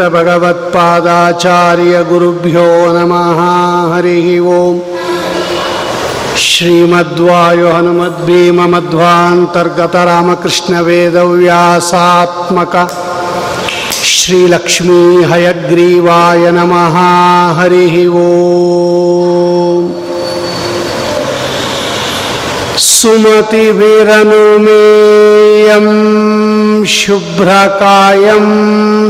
भगवत्पादाचार्यगुरुभ्यो नमः। हरिः ओम्। श्रीमद्वायु हनुमद्भीममध्वान्तर्गतरामकृष्णवेदव्यासात्मक श्रीलक्ष्मी हयग्रीवाय नमः। हरिः ओम्। सुमतिभिरनुमेयं शुभ्रकायं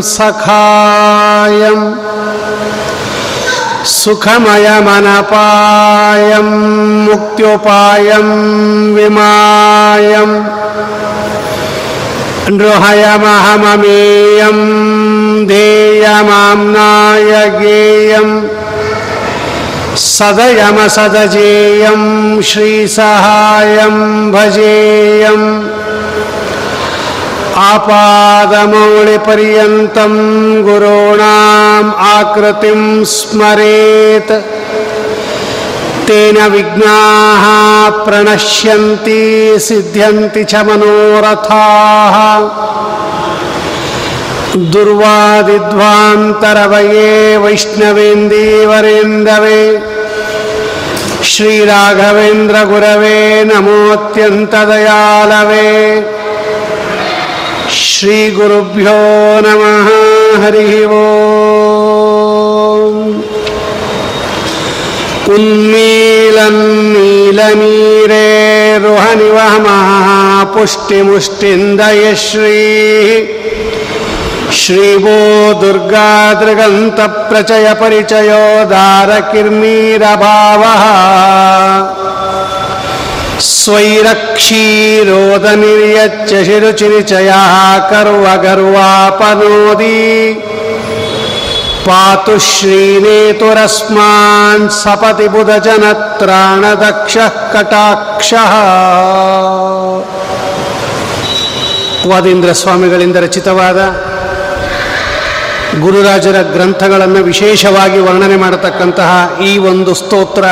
सखायं सुखमयमनपायं मुक्त्योपायं विमायं नृहयमहममेयं ध्येयमाम्नाय गेयम् सदयमसदजेयं श्रीसहायं भजेयम् आपादमौलिपर्यन्तं गुरूणाम् आकृतिं स्मरेत्। तेन विघ्नाः प्रणश्यन्ति सिद्ध्यन्ति च मनोरथाः। दुर्वादिध्वान्तरवये वैष्णवेन्दीवरेन्दवे श्रीराघवेन्द्रगुरवे नमोऽत्यन्तदयालवे श्रीगुरुभ्यो नमः हरिः वोन्मीलमीरेरोहनिवहमः पुष्टिमुष्टिन्दय श्रीः। श्रीवो दुर्गादृगन्तप्रचयपरिचयोदारकिर्मीरभावः स्वैरक्षीरोदनिर्यच्च शिरुचिरिचयः कर्वगर्वापनोदी पातु श्रीनेतुरस्मान् सपति बुधजनत्राणदक्षः कटाक्षः ವಾದೀಂದ್ರ ಸ್ವಾಮಿಗಳಿಂದ ರಚಿತವಾದ ಗುರುರಾಜರ ಗ್ರಂಥಗಳನ್ನು ವಿಶೇಷವಾಗಿ ವರ್ಣನೆ ಮಾಡತಕ್ಕಂತಹ ಈ ಒಂದು ಸ್ತೋತ್ರ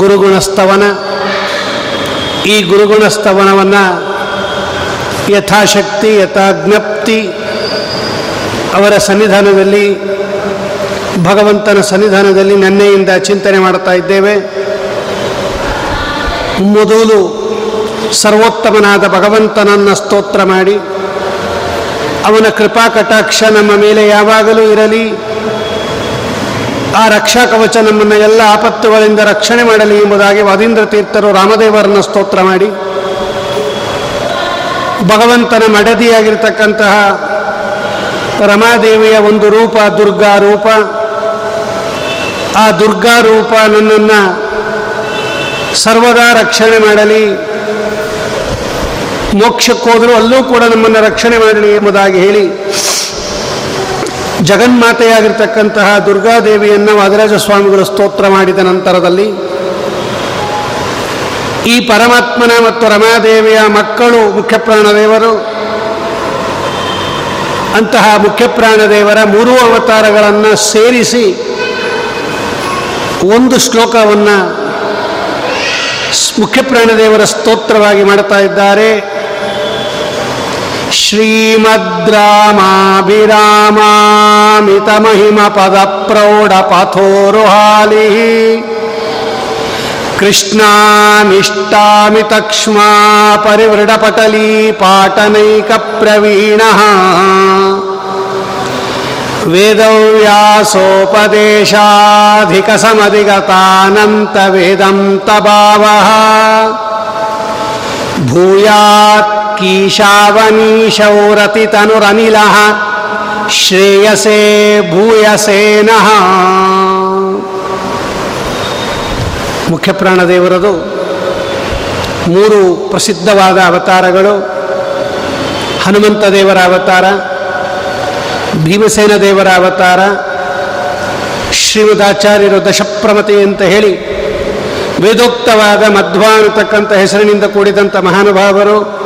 ಗುರುಗುಣ ಸ್ತವನ ಈ ಗುರುಗುಣ ಸ್ತವನವನ್ನು ಯಥಾಶಕ್ತಿ, ಯಥಾಜ್ಞಪ್ತಿ ಅವರ ಸನ್ನಿಧಾನದಲ್ಲಿ, ಭಗವಂತನ ಸನ್ನಿಧಾನದಲ್ಲಿ ನೆನ್ನೆಯಿಂದ ಚಿಂತನೆ ಮಾಡ್ತಾ ಇದ್ದೇವೆ. ಮೊದಲು ಸರ್ವೋತ್ತಮನಾದ ಭಗವಂತನನ್ನು ಸ್ತೋತ್ರ ಮಾಡಿ, ಅವನ ಕೃಪಾ ಕಟಾಕ್ಷ ನಮ್ಮ ಮೇಲೆ ಯಾವಾಗಲೂ ಇರಲಿ. ಆ ರಕ್ಷಾ ಕವಚ ನಮ್ಮನ್ನು ಎಲ್ಲ ಆಪತ್ತುಗಳಿಂದ ರಕ್ಷಣೆ ಮಾಡಲಿ ಎಂಬುದಾಗಿ ವಾದೀಂದ್ರ ತೀರ್ಥರು ರಾಮದೇವರನ್ನ ಸ್ತೋತ್ರ ಮಾಡಿ. ಭಗವಂತನ ಮಡದಿಯಾಗಿರ್ತಕ್ಕಂತಹ ರಮಾದೇವಿಯ ಒಂದು ರೂಪ, ದುರ್ಗಾ ರೂಪ. ಆ ದುರ್ಗಾ ರೂಪ ನನ್ನನ್ನು ಸರ್ವದಾ ರಕ್ಷಣೆ ಮಾಡಲಿ. ಮೋಕ್ಷಕ್ಕೋದರೂ ಅಲ್ಲೂ ಕೂಡ ನಮ್ಮನ್ನು ರಕ್ಷಣೆ ಮಾಡಲಿ ಎಂಬುದಾಗಿ ಹೇಳಿ ಜಗನ್ಮಾತೆಯಾಗಿರ್ತಕ್ಕಂತಹ ದುರ್ಗಾದೇವಿಯನ್ನು ವಾದರಾಜ ಸ್ವಾಮಿಗಳು ಸ್ತೋತ್ರ ಮಾಡಿದ ನಂತರದಲ್ಲಿ ಈ ಪರಮಾತ್ಮನ ಮತ್ತು ರಮಾದೇವಿಯ ಮಕ್ಕಳು ಮುಖ್ಯಪ್ರಾಣದೇವರು ಅಂತಹ ಮುಖ್ಯಪ್ರಾಣದೇವರ ಮೂರು ಅವತಾರಗಳನ್ನು ಸೇರಿಸಿ ಒಂದು ಶ್ಲೋಕವನ್ನು ಮುಖ್ಯಪ್ರಾಣದೇವರ ಸ್ತೋತ್ರವಾಗಿ ಮಾಡ್ತಾ ಇದ್ದಾರೆ. श्रीमद्रामाभिरामामितमहिमपदप्रौढपथोरुहालिः कृष्णामिष्टामितक्ष्मा परिवृढपटली पाटनैकप्रवीणः वेदव्यासोपदेशाधिकसमधिगतानन्तवेदन्तभावः ಭೂಯಾತ್ ಕೀಶಾವನೀಶೌರತಿತನುರನಿಲಃ ಶ್ರೇಯಸೇ ಭೂಯಸೇನ ಮುಖ್ಯಪ್ರಾಣದೇವರದು ಮೂರು ಪ್ರಸಿದ್ಧವಾದ ಅವತಾರಗಳು. ಹನುಮಂತ ದೇವರ ಅವತಾರ, ಭೀಮಸೇನ ದೇವರ ಅವತಾರ ಶ್ರೀಮದಾಚಾರ್ಯರು ದಶಪ್ರಮತೆ ಅಂತ ಹೇಳಿ ವೇದೋಕ್ತವಾದ ಮಧ್ವ ಅನ್ನತಕ್ಕಂಥ ಹೆಸರಿನಿಂದ ಕೂಡಿದಂಥ ಮಹಾನುಭಾವರು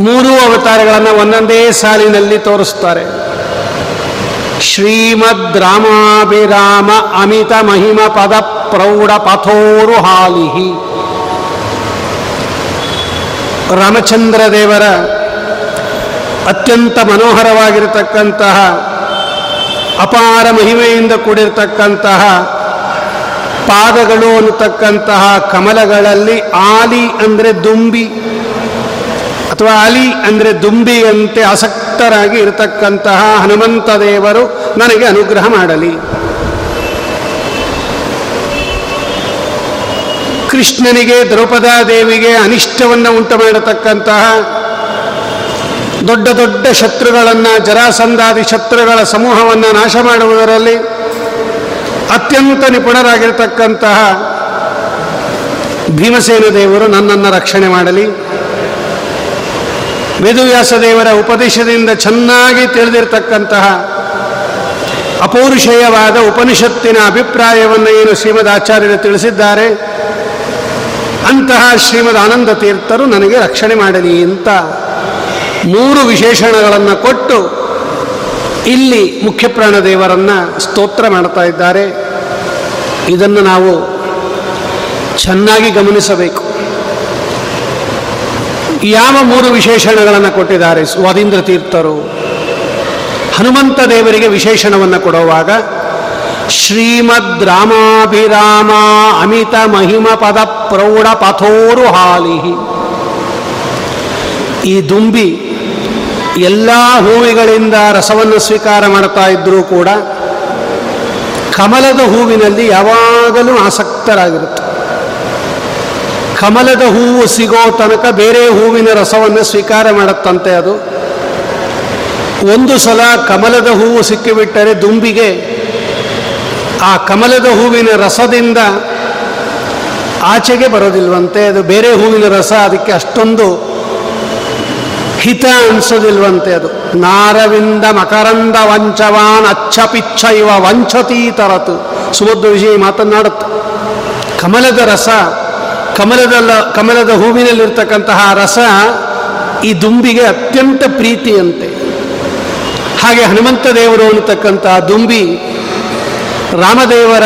ಮೂರೂ ಅವತಾರಗಳನ್ನು ಒಂದೊಂದೇ ಸಾಲಿನಲ್ಲಿ ತೋರಿಸ್ತಾರೆ. ಶ್ರೀಮದ್ ರಾಮಾಭಿರಾಮ ಅಮಿತ ಮಹಿಮ ಪದ ಪ್ರೌಢ ಪಥೋರು ಹಾಲಿಹಿ. ರಾಮಚಂದ್ರ ದೇವರ ಅತ್ಯಂತ ಮನೋಹರವಾಗಿರತಕ್ಕಂತಹ ಅಪಾರ ಮಹಿಮೆಯಿಂದ ಕೂಡಿರತಕ್ಕಂತಹ ಪಾದಗಳು ಅನ್ನತಕ್ಕಂತಹ ಕಮಲಗಳಲ್ಲಿ ಆಲಿ ಅಂದರೆ ದುಂಬಿ ಅಥವಾ ಅಲಿ ಅಂದರೆ ದುಂಬಿಯಂತೆ ಆಸಕ್ತರಾಗಿ ಇರತಕ್ಕಂತಹ ಹನುಮಂತ ದೇವರು ನನಗೆ ಅನುಗ್ರಹ ಮಾಡಲಿ. ಕೃಷ್ಣನಿಗೆ ದ್ರೌಪದಾದೇವಿಗೆ ಅನಿಷ್ಟವನ್ನು ಉಂಟು ಮಾಡತಕ್ಕಂತಹ ದೊಡ್ಡ ದೊಡ್ಡ ಶತ್ರುಗಳನ್ನು, ಜರಾಸಂಧಾದಿ ಶತ್ರುಗಳ ಸಮೂಹವನ್ನು ನಾಶ ಮಾಡುವುದರಲ್ಲಿ ಅತ್ಯಂತ ನಿಪುಣರಾಗಿರ್ತಕ್ಕಂತಹ ಭೀಮಸೇನ ದೇವರು ನನ್ನನ್ನು ರಕ್ಷಣೆ ಮಾಡಲಿ. ವೇದವ್ಯಾಸ ದೇವರ ಉಪದೇಶದಿಂದ ಚೆನ್ನಾಗಿ ತಿಳಿದಿರ್ತಕ್ಕಂತಹ ಅಪೌರುಷೇಯವಾದ ಉಪನಿಷತ್ತಿನ ಅಭಿಪ್ರಾಯವನ್ನು ಏನು ಶ್ರೀಮದ್ ಆಚಾರ್ಯರು ತಿಳಿಸಿದ್ದಾರೆ. ಅಂತಹ ಶ್ರೀಮದ್ ಆನಂದ ತೀರ್ಥರು ನನಗೆ ರಕ್ಷಣೆ ಮಾಡಲಿ ಅಂತ ಮೂರು ವಿಶೇಷಣಗಳನ್ನು ಕೊಟ್ಟು ಇಲ್ಲಿ ಮುಖ್ಯಪ್ರಾಣ ದೇವರನ್ನು ಸ್ತೋತ್ರ ಮಾಡ್ತಾ ಇದ್ದಾರೆ. ಇದನ್ನು ನಾವು ಚೆನ್ನಾಗಿ ಗಮನಿಸಬೇಕು. ಯಾವ ಮೂರು ವಿಶೇಷಣಗಳನ್ನು ಕೊಟ್ಟಿದ್ದಾರೆ? ಸ್ವಾದೀಂದ್ರ ತೀರ್ಥರು, ಹನುಮಂತ ದೇವರಿಗೆ ವಿಶೇಷಣವನ್ನು ಕೊಡುವಾಗ, ಶ್ರೀಮದ್ ರಾಮಾಭಿರಾಮ ಅಮಿತ ಮಹಿಮ ಪದ ಪ್ರೌಢ ಪಥೋರು ಹಾಲಿಹಿ. ಈ ದುಂಬಿ ಎಲ್ಲ ಹೂವಿಗಳಿಂದ ರಸವನ್ನು ಸ್ವೀಕಾರ ಮಾಡ್ತಾ ಇದ್ದರೂ ಕೂಡ ಕಮಲದ ಹೂವಿನಲ್ಲಿ ಯಾವಾಗಲೂ ಆಸಕ್ತರಾಗಿರುತ್ತೆ. ಕಮಲದ ಹೂವು ಸಿಗೋ ತನಕ ಬೇರೆ ಹೂವಿನ ರಸವನ್ನು ಸ್ವೀಕಾರ ಮಾಡುತ್ತಂತೆ ಅದು. ಒಂದು ಸಲ ಕಮಲದ ಹೂವು ಸಿಕ್ಕಿಬಿಟ್ಟರೆ ದುಂಬಿಗೆ ಆ ಕಮಲದ ಹೂವಿನ ರಸದಿಂದ ಆಚೆಗೆ ಬರೋದಿಲ್ವಂತೆ, ಅದು ಬೇರೆ ಹೂವಿನ ರಸ ಅದಕ್ಕೆ ಅಷ್ಟೊಂದು ಹಿತ ಅನ್ಸೋದಿಲ್ವಂತೆ ಅದು. ನಾರವಿಂದ ಮಕರಂದ ವಂಚವಾನ್ ಅಚ್ಚ ಪಿಚ್ಚ ಇವ ವಂಚತೀ ತರತು. ಸುಮಧ್ವ ವಿಷಯ ಮಾತನಾಡುತ್ತೆ. ಕಮಲದ ರಸ ಕಮಲದಲ್ಲ ಕಮಲದ ಹೂವಿನಲ್ಲಿರ್ತಕ್ಕಂತಹ ರಸ ಈ ದುಂಬಿಗೆ ಅತ್ಯಂತ ಪ್ರೀತಿಯಂತೆ. ಹಾಗೆ ಹನುಮಂತ ದೇವರು ಅನ್ನತಕ್ಕಂತಹ ದುಂಬಿ ರಾಮದೇವರ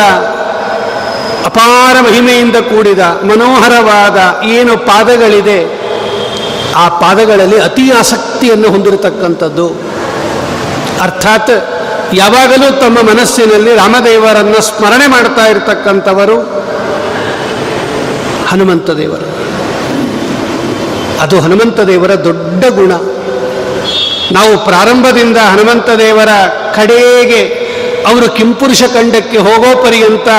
ಅಪಾರ ಮಹಿಮೆಯಿಂದ ಕೂಡಿದ ಮನೋಹರವಾದ ಏನು ಪಾದಗಳಿದೆ ಆ ಪಾದಗಳಲ್ಲಿ ಅತಿ ಆಸಕ್ತಿಯನ್ನು ಹೊಂದಿರತಕ್ಕಂಥದ್ದು. ಅರ್ಥಾತ್ ಯಾವಾಗಲೂ ತಮ್ಮ ಮನಸ್ಸಿನಲ್ಲಿ ರಾಮದೇವರನ್ನು ಸ್ಮರಣೆ ಮಾಡ್ತಾ ಇರತಕ್ಕಂಥವರು ಹನುಮಂತ ದೇವರು. ಅದು ಹನುಮಂತ ದೇವರ ದೊಡ್ಡ ಗುಣ. ನಾವು ಪ್ರಾರಂಭದಿಂದ ಹನುಮಂತ ದೇವರ ಕಡೆಗೆ ಅವರು ಕಿಂಪುರುಷ ಖಂಡಕ್ಕೆ ಹೋಗೋ ಪರ್ಯಂತ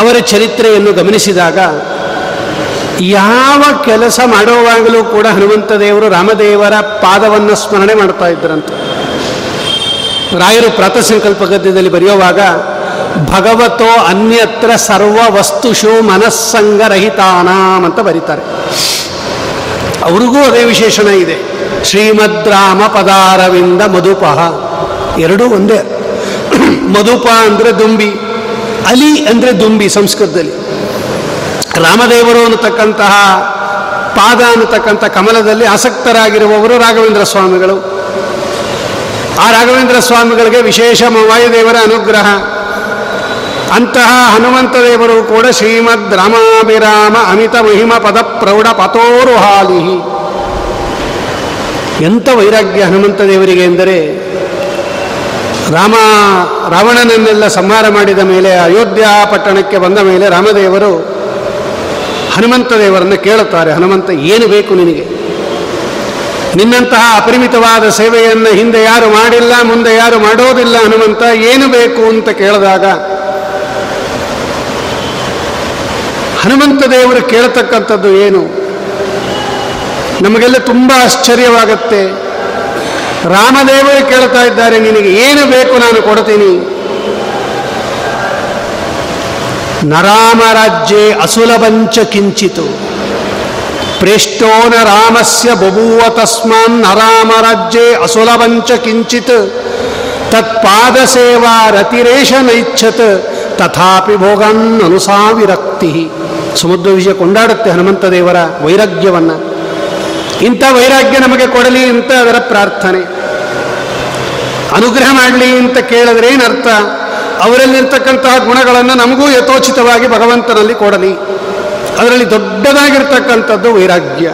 ಅವರ ಚರಿತ್ರೆಯನ್ನು ಗಮನಿಸಿದಾಗ ಯಾವ ಕೆಲಸ ಮಾಡುವಾಗಲೂ ಕೂಡ ಹನುಮಂತ ದೇವರು ರಾಮದೇವರ ಪಾದವನ್ನು ಸ್ಮರಣೆ ಮಾಡ್ತಾ ಇದ್ದರಂತೆ. ರಾಯರು ಪ್ರಾತಸಂಕಲ್ಪ ಗದ್ಯದಲ್ಲಿ ಬರೆಯುವಾಗ, ಭಗವತೋ ಅನ್ಯತ್ರ ಸರ್ವ ವಸ್ತುಷು ಮನಸ್ಸಂಗರಹಿತಾನಾಂ ಅಂತ ಬರೀತಾರೆ. ಅವ್ರಿಗೂ ಅದೇ ವಿಶೇಷಣ ಇದೆ. ಶ್ರೀಮದ್ ರಾಮ ಪದಾರವಿಂದ ಮಧುಪಹ ಎರಡೂ ಒಂದೇ. ಮಧುಪ ಅಂದರೆ ದುಂಬಿ, ಅಲಿ ಅಂದರೆ ದುಂಬಿ ಸಂಸ್ಕೃತದಲ್ಲಿ. ರಾಮದೇವರು ಅನ್ನತಕ್ಕಂತಹ ಪಾದ ಅನ್ನತಕ್ಕಂಥ ಕಮಲದಲ್ಲಿ ಆಸಕ್ತರಾಗಿರುವವರು ರಾಘವೇಂದ್ರ ಸ್ವಾಮಿಗಳು. ಆ ರಾಘವೇಂದ್ರ ಸ್ವಾಮಿಗಳಿಗೆ ವಿಶೇಷ ವಾಯುದೇವರ ಅನುಗ್ರಹ. ಅಂತಹ ಹನುಮಂತ ದೇವರು ಕೂಡ ಶ್ರೀಮದ್ ರಾಮಾಭಿರಾಮ ಅಮಿತ ಮಹಿಮ ಪದ ಪ್ರೌಢ ಪತೋರು ಹಾಲಿಹಿ ಎಂಥ ವೈರಾಗ್ಯ ಹನುಮಂತ ದೇವರಿಗೆ ಎಂದರೆ, ರಾಮ ರಾವಣನನ್ನೆಲ್ಲ ಸಂಹಾರ ಮಾಡಿದ ಮೇಲೆ ಅಯೋಧ್ಯ ಪಟ್ಟಣಕ್ಕೆ ಬಂದ ಮೇಲೆ ರಾಮದೇವರು ಹನುಮಂತ ದೇವರನ್ನು ಕೇಳುತ್ತಾರೆ, ಹನುಮಂತ, ಏನು ಬೇಕು ನಿನಗೆ? ನಿನ್ನಂತಹ ಅಪರಿಮಿತವಾದ ಸೇವೆಯನ್ನು ಹಿಂದೆ ಯಾರು ಮಾಡಿಲ್ಲ, ಮುಂದೆ ಯಾರು ಮಾಡೋದಿಲ್ಲ, ಹನುಮಂತ, ಏನು ಬೇಕು? ಅಂತ ಕೇಳಿದಾಗ, ಹನುಮಂತ ದೇವರು ಕೇಳತಕ್ಕಂಥದ್ದು ಏನು? ನಮಗೆಲ್ಲ ತುಂಬ ಆಶ್ಚರ್ಯವಾಗತ್ತೆ. ರಾಮದೇವರು ಕೇಳ್ತಾ ಇದ್ದಾರೆ, ನಿನಗೆ ಏನು ಬೇಕು? ನಾನು ಕೊಡ್ತೀನಿ. ನರಾಮರಾಜ್ಯೆ ಅಸುಲಭಂಚ ಕಿಂಚಿತು. ಪ್ರೇಷ್ಟೋ ನ ರಾಮಸ್ಯ ಬಭೂವ ತಸ್ಮಾನ್ ನರಾಮರಾಜ್ಯೆ ಅಸುಲಭಂಚ ಕಿಂಚಿತ್. ತತ್ಪಾದ ಸೇವಾ ರತಿರೇಶ ನೈಚ್ಛತ್ ತಥಾಪಿ ಭೋಗನ್ ಅನುಸಾವಿರಕ್ತಿ ಸಮುದ್ರ ವಿಷಯ ಕೊಂಡಾಡುತ್ತೆ ಹನುಮಂತ ದೇವರ ವೈರಾಗ್ಯವನ್ನು. ಇಂಥ ವೈರಾಗ್ಯ ನಮಗೆ ಕೊಡಲಿ ಅಂತ ಅದರ ಪ್ರಾರ್ಥನೆ. ಅನುಗ್ರಹ ಮಾಡಲಿ ಅಂತ ಕೇಳಿದ್ರೆ ಏನರ್ಥ? ಅವರಲ್ಲಿರ್ತಕ್ಕಂತಹ ಗುಣಗಳನ್ನು ನಮಗೂ ಯಥೋಚಿತವಾಗಿ ಭಗವಂತನಲ್ಲಿ ಕೊಡಲಿ. ಅದರಲ್ಲಿ ದೊಡ್ಡದಾಗಿರ್ತಕ್ಕಂಥದ್ದು ವೈರಾಗ್ಯ.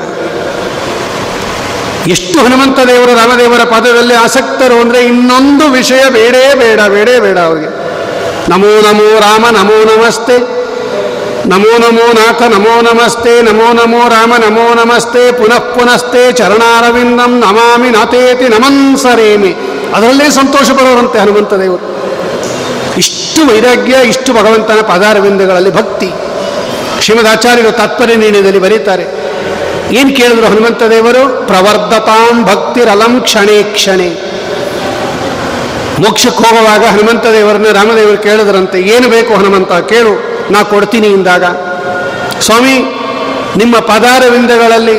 ಎಷ್ಟು ಹನುಮಂತ ದೇವರು ರಾಮದೇವರ ಪದದಲ್ಲಿ ಆಸಕ್ತರು ಅಂದರೆ ಇನ್ನೊಂದು ವಿಷಯ ಬೇಡೇ ಬೇಡ ಬೇಡೇ ಬೇಡ ಅವರಿಗೆ. ನಮೋ ನಮೋ ರಾಮ, ನಮೋ ನಮಸ್ತೆ. ನಮೋ ನಮೋ ನಾಥ, ನಮೋ ನಮಸ್ತೆ. ನಮೋ ನಮೋ ರಾಮ, ನಮೋ ನಮಸ್ತೆ. ಪುನಃ ಪುನಸ್ತೆ. ಚರಣಾರವಿಂದಂ ನಮಾಮಿ ನಾಥೇತಿ ನಮನ್ಸರೇಮಿ ಅದರಲ್ಲೇ ಸಂತೋಷ ಬರೋರಂತೆ ಹನುಮಂತ ದೇವರು. ಇಷ್ಟು ವೈರಾಗ್ಯ, ಇಷ್ಟು ಭಗವಂತನ ಪದಾರವಿಂದಗಳಲ್ಲಿ ಭಕ್ತಿ. ಶ್ರೀಮದಾಚಾರ್ಯರು ತಾತ್ಪರ್ಯ ನಿರ್ಣಯದಲ್ಲಿ ಬರೀತಾರೆ. ಏನು ಕೇಳಿದ್ರು ಹನುಮಂತ ದೇವರು ಪ್ರವರ್ಧತಾಂ ಭಕ್ತಿರಲಂ ಕ್ಷಣೇ ಕ್ಷಣೆ. ಮೋಕ್ಷಕ್ಕೆ ಹೋಗುವಾಗ ಹನುಮಂತ ದೇವರನ್ನ ರಾಮದೇವರು ಕೇಳಿದ್ರಂತೆ, ಏನು ಬೇಕು ಹನುಮಂತ, ಕೇಳು, ನಾ ಕೊಡ್ತೀನಿ ಇಂದಾಗ ಸ್ವಾಮಿ, ನಿಮ್ಮ ಪದಾರವಿಂದಗಳಲ್ಲಿ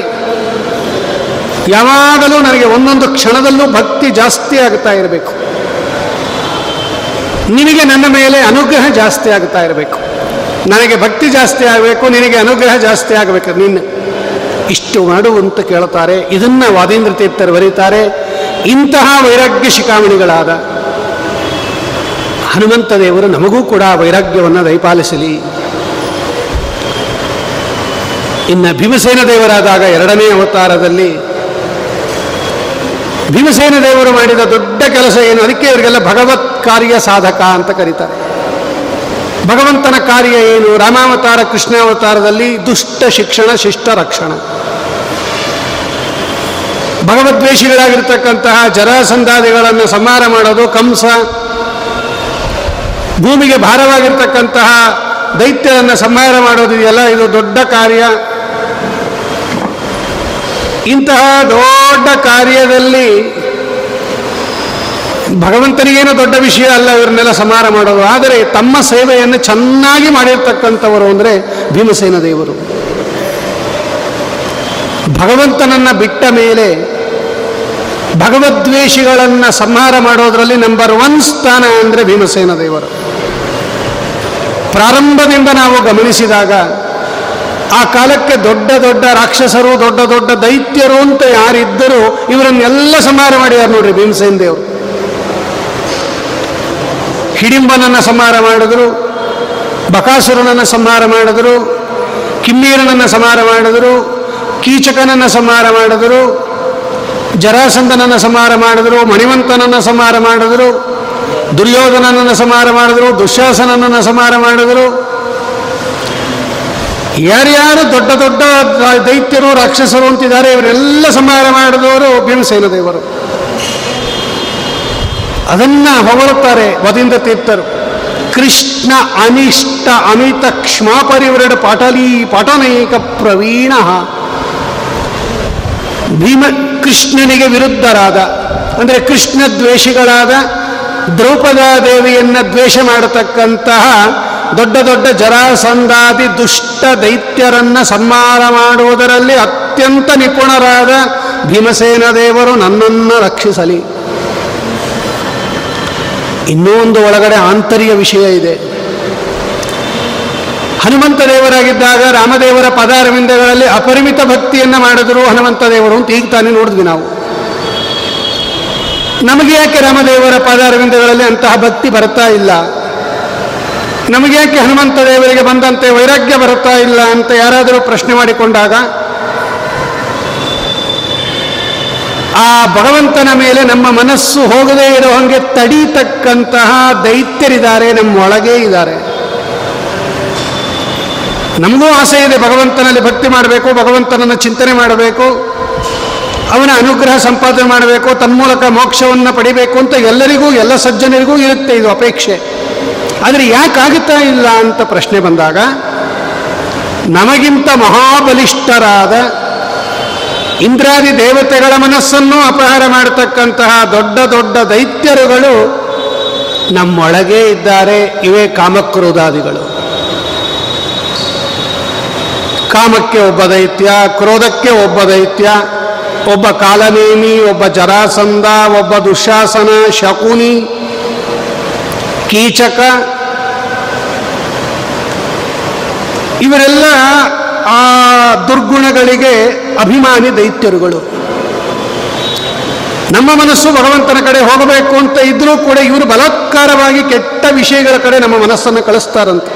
ಯಾವಾಗಲೂ ನನಗೆ ಒಂದೊಂದು ಕ್ಷಣದಲ್ಲೂ ಭಕ್ತಿ ಜಾಸ್ತಿ ಆಗ್ತಾ ಇರಬೇಕು. ನಿನಗೆ ನನ್ನ ಮೇಲೆ ಅನುಗ್ರಹ ಜಾಸ್ತಿ ಆಗ್ತಾ ಇರಬೇಕು. ನನಗೆ ಭಕ್ತಿ ಜಾಸ್ತಿ ಆಗಬೇಕು, ನಿನಗೆ ಅನುಗ್ರಹ ಜಾಸ್ತಿ ಆಗಬೇಕು. ನಿನ್ನ ಇಷ್ಟು ಮಾಡು ಅಂತ ಕೇಳ್ತಾರೆ ಇದನ್ನ ವಾದೇಂದ್ರ ತೀರ್ಥರು ಬರೀತಾರೆ. ಇಂತಹ ವೈರಾಗ್ಯ ಶಿಖಾಮಣಿಗಳಾದ ಹನುಮಂತ ದೇವರು ನಮಗೂ ಕೂಡ ವೈರಾಗ್ಯವನ್ನು ದಯಪಾಲಿಸಲಿ. ಇನ್ನು ಭೀಮಸೇನ ದೇವರಾದಾಗ ಎರಡನೇ ಅವತಾರದಲ್ಲಿ ಭೀಮಸೇನ ದೇವರು ಮಾಡಿದ ದೊಡ್ಡ ಕೆಲಸ ಏನು? ಅದಕ್ಕೆ ಇವರಿಗೆಲ್ಲ ಭಗವತ್ ಕಾರ್ಯ ಸಾಧಕ ಅಂತ ಕರೀತಾರೆ. ಭಗವಂತನ ಕಾರ್ಯ ಏನು? ರಾಮಾವತಾರ, ಕೃಷ್ಣಾವತಾರದಲ್ಲಿ ದುಷ್ಟ ಶಿಕ್ಷಣ, ಶಿಷ್ಟ ರಕ್ಷಣ. ಭಗವದ್ವೇಷಿಗಳಾಗಿರ್ತಕ್ಕಂತಹ ಜರಾಸಂಧಾದಿಗಳನ್ನು ಸಂಹಾರ ಮಾಡೋದು ಕಂಸ. ಭೂಮಿಗೆ ಭಾರವಾಗಿರ್ತಕ್ಕಂತಹ ದೈತ್ಯರನ್ನು ಸಂಹಾರ ಮಾಡೋದು ಇದೆಯಲ್ಲ, ಇದು ದೊಡ್ಡ ಕಾರ್ಯ. ಇಂತಹ ದೊಡ್ಡ ಕಾರ್ಯದಲ್ಲಿ ಭಗವಂತನಿಗೇನು ದೊಡ್ಡ ವಿಷಯ ಅಲ್ಲ, ಇವ್ರನ್ನೆಲ್ಲ ಸಮಾರ ಮಾಡೋದು. ಆದರೆ ತಮ್ಮ ಸೇವೆಯನ್ನು ಚೆನ್ನಾಗಿ ಮಾಡಿರ್ತಕ್ಕಂಥವರು ಅಂದರೆ ಭೀಮಸೇನ ದೇವರು. ಭಗವಂತನನ್ನು ಬಿಟ್ಟ ಮೇಲೆ ಭಗವದ್ವೇಷಿಗಳನ್ನು ಸಂಹಾರ ಮಾಡೋದರಲ್ಲಿ ನಂಬರ್ ಒನ್ ಸ್ಥಾನ ಅಂದರೆ ಭೀಮಸೇನ ದೇವರು. ಪ್ರಾರಂಭದಿಂದ ನಾವು ಗಮನಿಸಿದಾಗ ಆ ಕಾಲಕ್ಕೆ ದೊಡ್ಡ ದೊಡ್ಡ ರಾಕ್ಷಸರು, ದೊಡ್ಡ ದೊಡ್ಡ ದೈತ್ಯರು ಅಂತ ಯಾರಿದ್ದರೂ ಇವರನ್ನೆಲ್ಲ ಸಂಹಾರ ಮಾಡಿದ್ದಾರೆ ನೋಡ್ರಿ ಭೀಮಸೇನ ದೇವರು. ಹಿಡಿಂಬನನ್ನು ಸಂಹಾರ ಮಾಡಿದರು, ಬಕಾಸುರನನ್ನು ಸಂಹಾರ ಮಾಡಿದರು, ಕಿಮ್ಮೀರನನ್ನು ಸಂಹಾರ ಮಾಡಿದರು, ಕೀಚಕನನ್ನು ಸಂಹಾರ ಮಾಡಿದರು, ಜರಾಸಂಧನನ್ನು ಸಂಹಾರ ಮಾಡಿದರು, ಮಣಿವಂತನನ್ನು ಸಂಹಾರ ಮಾಡಿದರು, ದುರ್ಯೋಧನನನ್ನು ಸಂಹಾರ ಮಾಡಿದರು ದುಶ್ಯಾಸನನನ್ನು ಸಂಹಾರ ಮಾಡಿದ್ರು. ಯಾರ್ಯಾರು ದೊಡ್ಡ ದೊಡ್ಡ ದೈತ್ಯರು, ರಾಕ್ಷಸರು ಅಂತಿದ್ದಾರೆ, ಇವರೆಲ್ಲ ಸಂಹಾರ ಮಾಡಿದವರು ಭೀಮಸೇನ ದೇವರು. ಅದನ್ನ ಹೊಗಳುತ್ತಾರೆ ವದಿಂದ ತೀರ್ಥರು. ಕೃಷ್ಣ ಅನಿಷ್ಟ ಅಮಿತ ಕ್ಷಮಾಪರಿವರಡ ಪಾಟಲೀ ಪಾಟನೈಕ ಪ್ರವೀಣ. ಭೀಮ ಕೃಷ್ಣನಿಗೆ ವಿರುದ್ಧರಾದ, ಅಂದರೆ ಕೃಷ್ಣ ದ್ವೇಷಿಗಳಾದ ದ್ರೌಪದಾ ದೇವಿಯನ್ನು ದ್ವೇಷ ಮಾಡತಕ್ಕಂತಹ ದೊಡ್ಡ ದೊಡ್ಡ ಜರಾಸಂಧಾದಿ ದುಷ್ಟ ದೈತ್ಯರನ್ನ ಸನ್ಮಾನ ಮಾಡುವುದರಲ್ಲಿ ಅತ್ಯಂತ ನಿಪುಣರಾದ ಭೀಮಸೇನ ದೇವರು ನನ್ನನ್ನು ರಕ್ಷಿಸಲಿ. ಇನ್ನೂ ಒಂದು ಒಳಗಡೆ ಆಂತರ್ಯ ವಿಷಯ ಇದೆ. ಹನುಮಂತ ದೇವರಾಗಿದ್ದಾಗ ರಾಮದೇವರ ಪದಾರವಿಂದಗಳಲ್ಲಿ ಅಪರಿಮಿತ ಭಕ್ತಿಯನ್ನು ಮಾಡಿದ್ರು ಹನುಮಂತ ದೇವರು ಅಂತ ಈಗ ತಾನೇ ನೋಡಿದ್ವಿ ನಾವು. ನಮಗೆ ಯಾಕೆ ರಾಮದೇವರ ಪದಾರವಿಂದಗಳಲ್ಲಿ ಅಂತಹ ಭಕ್ತಿ ಬರ್ತಾ ಇಲ್ಲ? ನಮಗೆ ಯಾಕೆ ಹನುಮಂತ ದೇವರಿಗೆ ಬಂದಂತೆ ವೈರಾಗ್ಯ ಬರುತ್ತಾ ಇಲ್ಲ ಅಂತ ಯಾರಾದರೂ ಪ್ರಶ್ನೆ ಮಾಡಿಕೊಂಡಾಗ ಆ ಭಗವಂತನ ಮೇಲೆ ನಮ್ಮ ಮನಸ್ಸು ಹೋಗದೇ ಇರೋ ಹಾಗೆ ತಡೀತಕ್ಕಂತಹ ದೈತ್ಯರಿದ್ದಾರೆ, ನಮ್ಮ ಒಳಗೇ ಇದ್ದಾರೆ. ನಮಗೂ ಆಸೆ ಇದೆ ಭಗವಂತನಲ್ಲಿ ಭಕ್ತಿ ಮಾಡಬೇಕು, ಭಗವಂತನನ್ನು ಚಿಂತನೆ ಮಾಡಬೇಕು, ಅವನ ಅನುಗ್ರಹ ಸಂಪಾದನೆ ಮಾಡಬೇಕು, ತನ್ಮೂಲಕ ಮೋಕ್ಷವನ್ನು ಪಡಿಬೇಕು ಅಂತ ಎಲ್ಲರಿಗೂ, ಎಲ್ಲ ಸಜ್ಜನರಿಗೂ ಇರುತ್ತೆ ಇದು ಅಪೇಕ್ಷೆ. ಆದರೆ ಯಾಕಾಗುತ್ತಾ ಇಲ್ಲ ಅಂತ ಪ್ರಶ್ನೆ ಬಂದಾಗ, ನಮಗಿಂತ ಮಹಾಬಲಿಷ್ಠರಾದ ಇಂದ್ರಾದಿ ದೇವತೆಗಳ ಮನಸ್ಸನ್ನು ಅಪಹಾರ ಮಾಡತಕ್ಕಂತಹ ದೊಡ್ಡ ದೊಡ್ಡ ದೈತ್ಯರುಗಳು ನಮ್ಮೊಳಗೇ ಇದ್ದಾರೆ. ಇವೇ ಕಾಮಕ್ರೋಧಾದಿಗಳು. ಕಾಮಕ್ಕೆ ಒಬ್ಬ ದೈತ್ಯ, ಕ್ರೋಧಕ್ಕೆ ಒಬ್ಬ ದೈತ್ಯ, ಒಬ್ಬ ಕಾಲನೇಮಿ, ಒಬ್ಬ ಜರಾಸಂಧ, ಒಬ್ಬ ದುಶಾಸನ, ಶಕುನಿ, ಕೀಚಕ. ಇವರೆಲ್ಲ ಆ ದುರ್ಗುಣಗಳಿಗೆ ಅಭಿಮಾನಿ ದೈತ್ಯರುಗಳು. ನಮ್ಮ ಮನಸ್ಸು ಭಗವಂತನ ಕಡೆ ಹೋಗಬೇಕು ಅಂತ ಇದ್ರೂ ಕೂಡ ಇವರು ಬಲಾತ್ಕಾರವಾಗಿ ಕೆಟ್ಟ ವಿಷಯಗಳ ಕಡೆ ನಮ್ಮ ಮನಸ್ಸನ್ನು ಕಳಿಸ್ತಾರಂತೆ.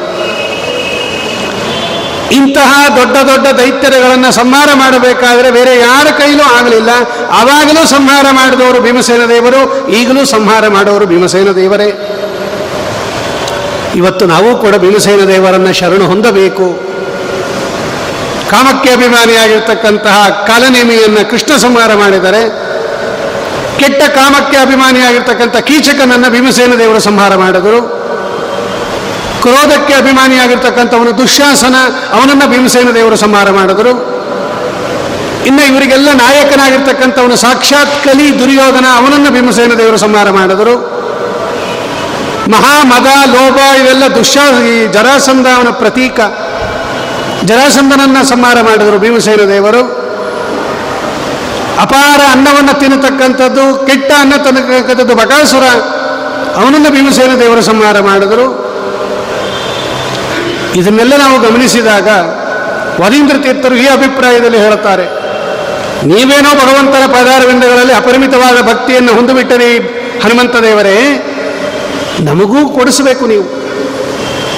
ಇಂತಹ ದೊಡ್ಡ ದೊಡ್ಡ ದೈತ್ಯರುಗಳನ್ನು ಸಂಹಾರ ಮಾಡಬೇಕಾದ್ರೆ ಬೇರೆ ಯಾರ ಕೈಲೂ ಆಗಲಿಲ್ಲ. ಆವಾಗಲೂ ಸಂಹಾರ ಮಾಡಿದವರು ಭೀಮಸೇನ ದೇವರು, ಈಗಲೂ ಸಂಹಾರ ಮಾಡೋರು ಭೀಮಸೇನ ದೇವರೇ. ಇವತ್ತು ನಾವು ಕೂಡ ಭೀಮಸೇನ ದೇವರನ್ನು ಶರಣು ಹೊಂದಬೇಕು. ಕಾಮಕ್ಕೆ ಅಭಿಮಾನಿಯಾಗಿರ್ತಕ್ಕಂತಹ ಕಾಲನೇಮಿಯನ್ನು ಕೃಷ್ಣ ಸಂಹಾರ ಮಾಡಿದರೆ, ಕೆಟ್ಟ ಕಾಮಕ್ಕೆ ಅಭಿಮಾನಿಯಾಗಿರ್ತಕ್ಕಂಥ ಕೀಚಕನನ್ನು ಭೀಮಸೇನ ದೇವರು ಸಂಹಾರ ಮಾಡಿದರು. ಕ್ರೋಧಕ್ಕೆ ಅಭಿಮಾನಿಯಾಗಿರ್ತಕ್ಕಂಥವನು ದುಶ್ಯಾಸನ, ಅವನನ್ನು ಭೀಮಸೇನ ದೇವರು ಸಂಹಾರ ಮಾಡಿದರು. ಇನ್ನು ಇವರಿಗೆಲ್ಲ ನಾಯಕನಾಗಿರ್ತಕ್ಕಂಥವನು ಸಾಕ್ಷಾತ್ ಕಲಿ ದುರ್ಯೋಧನ, ಅವನನ್ನು ಭೀಮಸೇನ ದೇವರು ಸಂಹಾರ ಮಾಡಿದರು. ಮಹಾ ಮದ, ಲೋಭ, ಇವೆಲ್ಲ ದುಶ್ಯಾ ಈ ಜರಾಸಂಧ ಅವನ ಪ್ರತೀಕ. ಜರಾಸಂಧನನ್ನ ಸಂಹಾರ ಮಾಡಿದರು ಭೀಮಸೇನ ದೇವರು. ಅಪಾರ ಅನ್ನವನ್ನು ತಿನ್ನತಕ್ಕಂಥದ್ದು, ಕೆಟ್ಟ ಅನ್ನ ತಿನ್ನತಕ್ಕಂಥದ್ದು ಬಕಾಸುರ, ಅವನನ್ನು ಭೀಮಸೇನ ದೇವರು ಸಂಹಾರ ಮಾಡಿದರು. ಇದನ್ನೆಲ್ಲ ನಾವು ಗಮನಿಸಿದಾಗ ವರೀಂದ್ರ ತೀರ್ಥರು ಈ ಅಭಿಪ್ರಾಯದಲ್ಲಿ ಹೇಳುತ್ತಾರೆ, ನೀವೇನೋ ಭಗವಂತನ ಪದಾರವಿಂದಗಳಲ್ಲಿ ಅಪರಿಮಿತವಾದ ಭಕ್ತಿಯನ್ನು ಹೊಂದಿಬಿಟ್ಟರೆ ಹನುಮಂತ ದೇವರೇ, ನಮಗೂ ಕೊಡಿಸಬೇಕು ನೀವು.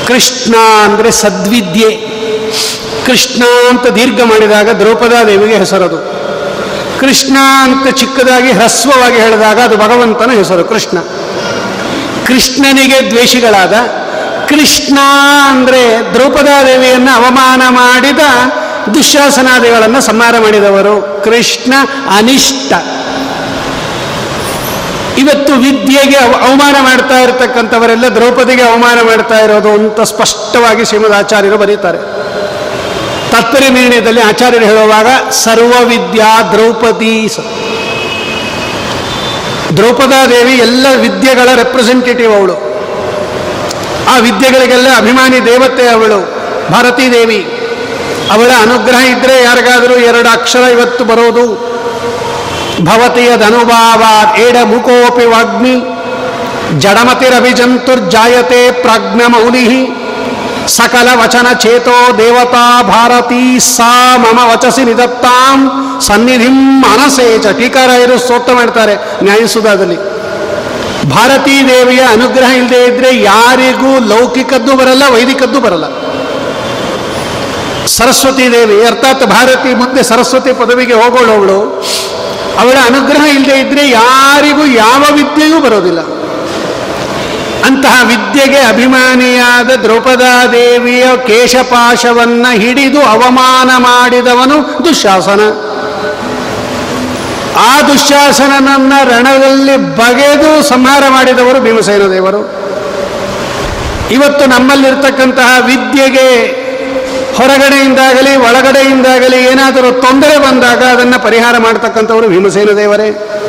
ಕೃಷ್ಣ ಅಂದರೆ ಸದ್ವಿದ್ಯೆ. ಕೃಷ್ಣ ಅಂತ ದೀರ್ಘ ಮಾಡಿದಾಗ ದ್ರೌಪದಾದೇವಿಗೆ ಹೆಸರದು. ಕೃಷ್ಣ ಅಂತ ಚಿಕ್ಕದಾಗಿ ಹ್ರಸ್ವವಾಗಿ ಹೇಳಿದಾಗ ಅದು ಭಗವಂತನ ಹೆಸರು, ಕೃಷ್ಣ. ಕೃಷ್ಣನಿಗೆ ದ್ವೇಷಿಗಳಾದ ಕೃಷ್ಣ ಅಂದರೆ ದ್ರೌಪದಾದೇವಿಯನ್ನು ಅವಮಾನ ಮಾಡಿದ ದುಶ್ಯಾಸನಾದಿಗಳನ್ನು ಸಂಹಾರ ಮಾಡಿದವರು ಕೃಷ್ಣ ಅನಿಷ್ಟ. ಇವತ್ತು ವಿದ್ಯೆಗೆ ಅವ- ಅವಮಾನ ಮಾಡ್ತಾ ಇರತಕ್ಕಂಥವರೆಲ್ಲ ದ್ರೌಪದಿಗೆ ಅವಮಾನ ಮಾಡ್ತಾ ಇರೋದು ಅಂತ ಸ್ಪಷ್ಟವಾಗಿ ಶ್ರೀಮದ್ ಆಚಾರ್ಯರು ಬರೀತಾರೆ. ತಾತ್ಪರ್ಯ ನಿರ್ಣಯದಲ್ಲಿ ಆಚಾರ್ಯರು ಹೇಳುವಾಗ ಸರ್ವವಿದ್ಯಾ ದ್ರೌಪದಿ ದ್ರೌಪದಾದೇವಿ ಎಲ್ಲ ವಿದ್ಯೆಗಳ ರೆಪ್ರೆಸೆಂಟೇಟಿವ್ ಅವಳು. ಆ ವಿದ್ಯೆಗಳಿಗೆಲ್ಲ ಅಭಿಮಾನಿ ದೇವತೆ ಅವಳು, ಭಾರತೀ ದೇವಿ. ಅವಳ ಅನುಗ್ರಹ ಇದ್ರೆ ಯಾರಿಗಾದರೂ ಎರಡು ಅಕ್ಷರ ಇವತ್ತು ಬರೋದು. ಭವತಿಯ ಧನುಭಾವ ಏಡ ಮುಖೋಪಿ ವಾಗ್ಮಿ, ಜಡಮತಿರಭಿಜಂತುರ್ಜಾಯತೆ ಪ್ರಾಜ್ಞಮೌಲಿ ಸಕಲ ವಚನ ಚೇತೋ ದೇವತಾ ಭಾರತೀ, ಸಾ ಮಮ ವಚಸಿ ನಿದತ್ತಾಂ, ಸನ್ನಿಧಿಂ ಮನಸೇ ಚ ಟೀಕಾರಾಯರು ಸ್ತೋತ್ರ ಮಾಡ್ತಾರೆ ನ್ಯಾಯಸುಧಾದಲ್ಲಿ ಭಾರತೀ ದೇವಿಯ ಅನುಗ್ರಹ ಇಲ್ಲದೆ ಇದ್ರೆ ಯಾರಿಗೂ ಲೌಕಿಕದ್ದು ಬರಲ್ಲ, ವೈದಿಕದ್ದು ಬರಲ್ಲ. ಸರಸ್ವತಿ ದೇವಿ, ಅರ್ಥಾತ್ ಭಾರತಿ ಮುಂದೆ ಸರಸ್ವತಿ ಪದವಿಗೆ ಹೋಗೋಳವಳು ಅವಳ ಅನುಗ್ರಹ ಇಲ್ಲದೆ ಇದ್ರೆ ಯಾರಿಗೂ ಯಾವ ವಿದ್ಯೆಯೂ ಬರೋದಿಲ್ಲ. ಅಂತಹ ವಿದ್ಯೆಗೆ ಅಭಿಮಾನಿಯಾದ ದ್ರೌಪದಾದೇವಿಯ ಕೇಶಪಾಶವನ್ನ ಹಿಡಿದು ಅವಮಾನ ಮಾಡಿದವನು ದುಶಾಸನ. ಆ ದುಶ್ಯಾಸನನನ್ನ ರಣದಲ್ಲಿ ಬಗೆದು ಸಂಹಾರ ಮಾಡಿದವರು ಭೀಮಸೇನ ದೇವರು. ಇವತ್ತು ನಮ್ಮಲ್ಲಿರ್ತಕ್ಕಂತಹ ವಿದ್ಯೆಗೆ ಹೊರಗಡೆಯಿಂದಾಗಲಿ ಒಳಗಡೆಯಿಂದಾಗಲಿ ಏನಾದರೂ ತೊಂದರೆ ಬಂದಾಗ ಅದನ್ನು ಪರಿಹಾರ ಮಾಡತಕ್ಕಂಥವರು ಭೀಮಸೇನ ದೇವರೇ.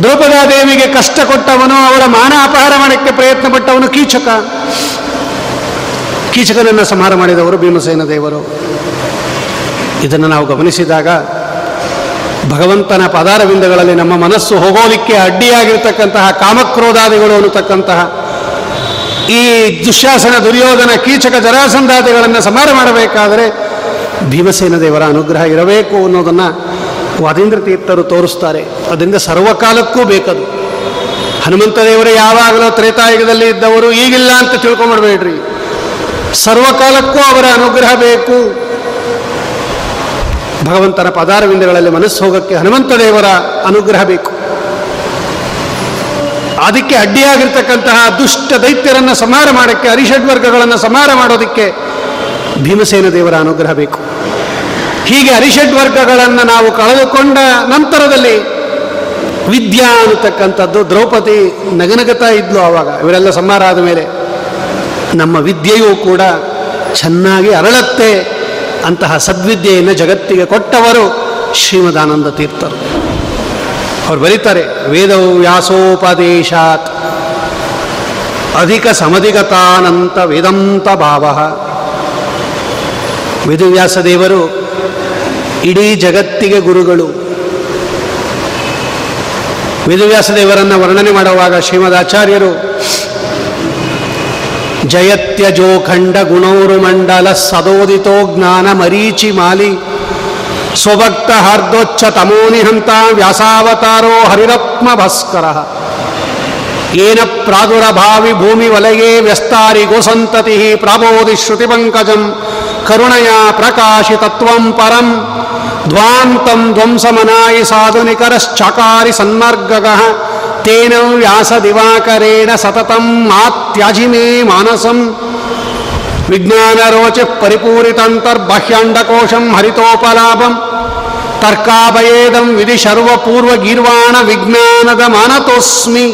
ದ್ರೌಪದಾದೇವಿಗೆ ಕಷ್ಟ ಕೊಟ್ಟವನು, ಅವರ ಮಾನ ಅಪಹಾರ ಮಾಡಕ್ಕೆ ಪ್ರಯತ್ನ ಪಟ್ಟವನು ಕೀಚಕ. ಕೀಚಕನನ್ನು ಸಂಹಾರ ಮಾಡಿದವರು ಭೀಮಸೇನ ದೇವರು. ಇದನ್ನು ನಾವು ಗಮನಿಸಿದಾಗ ಭಗವಂತನ ಪದಾರವಿಂದಗಳಲ್ಲಿ ನಮ್ಮ ಮನಸ್ಸು ಹೋಗೋದಿಕ್ಕೆ ಅಡ್ಡಿಯಾಗಿರ್ತಕ್ಕಂತಹ ಕಾಮಕ್ರೋಧಾದಿಗಳು ಅನ್ನತಕ್ಕಂತಹ ಈ ದುಶ್ಯಾಸನ ದುರ್ಯೋಧನ ಕೀಚಕ ಜರಾಸಂಧಾದಿಗಳನ್ನು ಸಂಹಾರ ಮಾಡಬೇಕಾದರೆ ಭೀಮಸೇನ ದೇವರ ಅನುಗ್ರಹ ಇರಬೇಕು ಅನ್ನೋದನ್ನು ವಾದೀಂದ್ರ ತೀರ್ಥರು ತೋರಿಸ್ತಾರೆ. ಅದರಿಂದ ಸರ್ವಕಾಲಕ್ಕೂ ಬೇಕದು. ಹನುಮಂತ ದೇವರ, ಯಾವಾಗಲೂ ತ್ರೇತಾಯುಗದಲ್ಲಿ ಇದ್ದವರು ಈಗಿಲ್ಲ ಅಂತ ತಿಳ್ಕೊಂಬಿಡ್ಬೇಡ್ರಿ ಸರ್ವಕಾಲಕ್ಕೂ ಅವರ ಅನುಗ್ರಹ ಬೇಕು. ಭಗವಂತನ ಪದಾರವಿಂದಗಳಲ್ಲಿ ಮನಸ್ಸು ಹೋಗಕ್ಕೆ ಹನುಮಂತ ದೇವರ ಅನುಗ್ರಹ ಬೇಕು. ಅದಕ್ಕೆ ಅಡ್ಡಿಯಾಗಿರ್ತಕ್ಕಂತಹ ದುಷ್ಟ ದೈತ್ಯರನ್ನು ಸಂಹಾರ ಮಾಡೋಕ್ಕೆ, ಅರಿಷಡ್ವರ್ಗಗಳನ್ನು ಸಂಹಾರ ಮಾಡೋದಕ್ಕೆ ಭೀಮಸೇನ ದೇವರ ಅನುಗ್ರಹ ಬೇಕು. ಹೀಗೆ ಅರಿಷಡ್ವರ್ಗಗಳನ್ನು ನಾವು ಕಳೆದುಕೊಂಡ ನಂತರದಲ್ಲಿ ವಿದ್ಯಾ ಅನ್ನತಕ್ಕಂಥದ್ದು ದ್ರೌಪದಿ ನಗನಗತಾ ಇದ್ಲು ಆವಾಗ. ಇವರೆಲ್ಲ ಸಂಹಾರ ಆದ ಮೇಲೆ ನಮ್ಮ ವಿದ್ಯೆಯೂ ಕೂಡ ಚೆನ್ನಾಗಿ ಅರಳತ್ತೆ ಅಂತಹ ಸದ್ವಿದ್ಯೆಯನ್ನು ಜಗತ್ತಿಗೆ ಕೊಟ್ಟವರು ಶ್ರೀಮದಾನಂದ ತೀರ್ಥರು. ಅವ್ರು ಬರೀತಾರೆ ವೇದವು ವ್ಯಾಸೋಪದೇಶಾತ್ ಅಧಿಕ ಸಮಧಿಗತಾನಂತ ವೇದಂತ ಭಾವ. ವೇದವ್ಯಾಸ ದೇವರು ಇಡೀ ಜಗತ್ತಿಗೆ ಗುರುಗಳು. ವೇದವ್ಯಾಸ ದೇವರನ್ನು ವರ್ಣನೆ ಮಾಡುವಾಗ ಶ್ರೀಮದ್ ಆಚಾರ್ಯರು ಜಯತ್ಯಜೋಖಂಡ ಗುಣೋರು ಮಂಡಲ ಸದೋದಿತೋ ಜ್ಞಾನ ಮರೀಚಿ ಮಾಲಿ, ಸ್ವಭಕ್ತ ಹಾರ್ದೋಚ್ಚ ತಮೋನಿಹಂತ ವ್ಯಾಸಾವತಾರೋ ಹರಿರತ್ಮ ಭಾಸ್ಕರ. ಏನ ಪ್ರಾದುರಭಾವಿ ಭೂಮಿ ವಲಯೇ ವ್ಯಸ್ತಾರಿ ಗೋಸಂತತಿ ಪ್ರಾಬೋಧಿ ಶ್ರುತಿಪಂಕಜಂ ಕರುಣಯ ಪ್ರಕಾಶಿತತ್ವಂ ಪರಂ द्वान्तं ध्वंसमनाय साधुनिकरश्चकारि सन्मार्गगः तेन व्यासदिवाकरेण सततम् मात्यजिमे मानसम्। विज्ञानरोच परिपूरितन्तर्बह्याण्डकोशं हरितोपलाभम् तर्काभयेदम् विधि सर्वपूर्वगीर्वाणविज्ञानदमनतोऽस्मि।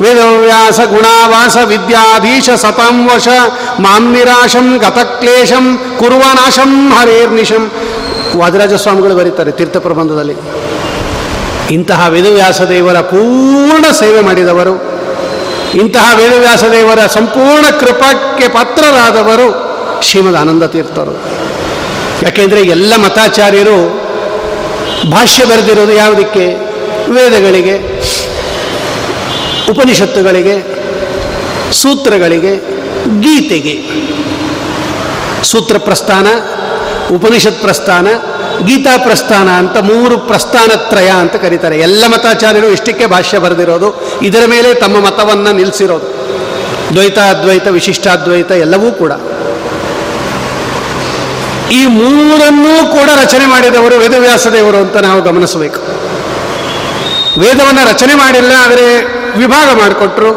वेदव्यास गुणावास विद्याधीश सतं वश माम्निराशम् गतक्लेशम् हरेर्निशम्। ವಾದರಾಜ ಸ್ವಾಮಿಗಳು ಬರೀತಾರೆ ತೀರ್ಥ ಪ್ರಬಂಧದಲ್ಲಿ. ಇಂತಹ ವೇದವ್ಯಾಸ ದೇವರ ಪೂರ್ಣ ಸೇವೆ ಮಾಡಿದವರು, ಇಂತಹ ವೇದವ್ಯಾಸ ದೇವರ ಸಂಪೂರ್ಣ ಕೃಪಕ್ಕೆ ಪಾತ್ರರಾದವರು ಶ್ರೀಮದ್ ಆನಂದ ತೀರ್ಥರು. ಯಾಕೆಂದರೆ ಎಲ್ಲ ಮತಾಚಾರ್ಯರು ಭಾಷ್ಯ ಬರೆದಿರೋದು ಯಾವುದಕ್ಕೆ? ವೇದಗಳಿಗೆ, ಉಪನಿಷತ್ತುಗಳಿಗೆ, ಸೂತ್ರಗಳಿಗೆ, ಗೀತೆಗೆ. ಸೂತ್ರ ಪ್ರಸ್ಥಾನ ಉಪನಿಷತ್ ಪ್ರಸ್ಥಾನ, ಗೀತಾ ಪ್ರಸ್ಥಾನ ಅಂತ ಮೂರು ಪ್ರಸ್ಥಾನತ್ರಯ ಅಂತ ಕರೀತಾರೆ. ಎಲ್ಲ ಮತಾಚಾರ್ಯರು ಇಷ್ಟಕ್ಕೆ ಭಾಷ್ಯ ಬರೆದಿರೋದು. ಇದರ ಮೇಲೆ ತಮ್ಮ ಮತವನ್ನು ನಿಲ್ಲಿಸಿರೋದು ದ್ವೈತ ಅದ್ವೈತ ವಿಶಿಷ್ಟಾದ್ವೈತ ಎಲ್ಲವೂ ಕೂಡ. ಈ ಮೂರನ್ನೂ ಕೂಡ ರಚನೆ ಮಾಡಿದವರು ವೇದವ್ಯಾಸ ದೇವರು ಅಂತ ನಾವು ಗಮನಿಸಬೇಕು. ವೇದವನ್ನು ರಚನೆ ಮಾಡಿಲ್ಲ ಆದರೆ ವಿಭಾಗ ಮಾಡಿಕೊಟ್ರು.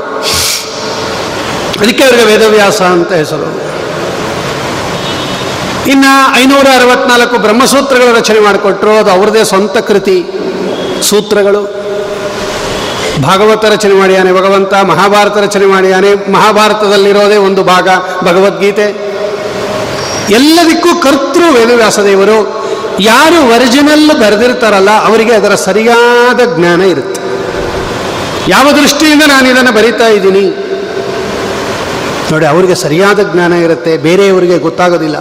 ಅದಕ್ಕೆ ಅವರಿಗೆ ವೇದವ್ಯಾಸ ಅಂತ ಹೆಸರು. ಇನ್ನು ಐನೂರ ಅರವತ್ನಾಲ್ಕು ಬ್ರಹ್ಮಸೂತ್ರಗಳ ರಚನೆ ಮಾಡಿಕೊಟ್ರು, ಅದು ಅವ್ರದೇ ಸ್ವಂತ ಕೃತಿ, ಸೂತ್ರಗಳು. ಭಾಗವತ ರಚನೆ ಮಾಡಿಯಾನೆ ಭಗವಂತ, ಮಹಾಭಾರತ ರಚನೆ ಮಾಡಿಯಾನೆ, ಮಹಾಭಾರತದಲ್ಲಿರೋದೇ ಒಂದು ಭಾಗ, ಭಗವದ್ಗೀತೆ. ಎಲ್ಲದಕ್ಕೂ ಕರ್ತೃ ವೇದವ್ಯಾಸದೇವರು, ಯಾರು ಒರಿಜಿನಲ್ ಬರೆದಿರ್ತಾರಲ್ಲ, ಅವರಿಗೆ ಅದರ ಸರಿಯಾದ ಜ್ಞಾನ ಇರುತ್ತೆ. ಯಾವ ದೃಷ್ಟಿಯಿಂದ ನಾನು ಇದನ್ನು ಬರಿತಾ ಇದ್ದೀನಿ? ನೋಡಿ, ಅವರಿಗೆ ಸರಿಯಾದ ಜ್ಞಾನ ಇರುತ್ತೆ, ಬೇರೆಯವರಿಗೆ ಗೊತ್ತಾಗೋದಿಲ್ಲ.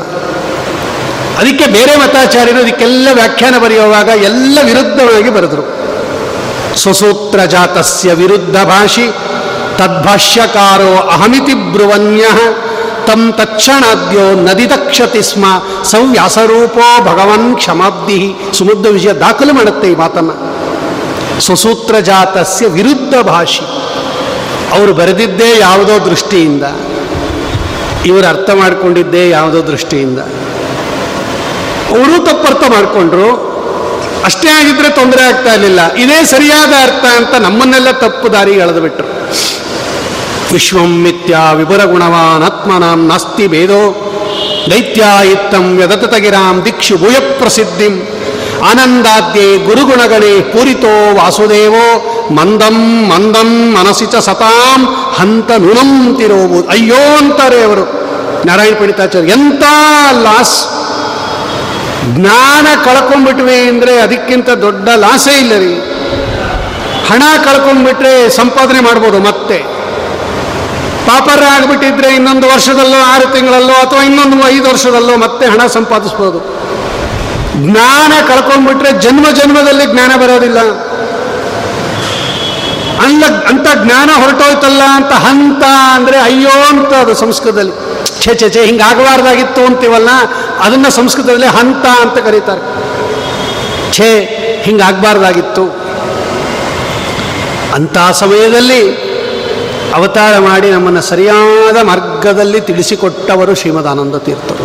ಅದಕ್ಕೆ ಬೇರೆ ಮತಾಚಾರ್ಯರು ಇದಕ್ಕೆಲ್ಲ ವ್ಯಾಖ್ಯಾನ ಬರೆಯುವಾಗ ಎಲ್ಲ ವಿರುದ್ಧವಾಗಿ ಬರೆದರು. ಸ್ವಸೂತ್ರ ಜಾತಸ್ಯ ವಿರುದ್ಧ ಭಾಷಿ, ತದ್ಭಾಷ್ಯಕಾರೋ ಅಹಮಿತಿ ಬ್ರುವನ್ಯ, ತಂ ತಕ್ಷಣಾದ್ಯೋ ನದಿ ತಕ್ಷತಿ ಸ್ಮ, ಸಂವ್ಯಾಸರೂಪೋ ಭಗವನ್ ಕ್ಷಮಾಬ್ಧಿ, ಸುಮುದ್ಧ ವಿಷಯ ದಾಖಲು ಮಾಡುತ್ತೆ ಈ ಮಾತನ್ನು. ಸ್ವಸೂತ್ರ ಜಾತಸ್ಯ ವಿರುದ್ಧ ಭಾಷಿ. ಅವರು ಬರೆದಿದ್ದೇ ಯಾವುದೋ ದೃಷ್ಟಿಯಿಂದ, ಇವರು ಅರ್ಥ ಮಾಡಿಕೊಂಡಿದ್ದೇ ಯಾವುದೋ ದೃಷ್ಟಿಯಿಂದ. ಅವರು ತಪ್ಪರ್ಥ ಮಾಡಿಕೊಂಡ್ರು. ಅಷ್ಟೇ ಆಗಿದ್ರೆ ತೊಂದರೆ ಆಗ್ತಾ ಇರಲಿಲ್ಲ. ಇದೇ ಸರಿಯಾದ ಅರ್ಥ ಅಂತ ನಮ್ಮನ್ನೆಲ್ಲ ತಪ್ಪು ದಾರಿಗೆ ಎಳೆದು ಬಿಟ್ರು. ವಿಶ್ವಂ ಮಿಥ್ಯ ವಿಪುರ ಗುಣವಾನ್ ಆತ್ಮನಾಂ ನಾಸ್ತಿ ಭೇದೋ ದೈತ್ಯ ಇತ್ತಂ ವ್ಯದತಗಿರಾಂ ದಿಕ್ಷು ಭೂಯ ಪ್ರಸಿದ್ಧಿಂ ಆನಂದಾದ್ಯೆ ಗುರುಗುಣಗಳೇ ಪೂರಿತೋ ವಾಸುದೇವೋ ಮಂದಂ ಮಂದಂ ಮನಸಿ ಚ ಸತಾಂ ಹಂತ ನುಣಂ ತಿರೋವುದು ಅಯ್ಯೋ ಅಂತಾರೆ ಅವರು. ನಾರಾಯಣ ಪಂಡಿತಾಚಾರ್ಯ, ಎಂಥ ಲಾಸ್. ಜ್ಞಾನ ಕಳ್ಕೊಂಡ್ಬಿಟ್ವಿ ಅಂದರೆ ಅದಕ್ಕಿಂತ ದೊಡ್ಡ ಲಾಸೇ ಇಲ್ಲ ರೀ. ಹಣ ಕಳ್ಕೊಂಡ್ಬಿಟ್ರೆ ಸಂಪಾದನೆ ಮಾಡ್ಬೋದು ಮತ್ತೆ. ಪಾಪರ ಆಗಿಬಿಟ್ಟಿದ್ರೆ ಇನ್ನೊಂದು ವರ್ಷದಲ್ಲೋ, ಆರು ತಿಂಗಳಲ್ಲೋ ಅಥವಾ ಇನ್ನೊಂದು ಐದು ವರ್ಷದಲ್ಲೋ ಮತ್ತೆ ಹಣ ಸಂಪಾದಿಸ್ಬೋದು. ಜ್ಞಾನ ಕಳ್ಕೊಂಡ್ಬಿಟ್ರೆ ಜನ್ಮ ಜನ್ಮದಲ್ಲಿ ಜ್ಞಾನ ಬರೋದಿಲ್ಲ. ಅಲ್ಲ ಅಂತ ಜ್ಞಾನ ಹೊರಟೋಯ್ತಲ್ಲ ಅಂತ ಹಂತ ಅಂದರೆ ಅಯ್ಯೋ ಅಂತ ಅದು ಸಂಸ್ಕೃತದಲ್ಲಿ. ಛೇ ಛೇ ಛೇ, ಹಿಂಗಾಗಬಾರ್ದಾಗಿತ್ತು ಅಂತೀವಲ್ಲ, ಅದನ್ನು ಸಂಸ್ಕೃತದಲ್ಲಿ ಹಂತ ಅಂತ ಕರೀತಾರೆ. ಛೇ, ಹಿಂಗಾಗಬಾರ್ದಾಗಿತ್ತು. ಅಂಥ ಸಮಯದಲ್ಲಿ ಅವತಾರ ಮಾಡಿ ನಮ್ಮನ್ನು ಸರಿಯಾದ ಮಾರ್ಗದಲ್ಲಿ ತಿಳಿಸಿಕೊಟ್ಟವರು ಶ್ರೀಮದಾನಂದ ತೀರ್ಥರು.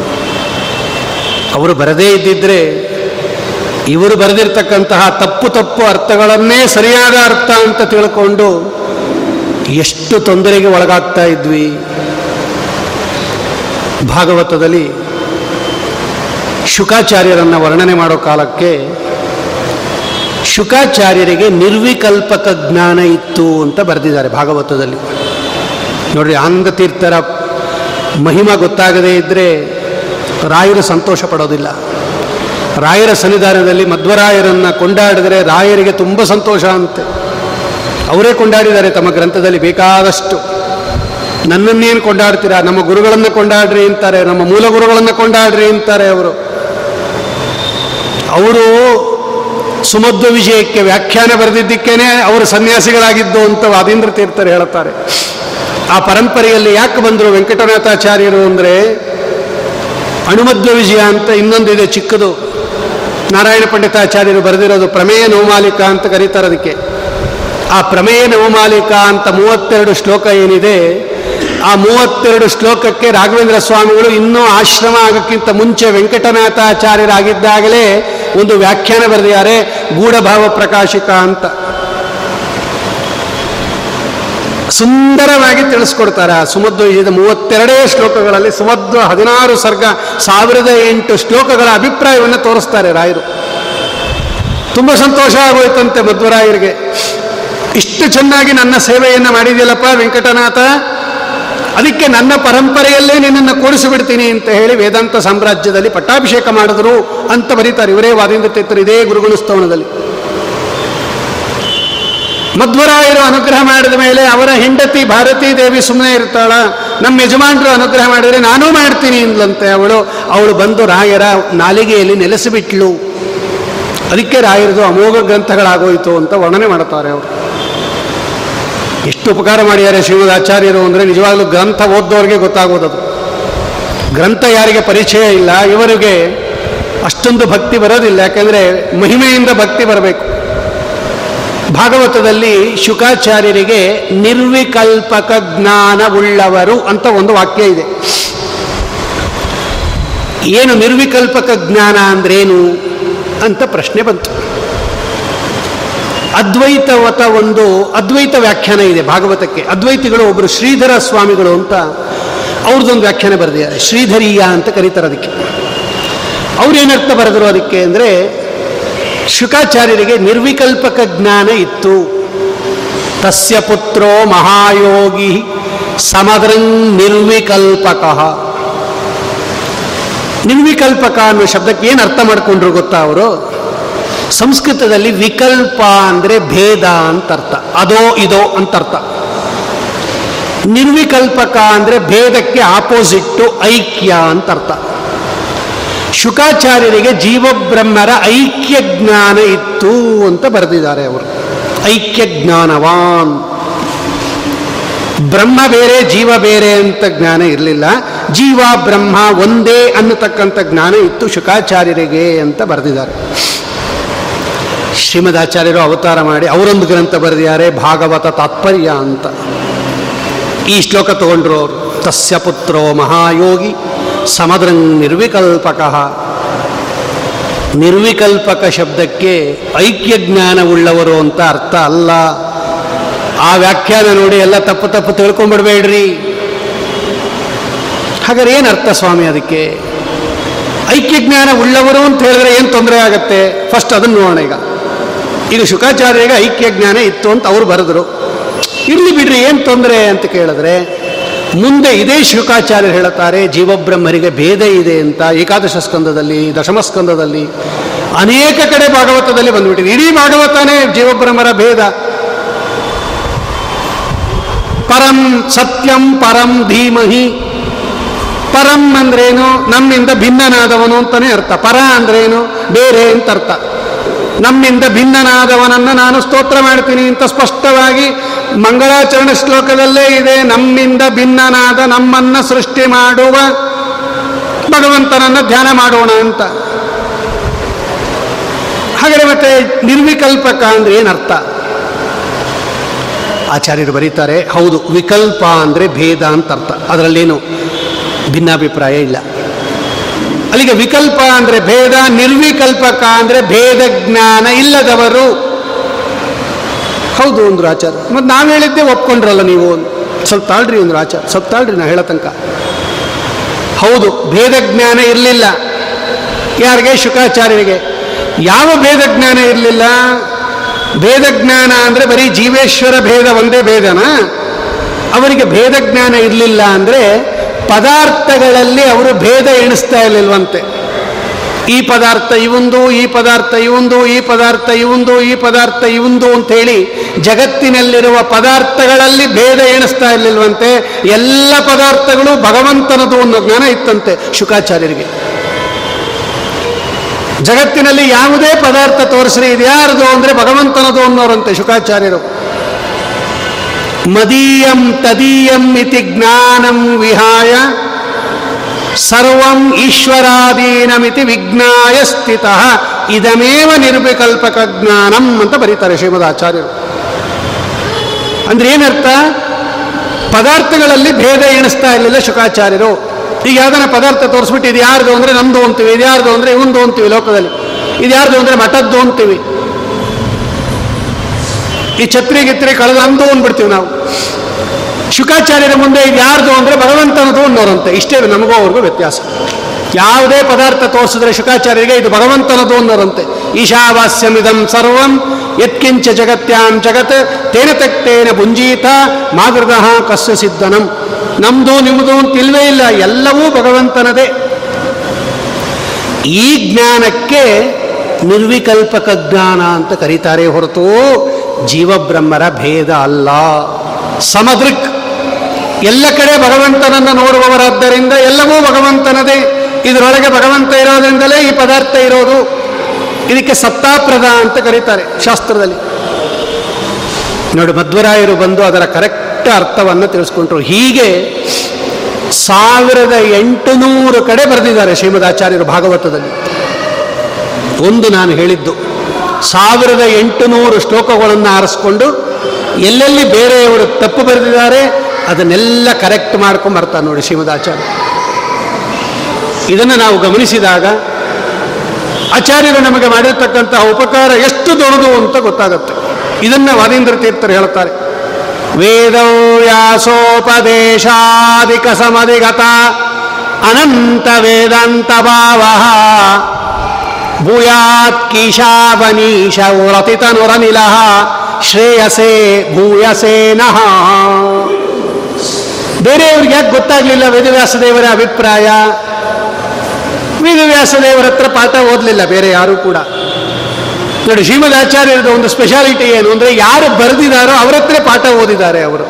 ಅವರು ಬರದೇ ಇದ್ದಿದ್ರೆ, ಇವರು ಬರೆದಿರ್ತಕ್ಕಂತಹ ತಪ್ಪು ತಪ್ಪು ಅರ್ಥಗಳನ್ನೇ ಸರಿಯಾದ ಅರ್ಥ ಅಂತ ತಿಳ್ಕೊಂಡು ಎಷ್ಟು ತೊಂದರೆಗೆ ಒಳಗಾಗ್ತಾ ಇದ್ವಿ. ಭಾಗವತದಲ್ಲಿ ಶುಕಾಚಾರ್ಯರನ್ನು ವರ್ಣನೆ ಮಾಡೋ ಕಾಲಕ್ಕೆ ಶುಕಾಚಾರ್ಯರಿಗೆ ನಿರ್ವಿಕಲ್ಪಕ ಜ್ಞಾನ ಇತ್ತು ಅಂತ ಬರೆದಿದ್ದಾರೆ ಭಾಗವತದಲ್ಲಿ. ನೋಡ್ರಿ ಅಂಗತೀರ್ಥರ ತೀರ್ಥರ ಮಹಿಮ ಗೊತ್ತಾಗದೇ ಇದ್ದರೆ ರಾಯರು ಸಂತೋಷ ಪಡೋದಿಲ್ಲ. ರಾಯರ ಸನ್ನಿಧಾನದಲ್ಲಿ ಮಧ್ವರಾಯರನ್ನು ಕೊಂಡಾಡಿದರೆ ರಾಯರಿಗೆ ತುಂಬ ಸಂತೋಷ ಅಂತೆ. ಅವರೇ ಕೊಂಡಾಡಿದ್ದಾರೆ ತಮ್ಮ ಗ್ರಂಥದಲ್ಲಿ ಬೇಕಾದಷ್ಟು. ನನ್ನನ್ನೇನು ಕೊಂಡಾಡ್ತೀರಾ? ನಮ್ಮ ಗುರುಗಳನ್ನು ಕೊಂಡಾಡ್ರಿ ಅಂತಾರೆ, ನಮ್ಮ ಮೂಲ ಗುರುಗಳನ್ನು ಕೊಂಡಾಡ್ರಿ ಅಂತಾರೆ ಅವರು. ಅವರು ಸುಮಧ್ವ ವಿಜಯಕ್ಕೆ ವ್ಯಾಖ್ಯಾನ ಬರೆದಿದ್ದಕ್ಕೇನೆ ಅವರು ಸನ್ಯಾಸಿಗಳಾಗಿದ್ದು ಅಂತ ವಾದೀಂದ್ರ ತೀರ್ಥರು ಹೇಳುತ್ತಾರೆ. ಆ ಪರಂಪರೆಯಲ್ಲಿ ಯಾಕೆ ಬಂದರು ವೆಂಕಟನಾಥಾಚಾರ್ಯರು ಅಂದರೆ, ಅಣುಮಧ್ವ ವಿಜಯ ಅಂತ ಇನ್ನೊಂದಿದೆ ಚಿಕ್ಕದು. ನಾರಾಯಣ ಪಂಡಿತಾಚಾರ್ಯರು ಬರೆದಿರೋದು ಪ್ರಮೇಯ ನವಮಾಲಿಕ ಅಂತ ಕರೀತಾರೆ ಅದಕ್ಕೆ. ಆ ಪ್ರಮೇಯ ನವಮಾಲಿಕ ಅಂತ ಮೂವತ್ತೆರಡು ಶ್ಲೋಕ ಏನಿದೆ ಆ ಮೂವತ್ತೆರಡು ಶ್ಲೋಕಕ್ಕೆ ರಾಘವೇಂದ್ರ ಸ್ವಾಮಿಗಳು ಇನ್ನೂ ಆಶ್ರಮ ಆಗೋಕ್ಕಿಂತ ಮುಂಚೆ ವೆಂಕಟನಾಥಾಚಾರ್ಯರಾಗಿದ್ದಾಗಲೇ ಒಂದು ವ್ಯಾಖ್ಯಾನ ಬರೆದಿದ್ದಾರೆ, ಗೂಢಭಾವ ಪ್ರಕಾಶಿಕ ಅಂತ. ಸುಂದರವಾಗಿ ತಿಳಿಸ್ಕೊಡ್ತಾರೆ ಆ ಸುಮಧ್ವ ಮೂವತ್ತೆರಡೇ ಶ್ಲೋಕಗಳಲ್ಲಿ, ಸುಮಧ್ವ ಹದಿನಾರು ಸರ್ಗ, ಸಾವಿರದ ಎಂಟು ಶ್ಲೋಕಗಳ ಅಭಿಪ್ರಾಯವನ್ನು ತೋರಿಸ್ತಾರೆ ರಾಯರು. ತುಂಬ ಸಂತೋಷ ಆಗೋಯ್ತಂತೆ ಮಧ್ವರಾಯರಿಗೆ. ಇಷ್ಟು ಚೆನ್ನಾಗಿ ನನ್ನ ಸೇವೆಯನ್ನು ಮಾಡಿದ್ಯಲ್ಲಪ್ಪ ವೆಂಕಟನಾಥ? ಅದಕ್ಕೆ ನನ್ನ ಪರಂಪರೆಯಲ್ಲೇ ನಿನ್ನನ್ನು ಕೂಡಿಸಿಬಿಡ್ತೀನಿ ಅಂತ ಹೇಳಿ ವೇದಾಂತ ಸಾಮ್ರಾಜ್ಯದಲ್ಲಿ ಪಟ್ಟಾಭಿಷೇಕ ಮಾಡಿದ್ರು ಅಂತ ಬರೀತಾರೆ. ಇವರೇ ವಾದಿಂದ ತೀರ್ಥರು ಇದೇ ಗುರುಗುಣ ಸ್ತವನದಲ್ಲಿ ಮಧ್ವರಾಯರು ಅನುಗ್ರಹ ಮಾಡಿದ ಮೇಲೆ ಅವರ ಹೆಂಡತಿ ಭಾರತೀ ದೇವಿ ಸುಮ್ಮನೆ ಇರ್ತಾಳ. ನಮ್ಮ ಯಜಮಾನರು ಅನುಗ್ರಹ ಮಾಡಿದರೆ ನಾನೂ ಮಾಡ್ತೀನಿ ಅಂದ್ಲಂತೆ ಅವಳು. ಅವಳು ಬಂದು ರಾಯರ ನಾಲಿಗೆಯಲ್ಲಿ ನೆಲೆಸಿಬಿಟ್ಲು. ಅದಕ್ಕೆ ರಾಯರದು ಅಮೋಘ ಗ್ರಂಥಗಳಾಗೋಯಿತು ಅಂತ ವರ್ಣನೆ ಮಾಡ್ತಾರೆ ಅವರು. ಎಷ್ಟು ಉಪಕಾರ ಮಾಡಿದ್ದಾರೆ ಶ್ರೀಮದ್ ಆಚಾರ್ಯರು ಅಂದರೆ ನಿಜವಾಗ್ಲೂ ಗ್ರಂಥ ಓದ್ದವ್ರಿಗೆ ಗೊತ್ತಾಗೋದದು ಗ್ರಂಥ ಯಾರಿಗೆ ಪರಿಚಯ ಇಲ್ಲ, ಇವರಿಗೆ ಅಷ್ಟೊಂದು ಭಕ್ತಿ ಬರೋದಿಲ್ಲ. ಯಾಕೆಂದರೆ ಮಹಿಮೆಯಿಂದ ಭಕ್ತಿ ಬರಬೇಕು. ಭಾಗವತದಲ್ಲಿ ಶುಕಾಚಾರ್ಯರಿಗೆ ನಿರ್ವಿಕಲ್ಪಕ ಜ್ಞಾನವುಳ್ಳವರು ಅಂತ ಒಂದು ವಾಕ್ಯ ಇದೆ. ಏನು ನಿರ್ವಿಕಲ್ಪಕ ಜ್ಞಾನ ಅಂದ್ರೇನು ಅಂತ ಪ್ರಶ್ನೆ ಬಂತು. ಅದ್ವೈತವತ ಒಂದು ಅದ್ವೈತ ವ್ಯಾಖ್ಯಾನ ಇದೆ ಭಾಗವತಕ್ಕೆ. ಅದ್ವೈತಿಗಳು ಒಬ್ಬರು ಶ್ರೀಧರ ಸ್ವಾಮಿಗಳು ಅಂತ ಅವ್ರದ್ದೊಂದು ವ್ಯಾಖ್ಯಾನ ಬರೆದಿದ್ದಾರೆ. ಶ್ರೀಧರೀಯ ಅಂತ ಕರೀತಾರೆ ಅದಕ್ಕೆ. ಅವ್ರೇನರ್ಥ ಬರೆದರು ಅದಕ್ಕೆ ಅಂದರೆ, ಶುಕಾಚಾರ್ಯರಿಗೆ ನಿರ್ವಿಕಲ್ಪಕ ಜ್ಞಾನ ಇತ್ತು. ತಸ್ಯ ಪುತ್ರೋ ಮಹಾಯೋಗಿ ಸಮದ್ರಂಗ್ ನಿರ್ವಿಕಲ್ಪಕ. ನಿರ್ವಿಕಲ್ಪಕ ಅನ್ನೋ ಶಬ್ದಕ್ಕೆ ಏನು ಅರ್ಥ ಮಾಡ್ಕೊಂಡ್ರು ಗೊತ್ತಾ ಅವರು? ಸಂಸ್ಕೃತದಲ್ಲಿ ವಿಕಲ್ಪ ಅಂದರೆ ಭೇದ ಅಂತ ಅರ್ಥ. ಅದೋ ಇದೋ ಅಂತ ಅರ್ಥ. ನಿರ್ವಿಕಲ್ಪಕ ಅಂದರೆ ಭೇದಕ್ಕೆ ಆಪೋಸಿಟ್ಟು ಐಕ್ಯ ಅಂತ ಅರ್ಥ. ಶುಕಾಚಾರ್ಯರಿಗೆ ಜೀವಬ್ರಹ್ಮರ ಐಕ್ಯ ಜ್ಞಾನ ಇತ್ತು ಅಂತ ಬರೆದಿದ್ದಾರೆ ಅವರು. ಐಕ್ಯ ಜ್ಞಾನವಾನ್ ಬ್ರಹ್ಮ ಬೇರೆ, ಜೀವ ಬೇರೆ ಅಂತ ಜ್ಞಾನ ಇರಲಿಲ್ಲ. ಜೀವ ಬ್ರಹ್ಮ ಒಂದೇ ಅನ್ನತಕ್ಕಂಥ ಜ್ಞಾನ ಇತ್ತು ಶುಕಾಚಾರ್ಯರಿಗೆ ಅಂತ ಬರೆದಿದ್ದಾರೆ. ಶ್ರೀಮದಾಚಾರ್ಯರು ಅವತಾರ ಮಾಡಿ ಅವರೊಂದು ಗ್ರಂಥ ಬರೆದಿದ್ದಾರೆ, ಭಾಗವತ ತಾತ್ಪರ್ಯ ಅಂತ. ಈ ಶ್ಲೋಕ ತಗೊಂಡ್ರು ಅವರು. ತಸ್ಯ ಪುತ್ರೋ ಮಹಾಯೋಗಿ ಸಮದ್ರಂಗ್ ನಿರ್ವಿಕಲ್ಪಕ. ನಿರ್ವಿಕಲ್ಪಕ ಶಬ್ದಕ್ಕೆ ಐಕ್ಯ ಜ್ಞಾನ ಉಳ್ಳವರು ಅಂತ ಅರ್ಥ ಅಲ್ಲ. ಆ ವ್ಯಾಖ್ಯಾನ ನೋಡಿ ಎಲ್ಲ ತಪ್ಪು ತಪ್ಪು ತಿಳ್ಕೊಂಡ್ಬಿಡ್ಬೇಡ್ರಿ ಹಾಗಾದ್ರೆ ಏನು ಅರ್ಥ ಸ್ವಾಮಿ ಅದಕ್ಕೆ? ಐಕ್ಯ ಜ್ಞಾನ ಉಳ್ಳವರು ಅಂತ ಹೇಳಿದ್ರೆ ಏನು ತೊಂದರೆ ಆಗುತ್ತೆ? ಫಸ್ಟ್ ಅದನ್ನು ನೋಡೋಣ ಈಗ. ಈಗ ಶುಕಾಚಾರ್ಯರಿಗೆ ಐಕ್ಯ ಜ್ಞಾನ ಇತ್ತು ಅಂತ ಅವರು ಬರೆದರು. ಇರಲಿ ಬಿಡ್ರಿ, ಏನು ತೊಂದರೆ ಅಂತ ಕೇಳಿದ್ರೆ, ಮುಂದೆ ಇದೇ ಶುಕಾಚಾರ್ಯರು ಹೇಳುತ್ತಾರೆ, ಜೀವಬ್ರಹ್ಮರಿಗೆ ಭೇದ ಇದೆ ಅಂತ ಏಕಾದಶ ಸ್ಕಂದದಲ್ಲಿ, ದಶಮ ಸ್ಕಂದದಲ್ಲಿ, ಅನೇಕ ಕಡೆ ಭಾಗವತದಲ್ಲಿ ಬಂದ್ಬಿಟ್ಟಿದೆ. ಇಡೀ ಭಾಗವತನೇ ಜೀವಬ್ರಹ್ಮರ ಭೇದ. ಪರಂ ಸತ್ಯಂ ಪರಂ ಧೀಮಹಿ. ಪರಂ ಅಂದ್ರೇನು? ನಮ್ಮಿಂದ ಭಿನ್ನನಾದವನು ಅಂತಾನೆ ಅರ್ಥ. ಪರ ಅಂದ್ರೇನು? ಬೇರೆ ಅಂತ ಅರ್ಥ. ನಮ್ಮಿಂದ ಭಿನ್ನನಾದವನನ್ನು ನಾನು ಸ್ತೋತ್ರ ಮಾಡ್ತೀನಿ ಅಂತ ಸ್ಪಷ್ಟವಾಗಿ ಮಂಗಳಾಚರಣ ಶ್ಲೋಕದಲ್ಲೇ ಇದೆ. ನಮ್ಮಿಂದ ಭಿನ್ನನಾದ ನಮ್ಮನ್ನ ಸೃಷ್ಟಿ ಮಾಡುವ ಭಗವಂತನನ್ನು ಧ್ಯಾನ ಮಾಡೋಣ ಅಂತ. ಹಾಗೆ ಮತ್ತೆ ನಿರ್ವಿಕಲ್ಪಕ ಅಂದ್ರೆ ಏನರ್ಥ? ಆಚಾರ್ಯರು ಬರೀತಾರೆ, ಹೌದು, ವಿಕಲ್ಪ ಅಂದರೆ ಭೇದ ಅಂತ ಅರ್ಥ ಅದರಲ್ಲೇನು ಭಿನ್ನಾಭಿಪ್ರಾಯ ಇಲ್ಲ. ಅಲ್ಲಿಗೆ ವಿಕಲ್ಪ ಅಂದರೆ ಭೇದ, ನಿರ್ವಿಕಲ್ಪಕ ಅಂದರೆ ಭೇದ ಜ್ಞಾನ ಇಲ್ಲದವರು. ಹೌದು, ಒಂದು ಆಚಾರ. ಮತ್ತು ನಾವು ಹೇಳಿದ್ದೆ ಒಪ್ಕೊಂಡ್ರಲ್ಲ ನೀವು ಸ್ವಲ್ಪ ತಾಳ್ರಿ ಒಂದು ಆಚಾರ. ಸ್ವಲ್ಪ ತಾಳ್ರಿ ನಾ ಹೇಳೋ ತನಕ. ಹೌದು, ಭೇದ ಜ್ಞಾನ ಇರಲಿಲ್ಲ. ಯಾರಿಗೆ? ಶುಕಾಚಾರ್ಯರಿಗೆ ಯಾವ ಭೇದ ಜ್ಞಾನ ಇರಲಿಲ್ಲ? ಭೇದ ಜ್ಞಾನ ಅಂದರೆ ಬರೀ ಜೀವೇಶ್ವರ ಭೇದ ಒಂದೇ ಭೇದನಾ? ಅವರಿಗೆ ಭೇದ ಜ್ಞಾನ ಇರಲಿಲ್ಲ ಅಂದರೆ ಪದಾರ್ಥಗಳಲ್ಲಿ ಅವರು ಭೇದ ಎಣಿಸ್ತಾ ಇರಲಿಲ್ವಂತೆ. ಈ ಪದಾರ್ಥ ಇವೊಂದು, ಈ ಪದಾರ್ಥ ಇವೊಂದು, ಈ ಪದಾರ್ಥ ಇವೊಂದು, ಈ ಪದಾರ್ಥ ಇವೊಂದು ಅಂತ ಹೇಳಿ ಜಗತ್ತಿನಲ್ಲಿರುವ ಪದಾರ್ಥಗಳಲ್ಲಿ ಭೇದ ಎಣಿಸ್ತಾ ಇರಲಿಲ್ವಂತೆ, ಎಲ್ಲ ಪದಾರ್ಥಗಳು ಭಗವಂತನದು ಅನ್ನೋ ಜ್ಞಾನ ಇತ್ತಂತೆ ಶುಕಾಚಾರ್ಯರಿಗೆ ಜಗತ್ತಿನಲ್ಲಿ ಯಾವುದೇ ಪದಾರ್ಥ ತೋರಿಸ್ರಿ, ಇದ್ಯಾರದು ಅಂದ್ರೆ ಭಗವಂತನದು ಅನ್ನೋರಂತೆ ಶುಕಾಚಾರ್ಯರು ಮದೀಯಂ ತದೀಯಂ ಇತಿ ಜ್ಞಾನಂ ವಿಹಾಯ ಸರ್ವಂ ಈಶ್ವರಾಧೀನಮಿತಿ ವಿಜ್ಞಾಯ ಸ್ಥಿತ. ಇದಮೇವ ನಿರ್ವಿಕಲ್ಪಕ ಜ್ಞಾನಂ ಅಂತ ಬರೀತಾರೆ ಶ್ರೀಮದ್ ಆಚಾರ್ಯರು. ಅಂದ್ರೆ ಏನರ್ಥ? ಪದಾರ್ಥಗಳಲ್ಲಿ ಭೇದ ಎಣಿಸ್ತಾ ಇರಲಿಲ್ಲ ಶುಕಾಚಾರ್ಯರು. ಈಗ ಯಾವ್ದಾನ ಪದಾರ್ಥ ತೋರಿಸ್ಬಿಟ್ಟು ಇದು ಯಾರ್ದು ಅಂದ್ರೆ ನಮ್ದು ಅಂತೀವಿ ಇದು ಯಾರ್ದು ಅಂದ್ರೆ ಇವಂದು ಅಂತೀವಿ ಲೋಕದಲ್ಲಿ. ಇದು ಯಾರ್ದು ಅಂದ್ರೆ ಮಠದ್ದು ಅಂತೀವಿ. ಈ ಛತ್ರಿ ಗಿತ್ರಿ ಕಳೆದ ಅಂದು ಅಂದ್ಬಿಡ್ತೀವಿ ನಾವು. ಶುಕಾಚಾರ್ಯರ ಮುಂದೆ ಇದು ಯಾರ್ದು ಅಂದ್ರೆ ಭಗವಂತನದು ಅನ್ನೋರಂತೆ. ಇಷ್ಟೇ ನಮಗೂ ಅವ್ರಿಗೂ ವ್ಯತ್ಯಾಸ. ಯಾವುದೇ ಪದಾರ್ಥ ತೋರಿಸಿದ್ರೆ ಶುಕಾಚಾರ್ಯರಿಗೆ ಇದು ಭಗವಂತನದು ಅನ್ನೋರಂತೆ. ಈಶಾವಾಸ್ಯಮಿದಂ ಸರ್ವಂ, ಯತ್ಕಿಂಚ ಜಗತ್ಯಾಂ ಜಗತ್, ತೇನ ತಕ್ತೇನ ಭುಂಜೀತ ಮಾಗೃದ ಕಸ್ಯ ಸಿದ್ಧನಂ. ನಮ್ದು ನಿಮ್ಮದು ಅಂತ ಇಲ್ವೇ ಇಲ್ಲ, ಎಲ್ಲವೂ ಭಗವಂತನದೇ. ಈ ಜ್ಞಾನಕ್ಕೆ ನಿರ್ವಿಕಲ್ಪಕ ಜ್ಞಾನ ಅಂತ ಕರೀತಾರೆ ಹೊರತು ಜೀವಬ್ರಹ್ಮರ ಭೇದ ಅಲ್ಲ. ಸಮದೃಕ್. ಎಲ್ಲ ಕಡೆ ಭಗವಂತನನ್ನು ನೋಡುವವರಾದ್ದರಿಂದ ಎಲ್ಲವೂ ಭಗವಂತನದೇ. ಇದರೊಳಗೆ ಭಗವಂತ ಇರೋದ್ರಿಂದಲೇ ಈ ಪದಾರ್ಥ ಇರೋದು. ಇದಕ್ಕೆ ಸತ್ತಾಪ್ರದ ಅಂತ ಕರೀತಾರೆ ಶಾಸ್ತ್ರದಲ್ಲಿ. ನೋಡಿ, ಮಧ್ವರಾಯರು ಬಂದು ಅದರ ಕರೆಕ್ಟ್ ಅರ್ಥವನ್ನು ತಿಳಿಸ್ಕೊಂಡ್ರು. ಹೀಗೆ ಸಾವಿರದ ಎಂಟುನೂರು ಕಡೆ ಬರೆದಿದ್ದಾರೆ ಶ್ರೀಮದಾಚಾರ್ಯರು ಭಾಗವತದಲ್ಲಿ. ಒಂದು ನಾನು ಹೇಳಿದ್ದು. ಸಾವಿರದ ಎಂಟುನೂರು ಶ್ಲೋಕಗಳನ್ನು ಆರಿಸ್ಕೊಂಡು ಎಲ್ಲೆಲ್ಲಿ ಬೇರೆಯವರು ತಪ್ಪು ಬರೆದಿದ್ದಾರೆ, ಅದನ್ನೆಲ್ಲ ಕರೆಕ್ಟ್ ಮಾಡ್ಕೊಂಡು ಬರ್ತಾರೆ ನೋಡಿ ಶ್ರೀಮದಾಚಾರ್ಯ. ಇದನ್ನು ನಾವು ಗಮನಿಸಿದಾಗ ಆಚಾರ್ಯರು ನಮಗೆ ಮಾಡಿರ್ತಕ್ಕಂತಹ ಉಪಕಾರ ಎಷ್ಟು ದೊಡ್ಡದು ಅಂತ ಗೊತ್ತಾಗುತ್ತೆ. ಇದನ್ನು ವಾದೀಂದ್ರ ತೀರ್ಥರು ಹೇಳ್ತಾರೆ ವೇದವ್ಯಾಸೋಪದೇಶಾಧಿಕ ಸಮಧಿಗತ ಅನಂತ ವೇದಾಂತ ಭಾವ ಭೂಯಾತ್ ಕೀಶಾವನೀಶ ವ್ರತಿತನುರನಿಲ ಶ್ರೇಯಸೇ ಭೂಯಸೇ ಬೇರೆಯವ್ರಿಗೆ ಯಾಕೆ ಗೊತ್ತಾಗ್ಲಿಲ್ಲ ವೇದವ್ಯಾಸ ದೇವರ ಅಭಿಪ್ರಾಯ? ವೇದವ್ಯಾಸ ದೇವರ ಹತ್ರ ಪಾಠ ಓದಲಿಲ್ಲ ಬೇರೆ ಯಾರು ಕೂಡ. ನೋಡಿ ಶ್ರೀಮದ್ ಆಚಾರ್ಯರದ ಒಂದು ಸ್ಪೆಷಾಲಿಟಿ ಏನು ಅಂದ್ರೆ ಯಾರು ಬರೆದಿದ್ದಾರೋ ಅವರ ಹತ್ರ ಪಾಠ ಓದಿದ್ದಾರೆ ಅವರು.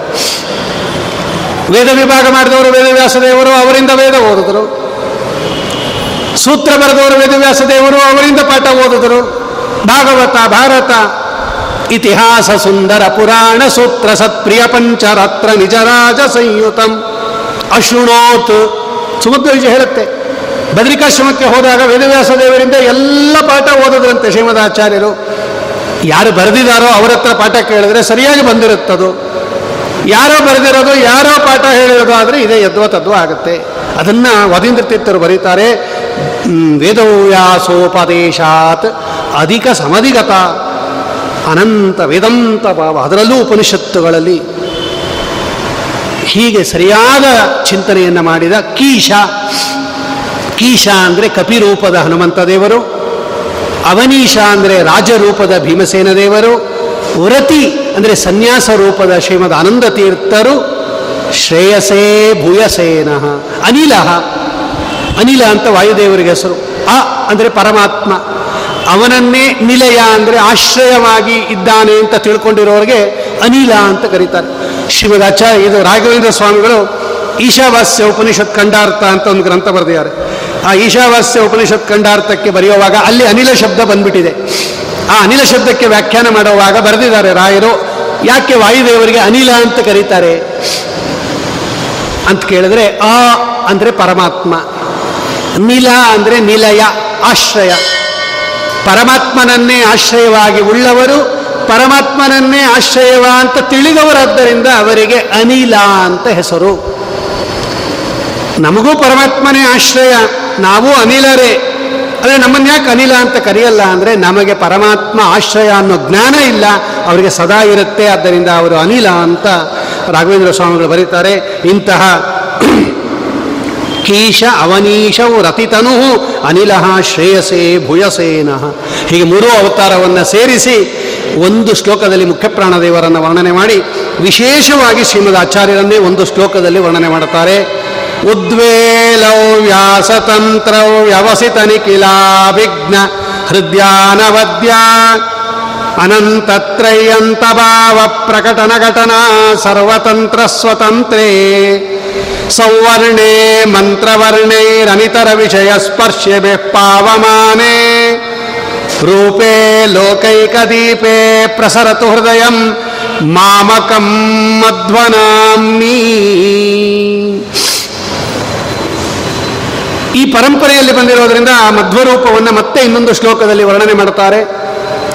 ವೇದ ವಿಭಾಗ ಮಾಡಿದವರು ವೇದವ್ಯಾಸ ದೇವರು ಅವರಿಂದ ವೇದ ಓದಿದ್ರು. ಸೂತ್ರ ಬರೆದವರು ವೇದವ್ಯಾಸ ದೇವರು, ಅವರಿಂದ ಪಾಠ ಓದಿದರು. ಭಾಗವತ, ಭಾರತ, ಇತಿಹಾಸ ಸುಂದರ ಪುರಾಣ ಸೂತ್ರ ಸತ್ಪ್ರಿಯ ಪಂಚರಾತ್ರ ನಿಜರಾಜ ಸಂಯುತಂ. ಅಶೃಣೋತ್ ಸುಮಧ್ವ ವಿಜಯ ಹೇಳುತ್ತೆ. ಬದ್ರಿಕಾಶ್ರಮಕ್ಕೆ ಹೋದಾಗ ವೇದವ್ಯಾಸ ದೇವರಿಂದ ಎಲ್ಲ ಪಾಠ ಓದಿದ್ರಂತೆ ಶ್ರೀಮದಾಚಾರ್ಯರು. ಯಾರು ಬರೆದಿದ್ದಾರೋ ಅವರ ಹತ್ರ ಪಾಠ ಕೇಳಿದ್ರೆ ಸರಿಯಾಗಿ ಬಂದಿರುತ್ತದು. ಯಾರೋ ಬರೆದಿರೋದು, ಯಾರೋ ಪಾಠ ಹೇಳಿರೋದು ಆದರೆ ಇದೇ ಯದ್ವ ತದ್ವ ಆಗುತ್ತೆ. ಅದನ್ನ ತೀರ್ಥರು ಬರೀತಾರೆ. ವೇದವ್ಯಾಸೋಪದೇಶಾತ್ ಅಧಿಕ ಸಮಧಿಗತ ಅನಂತ ವೇದಂತ ಭಾವ. ಅದರಲ್ಲೂ ಉಪನಿಷತ್ತುಗಳಲ್ಲಿ ಹೀಗೆ ಸರಿಯಾದ ಚಿಂತನೆಯನ್ನು ಮಾಡಿದ ಕೀಶ. ಕೀಶ ಅಂದರೆ ಕಪಿರೂಪದ ಹನುಮಂತ ದೇವರು, ಅವನೀಶ ಅಂದರೆ ರಾಜರೂಪದ ಭೀಮಸೇನ ದೇವರು, ವ್ರತಿ ಅಂದರೆ ಸನ್ಯಾಸ ರೂಪದ ಶ್ರೀಮದ್ ಆನಂದ ತೀರ್ಥರು ಶ್ರೇಯಸೇ ಭೂಯಸೇನ ಅನಿಲ. ಅನಿಲ ಅಂತ ವಾಯುದೇವರಿಗೆ ಹೆಸರು. ಅ ಅಂದರೆ ಪರಮಾತ್ಮ. ಅವನನ್ನೇ ನಿಲಯ ಅಂದರೆ ಆಶ್ರಯವಾಗಿ ಇದ್ದಾನೆ ಅಂತ ತಿಳ್ಕೊಂಡಿರೋರಿಗೆ ಅನಿಲ ಅಂತ ಕರೀತಾರೆ. ಆಚಾರ್ಯ ಇದು ರಾಘವೇಂದ್ರ ಸ್ವಾಮಿಗಳು ಈಶಾವಾಸ್ಯ ಉಪನಿಷತ್ ಖಂಡಾರ್ಥ ಅಂತ ಒಂದು ಗ್ರಂಥ ಬರೆದಿದ್ದಾರೆ. ಆ ಈಶಾವಾಸ್ಯ ಉಪನಿಷತ್ ಖಂಡಾರ್ಥಕ್ಕೆ ಬರೆಯುವಾಗ ಅಲ್ಲಿ ಅನಿಲ ಶಬ್ದ ಬಂದ್ಬಿಟ್ಟಿದೆ. ಆ ಅನಿಲ ಶಬ್ದಕ್ಕೆ ವ್ಯಾಖ್ಯಾನ ಮಾಡುವಾಗ ಬರೆದಿದ್ದಾರೆ ರಾಯರು, ಯಾಕೆ ವಾಯುದೇವರಿಗೆ ಅನಿಲ ಅಂತ ಕರೀತಾರೆ? ಅಂತ ಕೇಳಿದ್ರೆ, ಆ ಅಂದರೆ ಪರಮಾತ್ಮ. ನಿಲ ಅಂದರೆ ನಿಲಯ ಆಶ್ರಯ. ಪರಮಾತ್ಮನನ್ನೇ ಆಶ್ರಯವಾಗಿ ಉಳ್ಳವರು, ಪರಮಾತ್ಮನನ್ನೇ ಆಶ್ರಯವ ಅಂತ ತಿಳಿದವರಾದ್ದರಿಂದ ಅವರಿಗೆ ಅನಿಲ ಅಂತ ಹೆಸರು. ನಮಗೂ ಪರಮಾತ್ಮನೇ ಆಶ್ರಯ, ನಾವು ಅನಿಲರೇ. ಆದರೆ ನಮ್ಮನ್ನ ಯಾಕೆ ಅನಿಲ ಅಂತ ಕರೆಯಲ್ಲ ಅಂದರೆ ನಮಗೆ ಪರಮಾತ್ಮ ಆಶ್ರಯ ಅನ್ನೋ ಜ್ಞಾನ ಇಲ್ಲ, ಅವರಿಗೆ ಸದಾ ಇರುತ್ತೆ, ಆದ್ದರಿಂದ ಅವರು ಅನಿಲ ಅಂತ ರಾಘವೇಂದ್ರ ಸ್ವಾಮಿಗಳು ಬರೀತಾರೆ. ಇಂತಹ ಕೀಶ ಅವನೀಶವು ರತಿತನು. ಅನಿಲ ಶ್ರೇಯಸೇ ಭುಯಸೇನಃ ಹೀಗೆ ಮೂರೂ ಅವತಾರವನ್ನು ಸೇರಿಸಿ ಒಂದು ಶ್ಲೋಕದಲ್ಲಿ ಮುಖ್ಯಪ್ರಾಣದೇವರನ್ನು ವರ್ಣನೆ ಮಾಡಿ, ವಿಶೇಷವಾಗಿ ಶ್ರೀಮದ್ ಆಚಾರ್ಯರನ್ನೇ ಒಂದು ಶ್ಲೋಕದಲ್ಲಿ ವರ್ಣನೆ ಮಾಡುತ್ತಾರೆ. ಉದ್ವೇಲೌ ವ್ಯಾಸತಂತ್ರೌ ವ್ಯವಸಿತ ನಿಖಿಲಾಭಿಘ್ನ ಹೃದಯಾನವದ್ಯ ಅನಂತತ್ರಯಂತ ಭಾವ ಪ್ರಕಟನ ಘಟನಾ ಸರ್ವತಂತ್ರ ಸ್ವತಂತ್ರೇ. ಸೌವರ್ಣೆ ಮಂತ್ರವರ್ಣೈರನಿತರ ವಿಷಯ ಸ್ಪರ್ಶ್ಯ ಪಾವಮಾನೆ. ರೂಪೇ ಲೋಕೈಕದೀಪೇ ಪ್ರಸರತು ಹೃದಯ ಮಾಮಕಂ ಮಧ್ವನಾಮ್ನಿ ಈ ಪರಂಪರೆಯಲ್ಲಿ ಬಂದಿರೋದ್ರಿಂದ ಆ ಮಧ್ವರೂಪವನ್ನು ಮತ್ತೆ ಇನ್ನೊಂದು ಶ್ಲೋಕದಲ್ಲಿ ವರ್ಣನೆ ಮಾಡುತ್ತಾರೆ.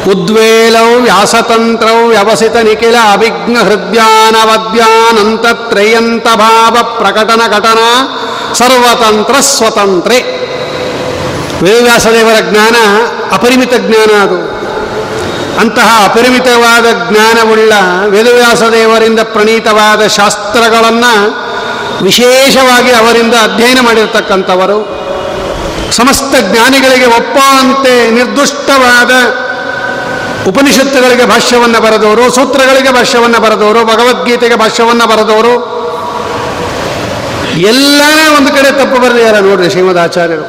ಉದ್ವೇಲೌ ವ್ಯಾಸತಂತ್ರೌ ವ್ಯವಸಿತ ನಿಖಿಲ ಅಭಿಜ್ಞ ಹೃದಯಾನವದ್ಯಾನಂತತ್ರಯಂತ ಭಾವ ಪ್ರಕಟನ ಘಟನ ಸರ್ವತಂತ್ರ ಸ್ವತಂತ್ರೆ. ವೇದವ್ಯಾಸದೇವರ ಜ್ಞಾನ ಅಪರಿಮಿತ ಜ್ಞಾನ ಅದು. ಅಂತಹ ಅಪರಿಮಿತವಾದ ಜ್ಞಾನವುಳ್ಳ ವೇದವ್ಯಾಸದೇವರಿಂದ ಪ್ರಣೀತವಾದ ಶಾಸ್ತ್ರಗಳನ್ನು ವಿಶೇಷವಾಗಿ ಅವರಿಂದ ಅಧ್ಯಯನ ಮಾಡಿರ್ತಕ್ಕಂಥವರು. ಸಮಸ್ತ ಜ್ಞಾನಿಗಳಿಗೆ ಒಪ್ಪುವಂತೆ ನಿರ್ದುಷ್ಟವಾದ ಉಪನಿಷತ್ತುಗಳಿಗೆ ಭಾಷ್ಯವನ್ನು ಬರೆದವರು, ಸೂತ್ರಗಳಿಗೆ ಭಾಷ್ಯವನ್ನು ಬರೆದವರು, ಭಗವದ್ಗೀತೆಗೆ ಭಾಷ್ಯವನ್ನು ಬರೆದವರು. ಎಲ್ಲ ಒಂದು ಕಡೆ ತಪ್ಪು ಬರೆದಿದ್ದಾರೆ ನೋಡ್ರಿ ಶ್ರೀಮದ್ ಆಚಾರ್ಯರು.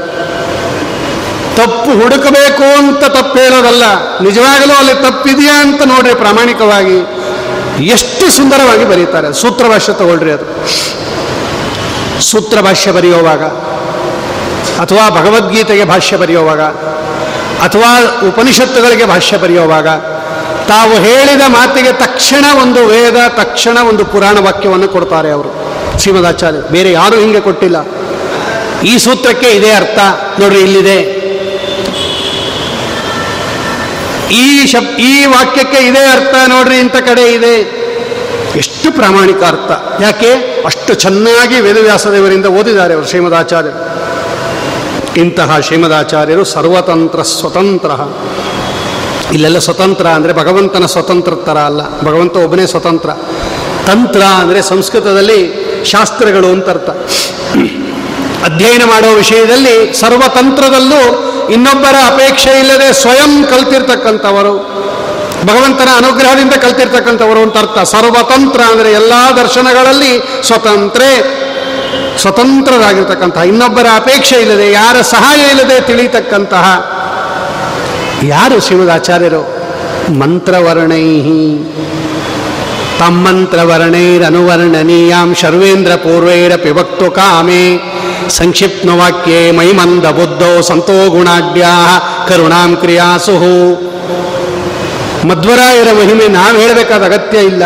ತಪ್ಪು ಹುಡುಕಬೇಕು ಅಂತ ತಪ್ಪು ಹೇಳೋದಲ್ಲ ನಿಜವಾಗಲೂ ಅಲ್ಲಿ ತಪ್ಪಿದೆಯಾ ಅಂತ ನೋಡ್ರಿ ಪ್ರಾಮಾಣಿಕವಾಗಿ. ಎಷ್ಟು ಸುಂದರವಾಗಿ ಬರೀತಾರೆ, ಸೂತ್ರ ಭಾಷ್ಯ ತಗೊಳ್ರಿ ಅದು. ಸೂತ್ರ ಭಾಷ್ಯ ಬರೆಯುವಾಗ, ಅಥವಾ ಭಗವದ್ಗೀತೆಗೆ ಭಾಷ್ಯ ಬರೆಯುವಾಗ ಅಥವಾ ಉಪನಿಷತ್ತುಗಳಿಗೆ ಭಾಷ್ಯ ಬರೆಯುವಾಗ, ತಾವು ಹೇಳಿದ ಮಾತಿಗೆ ತಕ್ಷಣ ಒಂದು ವೇದ, ತಕ್ಷಣ ಒಂದು ಪುರಾಣ ವಾಕ್ಯವನ್ನು ಕೊಡ್ತಾರೆ ಅವರು. ಶ್ರೀಮದಾಚಾರ್ಯ, ಬೇರೆ ಯಾರೂ ಹಿಂಗೆ ಕೊಟ್ಟಿಲ್ಲ. ಈ ಸೂತ್ರಕ್ಕೆ ಇದೇ ಅರ್ಥ. ನೋಡ್ರಿ, ಇಲ್ಲಿದೆ. ಈ ಶಬ್, ಈ ವಾಕ್ಯಕ್ಕೆ ಇದೇ ಅರ್ಥ. ನೋಡ್ರಿ, ಇಂಥ ಕಡೆ ಇದೆ. ಎಷ್ಟು ಪ್ರಾಮಾಣಿಕ ಅರ್ಥ. ಯಾಕೆ? ಅಷ್ಟು ಚೆನ್ನಾಗಿ ವೇದವ್ಯಾಸದೇವರಿಂದ ಓದಿದ್ದಾರೆ ಅವರು ಶ್ರೀಮದಾಚಾರ್ಯರು. ಇಂತಹ ಶ್ರೀಮದಾಚಾರ್ಯರು ಸರ್ವತಂತ್ರ ಸ್ವತಂತ್ರ. ಇಲ್ಲೆಲ್ಲ ಸ್ವತಂತ್ರ ಅಂದರೆ ಭಗವಂತನ ಸ್ವತಂತ್ರ ಥರ ಅಲ್ಲ. ಭಗವಂತ ಒಬ್ಬನೇ ಸ್ವತಂತ್ರ. ತಂತ್ರ ಅಂದರೆ ಸಂಸ್ಕೃತದಲ್ಲಿ ಶಾಸ್ತ್ರಗಳು ಅಂತ ಅರ್ಥ. ಅಧ್ಯಯನ ಮಾಡುವ ವಿಷಯದಲ್ಲಿ ಸರ್ವತಂತ್ರದಲ್ಲೂ ಇನ್ನೊಬ್ಬರ ಅಪೇಕ್ಷೆ ಇಲ್ಲದೆ ಸ್ವಯಂ ಕಲ್ತಿರ್ತಕ್ಕಂಥವರು, ಭಗವಂತನ ಅನುಗ್ರಹದಿಂದ ಕಲ್ತಿರ್ತಕ್ಕಂಥವರು ಅಂತ ಅರ್ಥ. ಸರ್ವತಂತ್ರ ಅಂದರೆ ಎಲ್ಲ ದರ್ಶನಗಳಲ್ಲಿ ಸ್ವತಂತ್ರೆ. ಸ್ವತಂತ್ರರಾಗಿರ್ತಕ್ಕಂತಹ ಇನ್ನೊಬ್ಬರ ಅಪೇಕ್ಷೆ ಇಲ್ಲದೆ, ಯಾರ ಸಹಾಯ ಇಲ್ಲದೆ ತಿಳಿತಕ್ಕಂತಹ ಯಾರು ಶ್ರೀಮದಾಚಾರ್ಯರು ಮಂತ್ರವರ್ಣೈ ತಮ್ಮಂತ್ರವರ್ಣೈರನುವರ್ಣನೀಯಾಂ ಶರ್ವೇಂದ್ರ ಪೂರ್ವೈರಪಿ ವಕ್ತು ಕಾಮೆ. ಸಂಕ್ಷಿಪ್ತ ವಾಕ್ಯೇ ಮೈಮಂದ ಬುದ್ಧೋ ಸಂತೋ ಗುಣಾಢ್ಯಾ ಕರುಣಾಂ ಕ್ರಿಯಾಸು ಮಧ್ವರಾಯರ ಮಹಿಮೆ ನಾವು ಹೇಳಬೇಕಾದ ಅಗತ್ಯ ಇಲ್ಲ.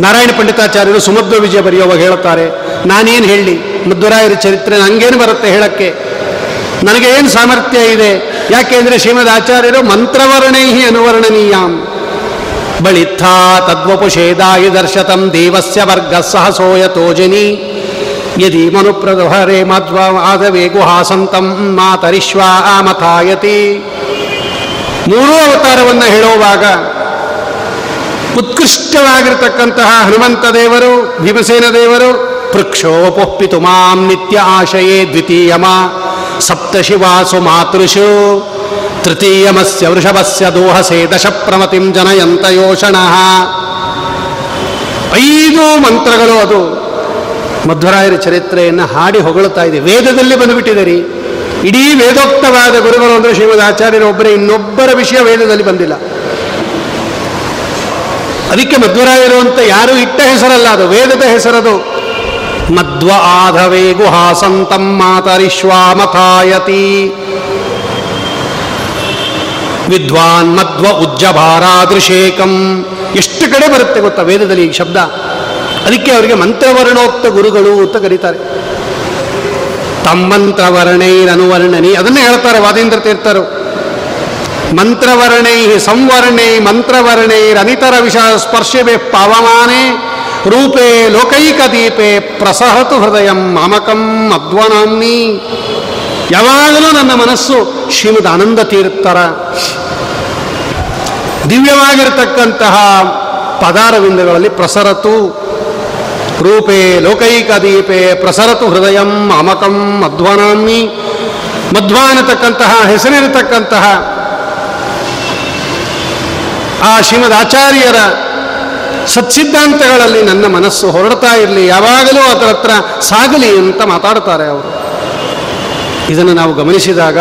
ನಾರಾಯಣ ಪಂಡಿತಾಚಾರ್ಯರು ಸುಮಧ್ವ ವಿಜಯ ಬರೆಯುವಾಗ ಹೇಳುತ್ತಾರೆ ನಾನೇನು ಹೇಳಿ? ಮಧ್ವರಾಯರ ಚರಿತ್ರೆ ನನಗೇನು ಬರುತ್ತೆ ಹೇಳಕ್ಕೆ? ನನಗೆ ಏನು ಸಾಮರ್ಥ್ಯ ಇದೆ? ಯಾಕೆಂದರೆ ಶ್ರೀಮದ್ ಆಚಾರ್ಯರು ಮಂತ್ರವರ್ಣೈ ಅನುವರ್ಣನೀಯಾಂ. ಬಳಿತ್ಥಾ ತದ್ವಪುಷೇದಾಯಿ ದರ್ಶತಂ ದೇವಸ್ಯ ವರ್ಗ ಸಹಸೋಯತೋಜನಿ ಯದಿ ಮನುಪ್ರದಹರೆ ಮಧ್ವ ಆದವೇ ಗುಹಾಸಂತಂ ಮಾತರಿಶ್ವಾ ಆಮಥಾಯತಿ. ಮೂರೂ ಅವತಾರವನ್ನು ಹೇಳುವಾಗ ಉತ್ಕೃಷ್ಟವಾಗಿರ್ತಕ್ಕಂತಹ ಹನುಮಂತ ದೇವರು, ಭೀಮಸೇನ ದೇವರು ಪೃಕ್ಷೋಪೊಪ್ಪಿತು ಮಾಂ ನಿತ್ಯ ಆಶಯೇ ದ್ವಿತೀಯಮ. ಸಪ್ತಶಿವಾಸು ಮಾತೃಷು. ತೃತೀಯಮಸ್ಯ ವೃಷಭಸ್ಯ ದೋಹಸೆ ದಶ ಪ್ರಮತಿಂ ಜನಯಂತ ಯೋಷಣ. ಐದು ಮಂತ್ರಗಳು ಅದು. ಮಧ್ವರಾಯರ ಚರಿತ್ರೆಯನ್ನು ಹಾಡಿ ಹೊಗಳುತ್ತಾ ಇದೆ. ವೇದದಲ್ಲಿ ಬಂದುಬಿಟ್ಟಿದೆ ರೀ ಇಡೀ ವೇದೋಕ್ತವಾದ ಗುರುಗಳು ಅಂದರೆ ಶ್ರೀಮದ್ ಆಚಾರ್ಯರು ಒಬ್ಬರೇ, ಇನ್ನೊಬ್ಬರ ವಿಷಯ ವೇದದಲ್ಲಿ ಬಂದಿಲ್ಲ. ಅದಕ್ಕೆ ಮಧ್ವರಾಯರು ಅಂತ ಯಾರು ಇಟ್ಟ ಹೆಸರಲ್ಲ ಅದು, ವೇದದ ಹೆಸರದು. ಮಧ್ವ ಆಧವೇ ಗುಹಾಸಂತಂ ಮಾತರಿಶ್ವಾಮಥಾಯತಿ. ವಿದ್ವಾನ್ ಮಧ್ವ ಉಜ್ಜಭಾರಾದೃಶೇಕಂ. ಎಷ್ಟು ಕಡೆ ಬರುತ್ತೆ ಗೊತ್ತಾ ವೇದದಲ್ಲಿ ಈ ಶಬ್ದ? ಅದಕ್ಕೆ ಅವರಿಗೆ ಮಂತ್ರವರ್ಣೋಕ್ತ ಗುರುಗಳು ಅಂತ ಕರೀತಾರೆ. ತಮ್ಮಂತ್ರವರ್ಣೈರನುವರ್ಣನಿ ಅದನ್ನೇ ಹೇಳ್ತಾರೆ ವಾದೇಂದ್ರ ತೀರ್ಥರು. ಮಂತ್ರವರ್ಣೈ ಸಂವರ್ಣೈ ಮಂತ್ರವರ್ಣೈರನಿತರ ವಿಷ ಸ್ಪರ್ಶವೇ ಪಾವಮಾನೆ. ರೂಪೇ ಲೋಕೈಕ ದೀಪೆ ಪ್ರಸಹತು ಹೃದಯ ಮಾಮಕಂ ಮಧ್ವನಾಮ್ನಿ ಯಾವಾಗಲೂ ನನ್ನ ಮನಸ್ಸು ಶ್ರೀಮದ್ ಆನಂದ ತೀರ್ಥರ. ದಿವ್ಯವಾಗಿರತಕ್ಕಂತಹ ಪದಾರವಿಂದಗಳಲ್ಲಿ ಪ್ರಸರತು. ರೂಪೇ ಲೋಕೈಕ ದೀಪೆ ಪ್ರಸರತು ಹೃದಯಂ ಅಮಕಂ ಮಧ್ವನಾಮ್ನಿ ಮಧ್ವ ಅನ್ನತಕ್ಕಂತಹ ಹೆಸರಿರತಕ್ಕಂತಹ ಆ ಶ್ರೀಮದ್ ಆಚಾರ್ಯರ ಸತ್ಸಿದ್ಧಾಂತಗಳಲ್ಲಿ ನನ್ನ ಮನಸ್ಸು ಹೊರಡ್ತಾ ಇರಲಿ, ಯಾವಾಗಲೂ ಅದರ ಹತ್ರ ಸಾಗಲಿ ಅಂತ ಮಾತಾಡ್ತಾರೆ ಅವರು. ಇದನ್ನು ನಾವು ಗಮನಿಸಿದಾಗ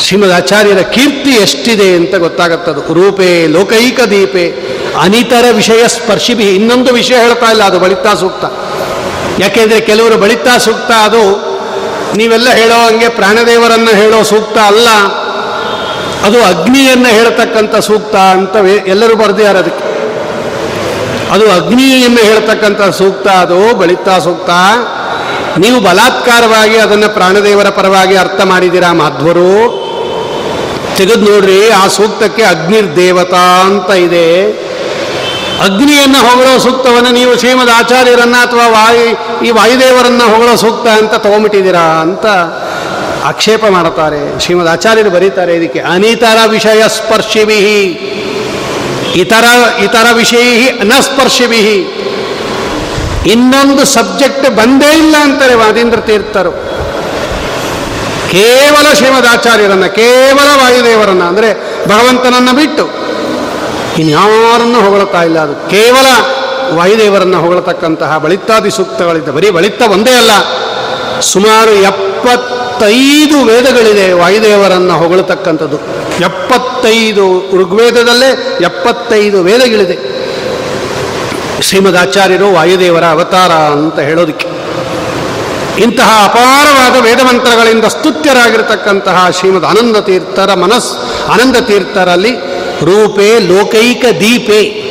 ಶ್ರೀಮದ್ ಆಚಾರ್ಯರ ಕೀರ್ತಿ ಎಷ್ಟಿದೆ ಅಂತ ಗೊತ್ತಾಗತ್ತದು. ರೂಪೇ ಲೋಕೈಕ ದೀಪೆ, ಅನಿತರ ವಿಷಯ ಸ್ಪರ್ಶಿಬಿ ಇನ್ನೊಂದು ವಿಷಯ ಹೇಳ್ತಾ ಇಲ್ಲ, ಅದು ಬಳಿತಾ ಸೂಕ್ತ. ಯಾಕೆಂದರೆ ಕೆಲವರು ಬಳಿತಾ ಸೂಕ್ತ ಅದು, ನೀವೆಲ್ಲ ಹೇಳೋ ಹಂಗೆ ಪ್ರಾಣದೇವರನ್ನು ಹೇಳೋ ಸೂಕ್ತ ಅಲ್ಲ. ಅದು ಅಗ್ನಿಯನ್ನು ಹೇಳ್ತಕ್ಕಂಥ ಸೂಕ್ತ ಅಂತ ಎಲ್ಲರೂ ಬರೆದಿದ್ದಾರೆ ಅದಕ್ಕೆ. ಅದು ಅಗ್ನಿಯನ್ನು ಹೇಳ್ತಕ್ಕಂಥ ಸೂಕ್ತ, ಅದು ಬಳಿತಾ ಸೂಕ್ತ. ನೀವು ಬಲಾತ್ಕಾರವಾಗಿ ಅದನ್ನು ಪ್ರಾಣದೇವರ ಪರವಾಗಿ ಅರ್ಥ ಮಾಡಿದ್ದೀರಾ ಮಾಧ್ವರು? ತೆಗೆದು ನೋಡ್ರಿ, ಆ ಸೂಕ್ತಕ್ಕೆ ಅಗ್ನಿರ್ದೇವತಾ ಅಂತ ಇದೆ. ಅಗ್ನಿಯನ್ನು ಹೊಗಳೋ ಸೂಕ್ತವನ್ನು ನೀವು ಶ್ರೀಮದ್ ಆಚಾರ್ಯರನ್ನ ಅಥವಾ ವಾಯು ಈ ವಾಯುದೇವರನ್ನ ಹೊಗಳೋ ಸೂಕ್ತ ಅಂತ ತಗೊಂಬಿಟ್ಟಿದ್ದೀರಾ ಅಂತ. ಆಕ್ಷೇಪ ಮಾಡುತ್ತಾರೆ. ಶ್ರೀಮದ್ ಆಚಾರ್ಯರು ಬರೀತಾರೆ ಇದಕ್ಕೆ, ಅನಿತರ ವಿಷಯ ಸ್ಪರ್ಶಿಭಿ ಇತರ ಇತರ ವಿಷಯ ನ ಇನ್ನೊಂದು ಸಬ್ಜೆಕ್ಟ್ ಬಂದೇ ಇಲ್ಲ ಅಂತಾರೆ ವಾದೀಂದ್ರ ತೀರ್ಥರು. ಕೇವಲ ಶ್ರೀಮದ್ ಆಚಾರ್ಯರನ್ನ, ಕೇವಲ ವಾಯುದೇವರನ್ನ, ಅಂದರೆ ಭಗವಂತನನ್ನ ಬಿಟ್ಟು ಇನ್ಯಾರನ್ನು ಹೊಗಳುತ್ತಾ ಇಲ್ಲ ಅದು. ಕೇವಲ ವಾಯುದೇವರನ್ನು ಹೊಗಳತಕ್ಕಂತಹ ಬಳಿತ್ತಾದಿ ಸೂಕ್ತಗಳಿದ್ದ, ಬರೀ ಬಳಿತ್ತ ಒಂದೇ ಅಲ್ಲ, ಸುಮಾರು ಎಪ್ಪತ್ತೈದು ವೇದಗಳಿದೆ ವಾಯುದೇವರನ್ನು ಹೊಗಳತಕ್ಕಂಥದ್ದು. ಎಪ್ಪತ್ತೈದು ಋಗ್ವೇದದಲ್ಲೇ ಎಪ್ಪತ್ತೈದು ವೇದಗಳಿದೆ. ಶ್ರೀಮದ್ ಆಚಾರ್ಯರು ವಾಯುದೇವರ ಅವತಾರ ಅಂತ ಹೇಳೋದಕ್ಕೆ. ಇಂತಹ ಅಪಾರವಾದ ವೇದಮಂತ್ರಗಳಿಂದ ಸ್ತುತ್ಯರಾಗಿರ್ತಕ್ಕಂತಹ ಶ್ರೀಮದ್ ಆನಂದ ತೀರ್ಥರ ಮನಸ್, ಆನಂದ ತೀರ್ಥರಲ್ಲಿ ರೂಪೇ ಲೋಕೈಕ ದೀಪೆ.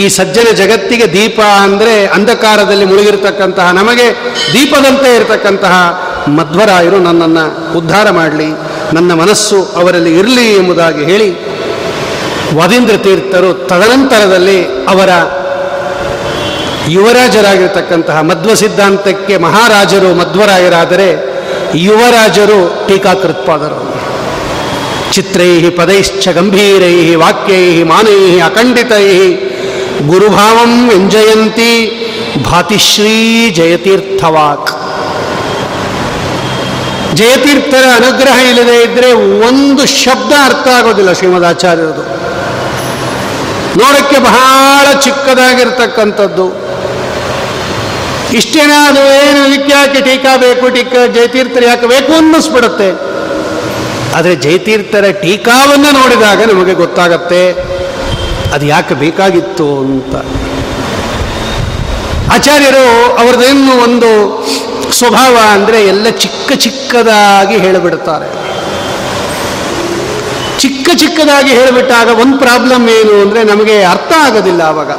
ಈ ಸಜ್ಜನ ಜಗತ್ತಿಗೆ ದೀಪ ಅಂದರೆ ಅಂಧಕಾರದಲ್ಲಿ ಮುಳುಗಿರ್ತಕ್ಕಂತಹ ನಮಗೆ ದೀಪದಂತೆ ಇರತಕ್ಕಂತಹ ಮಧ್ವರಾಯರು ನನ್ನನ್ನು ಉದ್ಧಾರ ಮಾಡಲಿ, ನನ್ನ ಮನಸ್ಸು ಅವರಲ್ಲಿ ಇರಲಿ ಎಂಬುದಾಗಿ ಹೇಳಿ, ವದೀಂದ್ರ ತೀರ್ಥರು ತದನಂತರದಲ್ಲಿ ಅವರ ಯುವರಾಜರಾಗಿರ್ತಕ್ಕಂತಹ ಮಧ್ವ ಸಿದ್ಧಾಂತಕ್ಕೆ ಮಹಾರಾಜರು ಮಧ್ವರಾಯರಾದರೆ ಯುವರಾಜರು ಟೀಕಾಕೃತ್ಪಾದರು. ಚಿತ್ರೈ ಪದೈಶ್ಚ ಗಂಭೀರೈ ವಾಕ್ಯೈ ಮಾನೈ ಅಖಂಡಿತೈ ಗುರುಭಾವಂ ವ್ಯಂಜಯಂತಿ ಭಾತಿಶ್ರೀ ಜಯತೀರ್ಥವಾಕ್. ಜಯತೀರ್ಥರ ಅನುಗ್ರಹ ಇಲ್ಲದೆ ಇದ್ದರೆ ಒಂದು ಶಬ್ದ ಅರ್ಥ ಆಗೋದಿಲ್ಲ ಶ್ರೀಮದಾಚಾರ್ಯರದು. ನೋಡಕ್ಕೆ ಬಹಳ ಚಿಕ್ಕದಾಗಿರ್ತಕ್ಕಂಥದ್ದು. ಇಷ್ಟೇನಾ ಅದು ಏನು ಇದಕ್ಕೆ ಟೀಕಾ ಬೇಕು, ಟೀಕಾ ಜಯತೀರ್ಥರು ಯಾಕೆ ಬೇಕು ಅನ್ನಿಸ್ಬಿಡುತ್ತೆ. ಆದರೆ ಜಯತೀರ್ಥರ ಟೀಕಾವನ್ನು ನೋಡಿದಾಗ ನಮಗೆ ಗೊತ್ತಾಗತ್ತೆ, ಅದು ಯಾಕೆ ಬೇಕಾಗಿತ್ತು ಅಂತ. ಆಚಾರ್ಯರು ಅವ್ರದ್ದೇನು ಒಂದು ಸ್ವಭಾವ ಅಂದರೆ ಎಲ್ಲ ಚಿಕ್ಕ ಚಿಕ್ಕದಾಗಿ ಹೇಳಿಬಿಡ್ತಾರೆ. ಚಿಕ್ಕ ಚಿಕ್ಕದಾಗಿ ಹೇಳಿಬಿಟ್ಟಾಗ ಒಂದು ಪ್ರಾಬ್ಲಮ್ ಏನು ಅಂದರೆ ನಮಗೆ ಅರ್ಥ ಆಗೋದಿಲ್ಲ ಆವಾಗ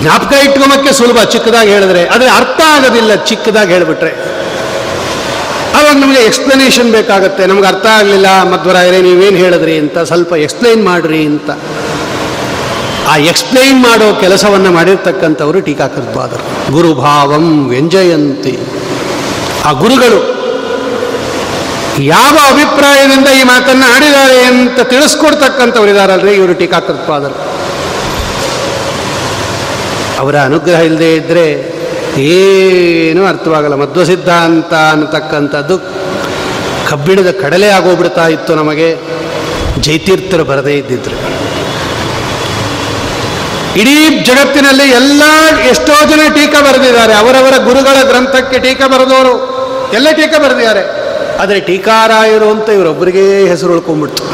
ಜ್ಞಾಪಕ ಇಟ್ಕೊಳಕ್ಕೆ ಸುಲಭ ಚಿಕ್ಕದಾಗಿ ಹೇಳಿದ್ರೆ, ಆದರೆ ಅರ್ಥ ಆಗೋದಿಲ್ಲ ಚಿಕ್ಕದಾಗಿ ಹೇಳಿಬಿಟ್ರೆ. ಆವಾಗ ನಮಗೆ ಎಕ್ಸ್ಪ್ಲನೇಷನ್ ಬೇಕಾಗತ್ತೆ. ನಮ್ಗೆ ಅರ್ಥ ಆಗಲಿಲ್ಲ, ಮಧ್ವರಾಯರೇ, ನೀವೇನು ಹೇಳಿದ್ರಿ ಅಂತ, ಸ್ವಲ್ಪ ಎಕ್ಸ್ಪ್ಲೈನ್ ಮಾಡ್ರಿ ಅಂತ. ಆ ಎಕ್ಸ್ಪ್ಲೈನ್ ಮಾಡೋ ಕೆಲಸವನ್ನು ಮಾಡಿರ್ತಕ್ಕಂಥವರು ಟೀಕಾಕೃತ್ವಾದರು. ಗುರುಭಾವಂ ವ್ಯಂಜಯಂತಿ. ಆ ಗುರುಗಳು ಯಾವ ಅಭಿಪ್ರಾಯದಿಂದ ಈ ಮಾತನ್ನು ಆಡಿದ್ದಾರೆ ಅಂತ ತಿಳಿಸ್ಕೊಡ್ತಕ್ಕಂಥವ್ರು ಇದಾರಲ್ರಿ? ಇವರು ಟೀಕಾಕೃತ್ವಾದರು. ಅವರ ಅನುಗ್ರಹ ಇಲ್ಲದೆ ಇದ್ದರೆ ಏನೂ ಅರ್ಥವಾಗಲ್ಲ. ಮಧ್ವ ಸಿದ್ಧಾಂತ ಅನ್ನತಕ್ಕಂಥದ್ದು ಕಬ್ಬಿಣದ ಕಡಲೆ ಆಗೋಗ್ಬಿಡ್ತಾ ಇತ್ತು ನಮಗೆ. ಜೈತೀರ್ಥರು ಬರದೇ ಇದ್ದಿದ್ರು. ಇಡೀ ಜಗತ್ತಿನಲ್ಲಿ ಎಲ್ಲ ಎಷ್ಟೋ ಜನ ಟೀಕಾ ಬರೆದಿದ್ದಾರೆ. ಅವರವರ ಗುರುಗಳ ಗ್ರಂಥಕ್ಕೆ ಟೀಕಾ ಬರೆದವರು. ಎಲ್ಲ ಟೀಕಾ ಬರೆದಿದ್ದಾರೆ. ಆದರೆ ಟೀಕಾರಾಯರು ಅಂತ ಇವರೊಬ್ಬರಿಗೆ ಹೆಸರು ಉಳ್ಕೊಂಡ್ಬಿಡ್ತು.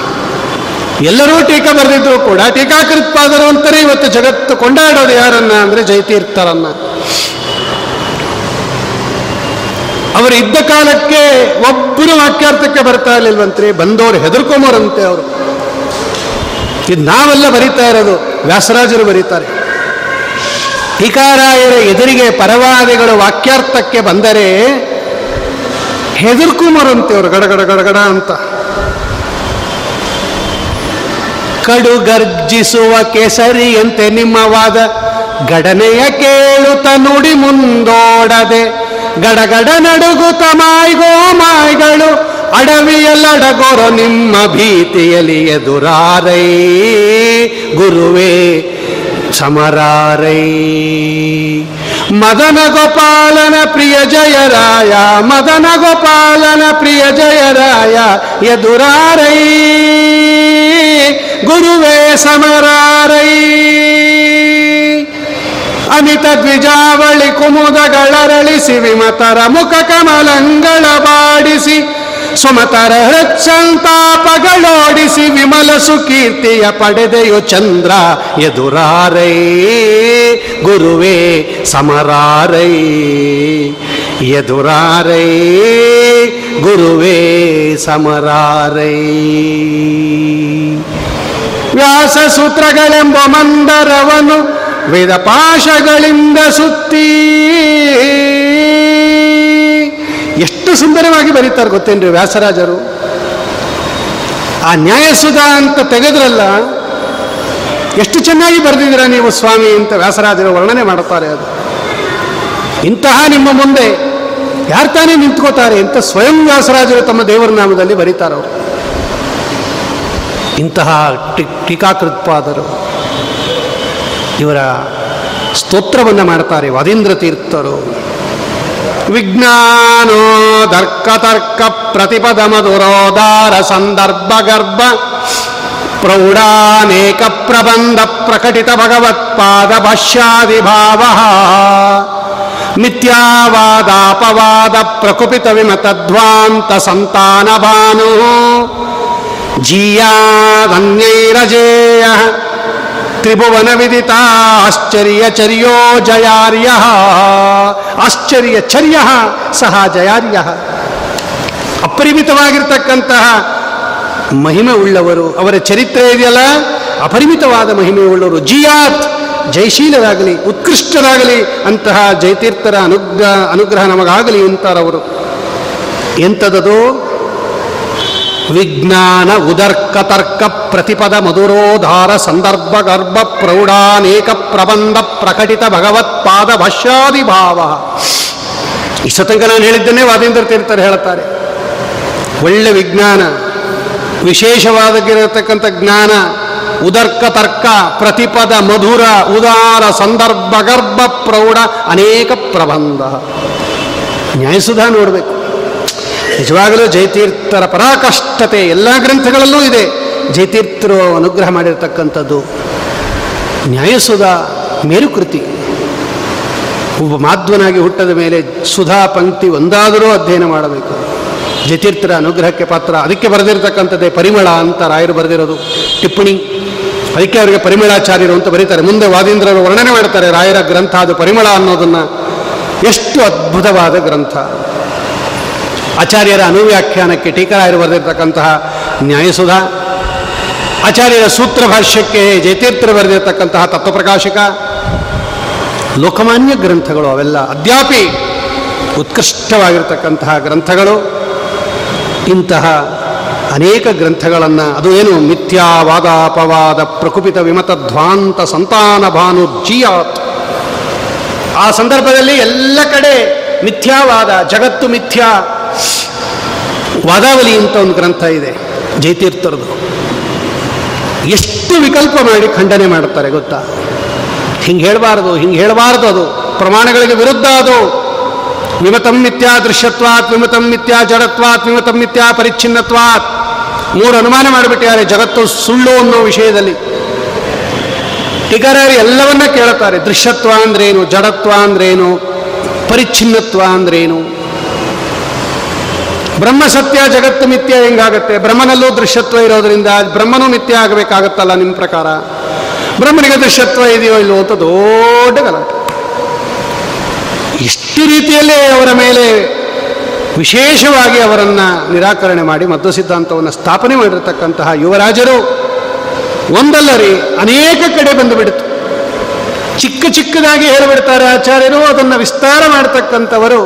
ಎಲ್ಲರೂ ಟೀಕಾ ಬರೆದಿದ್ರು ಕೂಡ ಟೀಕಾಕೃತ್ಪಾದರು ಅಂತಾರೆ ಇವತ್ತು ಜಗತ್ತು ಕೊಂಡಾಡೋದು ಯಾರನ್ನ ಅಂದರೆ ಜಯತೀರ್ಥರನ್ನ. ಅವರು ಇದ್ದ ಕಾಲಕ್ಕೆ ಒಬ್ಬರು ವಾಕ್ಯಾರ್ಥಕ್ಕೆ ಬರ್ತಾ ಇರ್ಲಿಲ್ವಂತ್ರಿ? ಬಂದವರು ಹೆದರ್ಕೊಂಬರಂತೆ ಅವರು. ಇದು ನಾವೆಲ್ಲ ಬರೀತಾ ಇರೋದು ವ್ಯಾಸರಾಜರು ಬರೀತಾರೆ. ಟೀಕಾರಾಯರ ಎದುರಿಗೆ ಪರವಾದಿಗಳು ವಾಕ್ಯಾರ್ಥಕ್ಕೆ ಬಂದರೆ ಹೆದರ್ಕೊಂಬರಂತೆ ಅವರು ಗಡಗಡ ಗಡಗಡ ಅಂತ. ಕಡು ಗರ್ಜಿಸುವ ಕೇಸರಿಯಂತೆ ನಿಮ್ಮ ವಾದ ಗಡನೆಯ ಕೇಳುತ್ತ ನುಡಿ ಮುಂದೋಡದೆ ಗಡಗಡ ನಡುಗುತ್ತ ಮಾಯ್ಗೋ ಮಾಯ್ಗಳು ಅಡವಿಯಲ್ಲಡಗೊರೋ ನಿಮ್ಮ ಭೀತಿಯಲ್ಲಿ ಎದುರಾರೈ. ಗುರುವೇ, ಸಮರಾರೈ. ಮದನ ಗೋಪಾಲನ ಪ್ರಿಯ ಜಯರಾಯ, ಮದನ ಗೋಪಾಲನ ಪ್ರಿಯ ಜಯರಾಯ, ಎದುರಾರೈ. ಗುರುವೇ, ಸಮರಾರೈ. ಅಮಿತ ದ್ವಿಜಾವಳಿ ಕುಮುದಗಳರಳಿಸಿ ವಿಮತರ ಮುಖ ಕಮಲಂಗಳ ಬಾಡಿಸಿ ಸುಮತರ ಹೃತ್ಸಂತಾಪಗಳೋಡಿಸಿ ವಿಮಲ ಸುಕೀರ್ತಿಯ ಪಡೆದೆಯು ಚಂದ್ರ ಎದುರಾರೈ. ಗುರುವೇ ಸಮರಾರೈ. ಎದುರಾರೈ. ಗುರುವೇ ಸಮರಾರೈ. ವ್ಯಾಸ ಸೂತ್ರಗಳೆಂಬ ಮಂದರವನು ವೇದ ಪಾಶಗಳಿಂದ ಸುತ್ತಿ. ಎಷ್ಟು ಸುಂದರವಾಗಿ ಬರೀತಾರೆ ಗೊತ್ತೇನ್ರಿ ವ್ಯಾಸರಾಜರು? ಆ ನ್ಯಾಯಸುಧ ಅಂತ ತೆಗೆದ್ರಲ್ಲ, ಎಷ್ಟು ಚೆನ್ನಾಗಿ ಬರೆದಿದ್ರ ನೀವು ಸ್ವಾಮಿ ಅಂತ ವ್ಯಾಸರಾಜರು ವರ್ಣನೆ ಮಾಡುತ್ತಾರೆ ಅದು. ಇಂತಹ ನಿಮ್ಮ ಮುಂದೆ ಯಾರು ತಾನೇ ನಿಂತ್ಕೋತಾರೆ ಅಂತ ಸ್ವಯಂ ವ್ಯಾಸರಾಜರು ತಮ್ಮ ದೇವರ ನಾಮದಲ್ಲಿ ಬರೀತಾರವರು ಇಂತಹ ಟಿ, ಟೀಕಾಕೃತ್ಪಾದರು. ಇವರ ಸ್ತೋತ್ರವನ್ನು ಮಾಡ್ತಾರೆ ವಾದೀಂದ್ರ ತೀರ್ಥರು. विज्ञानो दर्कतर्कप्रतिपदमधुरोदारसन्दर्भगर्भ प्रौडानेकप्रबन्ध प्रकटितभगवत्पादभाष्यादिभावः जीयादन्यैरजेयः ತ್ರಿಭುವನ ವಿದಿತ ಆಶ್ಚರ್ಯಚರ್ಯೋ ಜಯಾರ್ಯ ಆಶ್ಚರ್ಯಚರ್ಯ ಸಹ ಜಯಾರ್ಯ. ಅಪರಿಮಿತವಾಗಿರ್ತಕ್ಕಂತಹ ಮಹಿಮೆ ಉಳ್ಳವರು ಅವರ ಚರಿತ್ರೆ ಇದೆಯಲ್ಲ? ಅಪರಿಮಿತವಾದ ಮಹಿಮೆ ಉಳ್ಳವರು ಜಿಯಾತ್ ಜಯಶೀಲರಾಗಲಿ, ಉತ್ಕೃಷ್ಟರಾಗಲಿ, ಅಂತಹ ಜಯತೀರ್ಥರ ಅನುಗ್ರಹ ಅನುಗ್ರಹ ನಮಗಾಗಲಿ ಅಂತಾರವರು. ಎಂಥದದು ವಿಜ್ಞಾನ ಉದರ್ಕ ತರ್ಕ ಪ್ರತಿಪದ ಮಧುರೋಧಾರ ಸಂದರ್ಭ ಗರ್ಭ ಪ್ರೌಢಾನೇಕ ಪ್ರಬಂಧ ಪ್ರಕಟಿತ ಭಗವತ್ಪಾದ ಭಾವ ಇಷ್ಟ ನಾನು ಹೇಳಿದ್ದನ್ನೇ ವಾದೇಂದ್ರ ತೀರ್ಥರು ಹೇಳುತ್ತಾರೆ. ಒಳ್ಳೆ ವಿಜ್ಞಾನ, ವಿಶೇಷವಾದಕ್ಕಿರತಕ್ಕಂಥ ಜ್ಞಾನ ಉದರ್ಕ ತರ್ಕ ಪ್ರತಿಪದ ಮಧುರ, ಉದಾರ ಸಂದರ್ಭ ಗರ್ಭ ಪ್ರೌಢ ಅನೇಕ ಪ್ರಬಂಧ. ನ್ಯಾಯಸುಧಾ ನೋಡಬೇಕು. ನಿಜವಾಗಲೂ ಜಯತೀರ್ಥರ ಪರಾಕಷ್ಟತೆ ಎಲ್ಲ ಗ್ರಂಥಗಳಲ್ಲೂ ಇದೆ. ಜಯತೀರ್ಥರು ಅನುಗ್ರಹ ಮಾಡಿರತಕ್ಕಂಥದ್ದು ನ್ಯಾಯಸುದ ಮೇರುಕೃತಿ. ಒಬ್ಬ ಮಾಧ್ವನಾಗಿ ಹುಟ್ಟದ ಮೇಲೆ ಸುಧಾ ಪಂಕ್ತಿ ಒಂದಾದರೂ ಅಧ್ಯಯನ ಮಾಡಬೇಕು. ಜಯತೀರ್ಥರ ಅನುಗ್ರಹಕ್ಕೆ ಪಾತ್ರ ಅದಕ್ಕೆ ಬರೆದಿರತಕ್ಕಂಥದ್ದೇ ಪರಿಮಳ ಅಂತ ರಾಯರು ಬರೆದಿರೋದು. ಟಿಪ್ಪಣಿ. ಅದಕ್ಕೆ ಅವರಿಗೆ ಪರಿಮಳಾಚಾರ್ಯರು ಅಂತ ಬರೀತಾರೆ. ಮುಂದೆ ವಾದೀಂದ್ರರು ವರ್ಣನೆ ಮಾಡ್ತಾರೆ. ರಾಯರ ಗ್ರಂಥ ಅದು ಪರಿಮಳ ಅನ್ನೋದನ್ನು. ಎಷ್ಟು ಅದ್ಭುತವಾದ ಗ್ರಂಥ. ಆಚಾರ್ಯರ ಅನುವ್ಯಾಖ್ಯಾನಕ್ಕೆ ಟೀಕರಾಯರು ಬರೆದಿರ್ತಕ್ಕಂತಹ ನ್ಯಾಯಸುಧ, ಆಚಾರ್ಯರ ಸೂತ್ರ ಭಾಷ್ಯಕ್ಕೆ ಜಯತೀರ್ಥರು ಬರೆದಿರ್ತಕ್ಕಂತಹ ತತ್ವಪ್ರಕಾಶಕ, ಲೋಕಮಾನ್ಯ ಗ್ರಂಥಗಳು ಅವೆಲ್ಲ ಅದ್ಯಾಪಿ ಉತ್ಕೃಷ್ಟವಾಗಿರ್ತಕ್ಕಂತಹ ಗ್ರಂಥಗಳು. ಇಂತಹ ಅನೇಕ ಗ್ರಂಥಗಳನ್ನು, ಅದು ಏನು? ಮಿಥ್ಯಾವಾದ ಅಪವಾದ ಪ್ರಕುಪಿತ ವಿಮತ ಧ್ವಾಂತ ಸಂತಾನ ಭಾನು ಜಿಯಾತ್. ಆ ಸಂದರ್ಭದಲ್ಲಿ ಎಲ್ಲ ಕಡೆ ಮಿಥ್ಯಾವಾದ, ಜಗತ್ತು ಮಿಥ್ಯಾ ವಾದಾವಲಿ ಅಂತ ಒಂದು ಗ್ರಂಥ ಇದೆ ಜಯತೀರ್ಥರದು ಎಷ್ಟು ವಿಕಲ್ಪ ಮಾಡಿ ಖಂಡನೆ ಮಾಡುತ್ತಾರೆ ಗೊತ್ತಾ? ಹಿಂಗೆ ಹೇಳಬಾರ್ದು ಹಿಂಗೆ ಹೇಳಬಾರ್ದು ಅದು. ಪ್ರಮಾಣಗಳಿಗೆ ವಿರುದ್ಧ ಅದು. ವಿಮತಂ ಮಿಥ್ಯಾ ದೃಶ್ಯತ್ವಾತ್, ವಿಮತಂ ಮಿಥ್ಯಾ ಜಡತ್ವಾತ್, ವಿಮತಂ ಮಿಥ್ಯಾ ಪರಿಚ್ಛಿನ್ನತ್ವಾತ್. ಮೂರು ಅನುಮಾನ ಮಾಡಿಬಿಟ್ಟಿದ್ದಾರೆ ಜಗತ್ತು ಸುಳ್ಳು ಅನ್ನೋ ವಿಷಯದಲ್ಲಿ. ಟೀಕಾರಾಯರು ಎಲ್ಲವನ್ನ ಕೇಳುತ್ತಾರೆ. ದೃಶ್ಯತ್ವ ಅಂದ್ರೇನು, ಜಡತ್ವ ಅಂದ್ರೇನು, ಪರಿಚ್ಛಿನ್ನತ್ವ ಅಂದ್ರೇನು? ಬ್ರಹ್ಮ ಸತ್ಯ ಜಗತ್ತು ಮಿಥ್ಯ ಹೆಂಗಾಗತ್ತೆ? ಬ್ರಹ್ಮನಲ್ಲೂ ದೃಶ್ಯತ್ವ ಇರೋದ್ರಿಂದ ಬ್ರಹ್ಮನೂ ಮಿಥ್ಯ ಆಗಬೇಕಾಗತ್ತಲ್ಲ ನಿಮ್ಮ ಪ್ರಕಾರ? ಬ್ರಹ್ಮನಿಗೆ ದೃಶ್ಯತ್ವ ಇದೆಯೋ ಇಲ್ಲೋ ಅಂತ ದೊಡ್ಡ ಗಲಾಟೆ. ಇಷ್ಟು ರೀತಿಯಲ್ಲೇ ಅವರ ಮೇಲೆ ವಿಶೇಷವಾಗಿ ಅವರನ್ನು ನಿರಾಕರಣೆ ಮಾಡಿ ಮದ್ದು ಸಿದ್ಧಾಂತವನ್ನು ಸ್ಥಾಪನೆ ಮಾಡಿರತಕ್ಕಂತಹ ಯುವರಾಜರು ಒಂದಲ್ಲ ರೀ, ಅನೇಕ ಕಡೆ ಬಂದುಬಿಡ್ತು. ಚಿಕ್ಕ ಚಿಕ್ಕದಾಗಿ ಹೇಳಿಬಿಡ್ತಾರೆ ಆಚಾರ್ಯರು, ಅದನ್ನು ವಿಸ್ತಾರ ಮಾಡತಕ್ಕಂಥವರು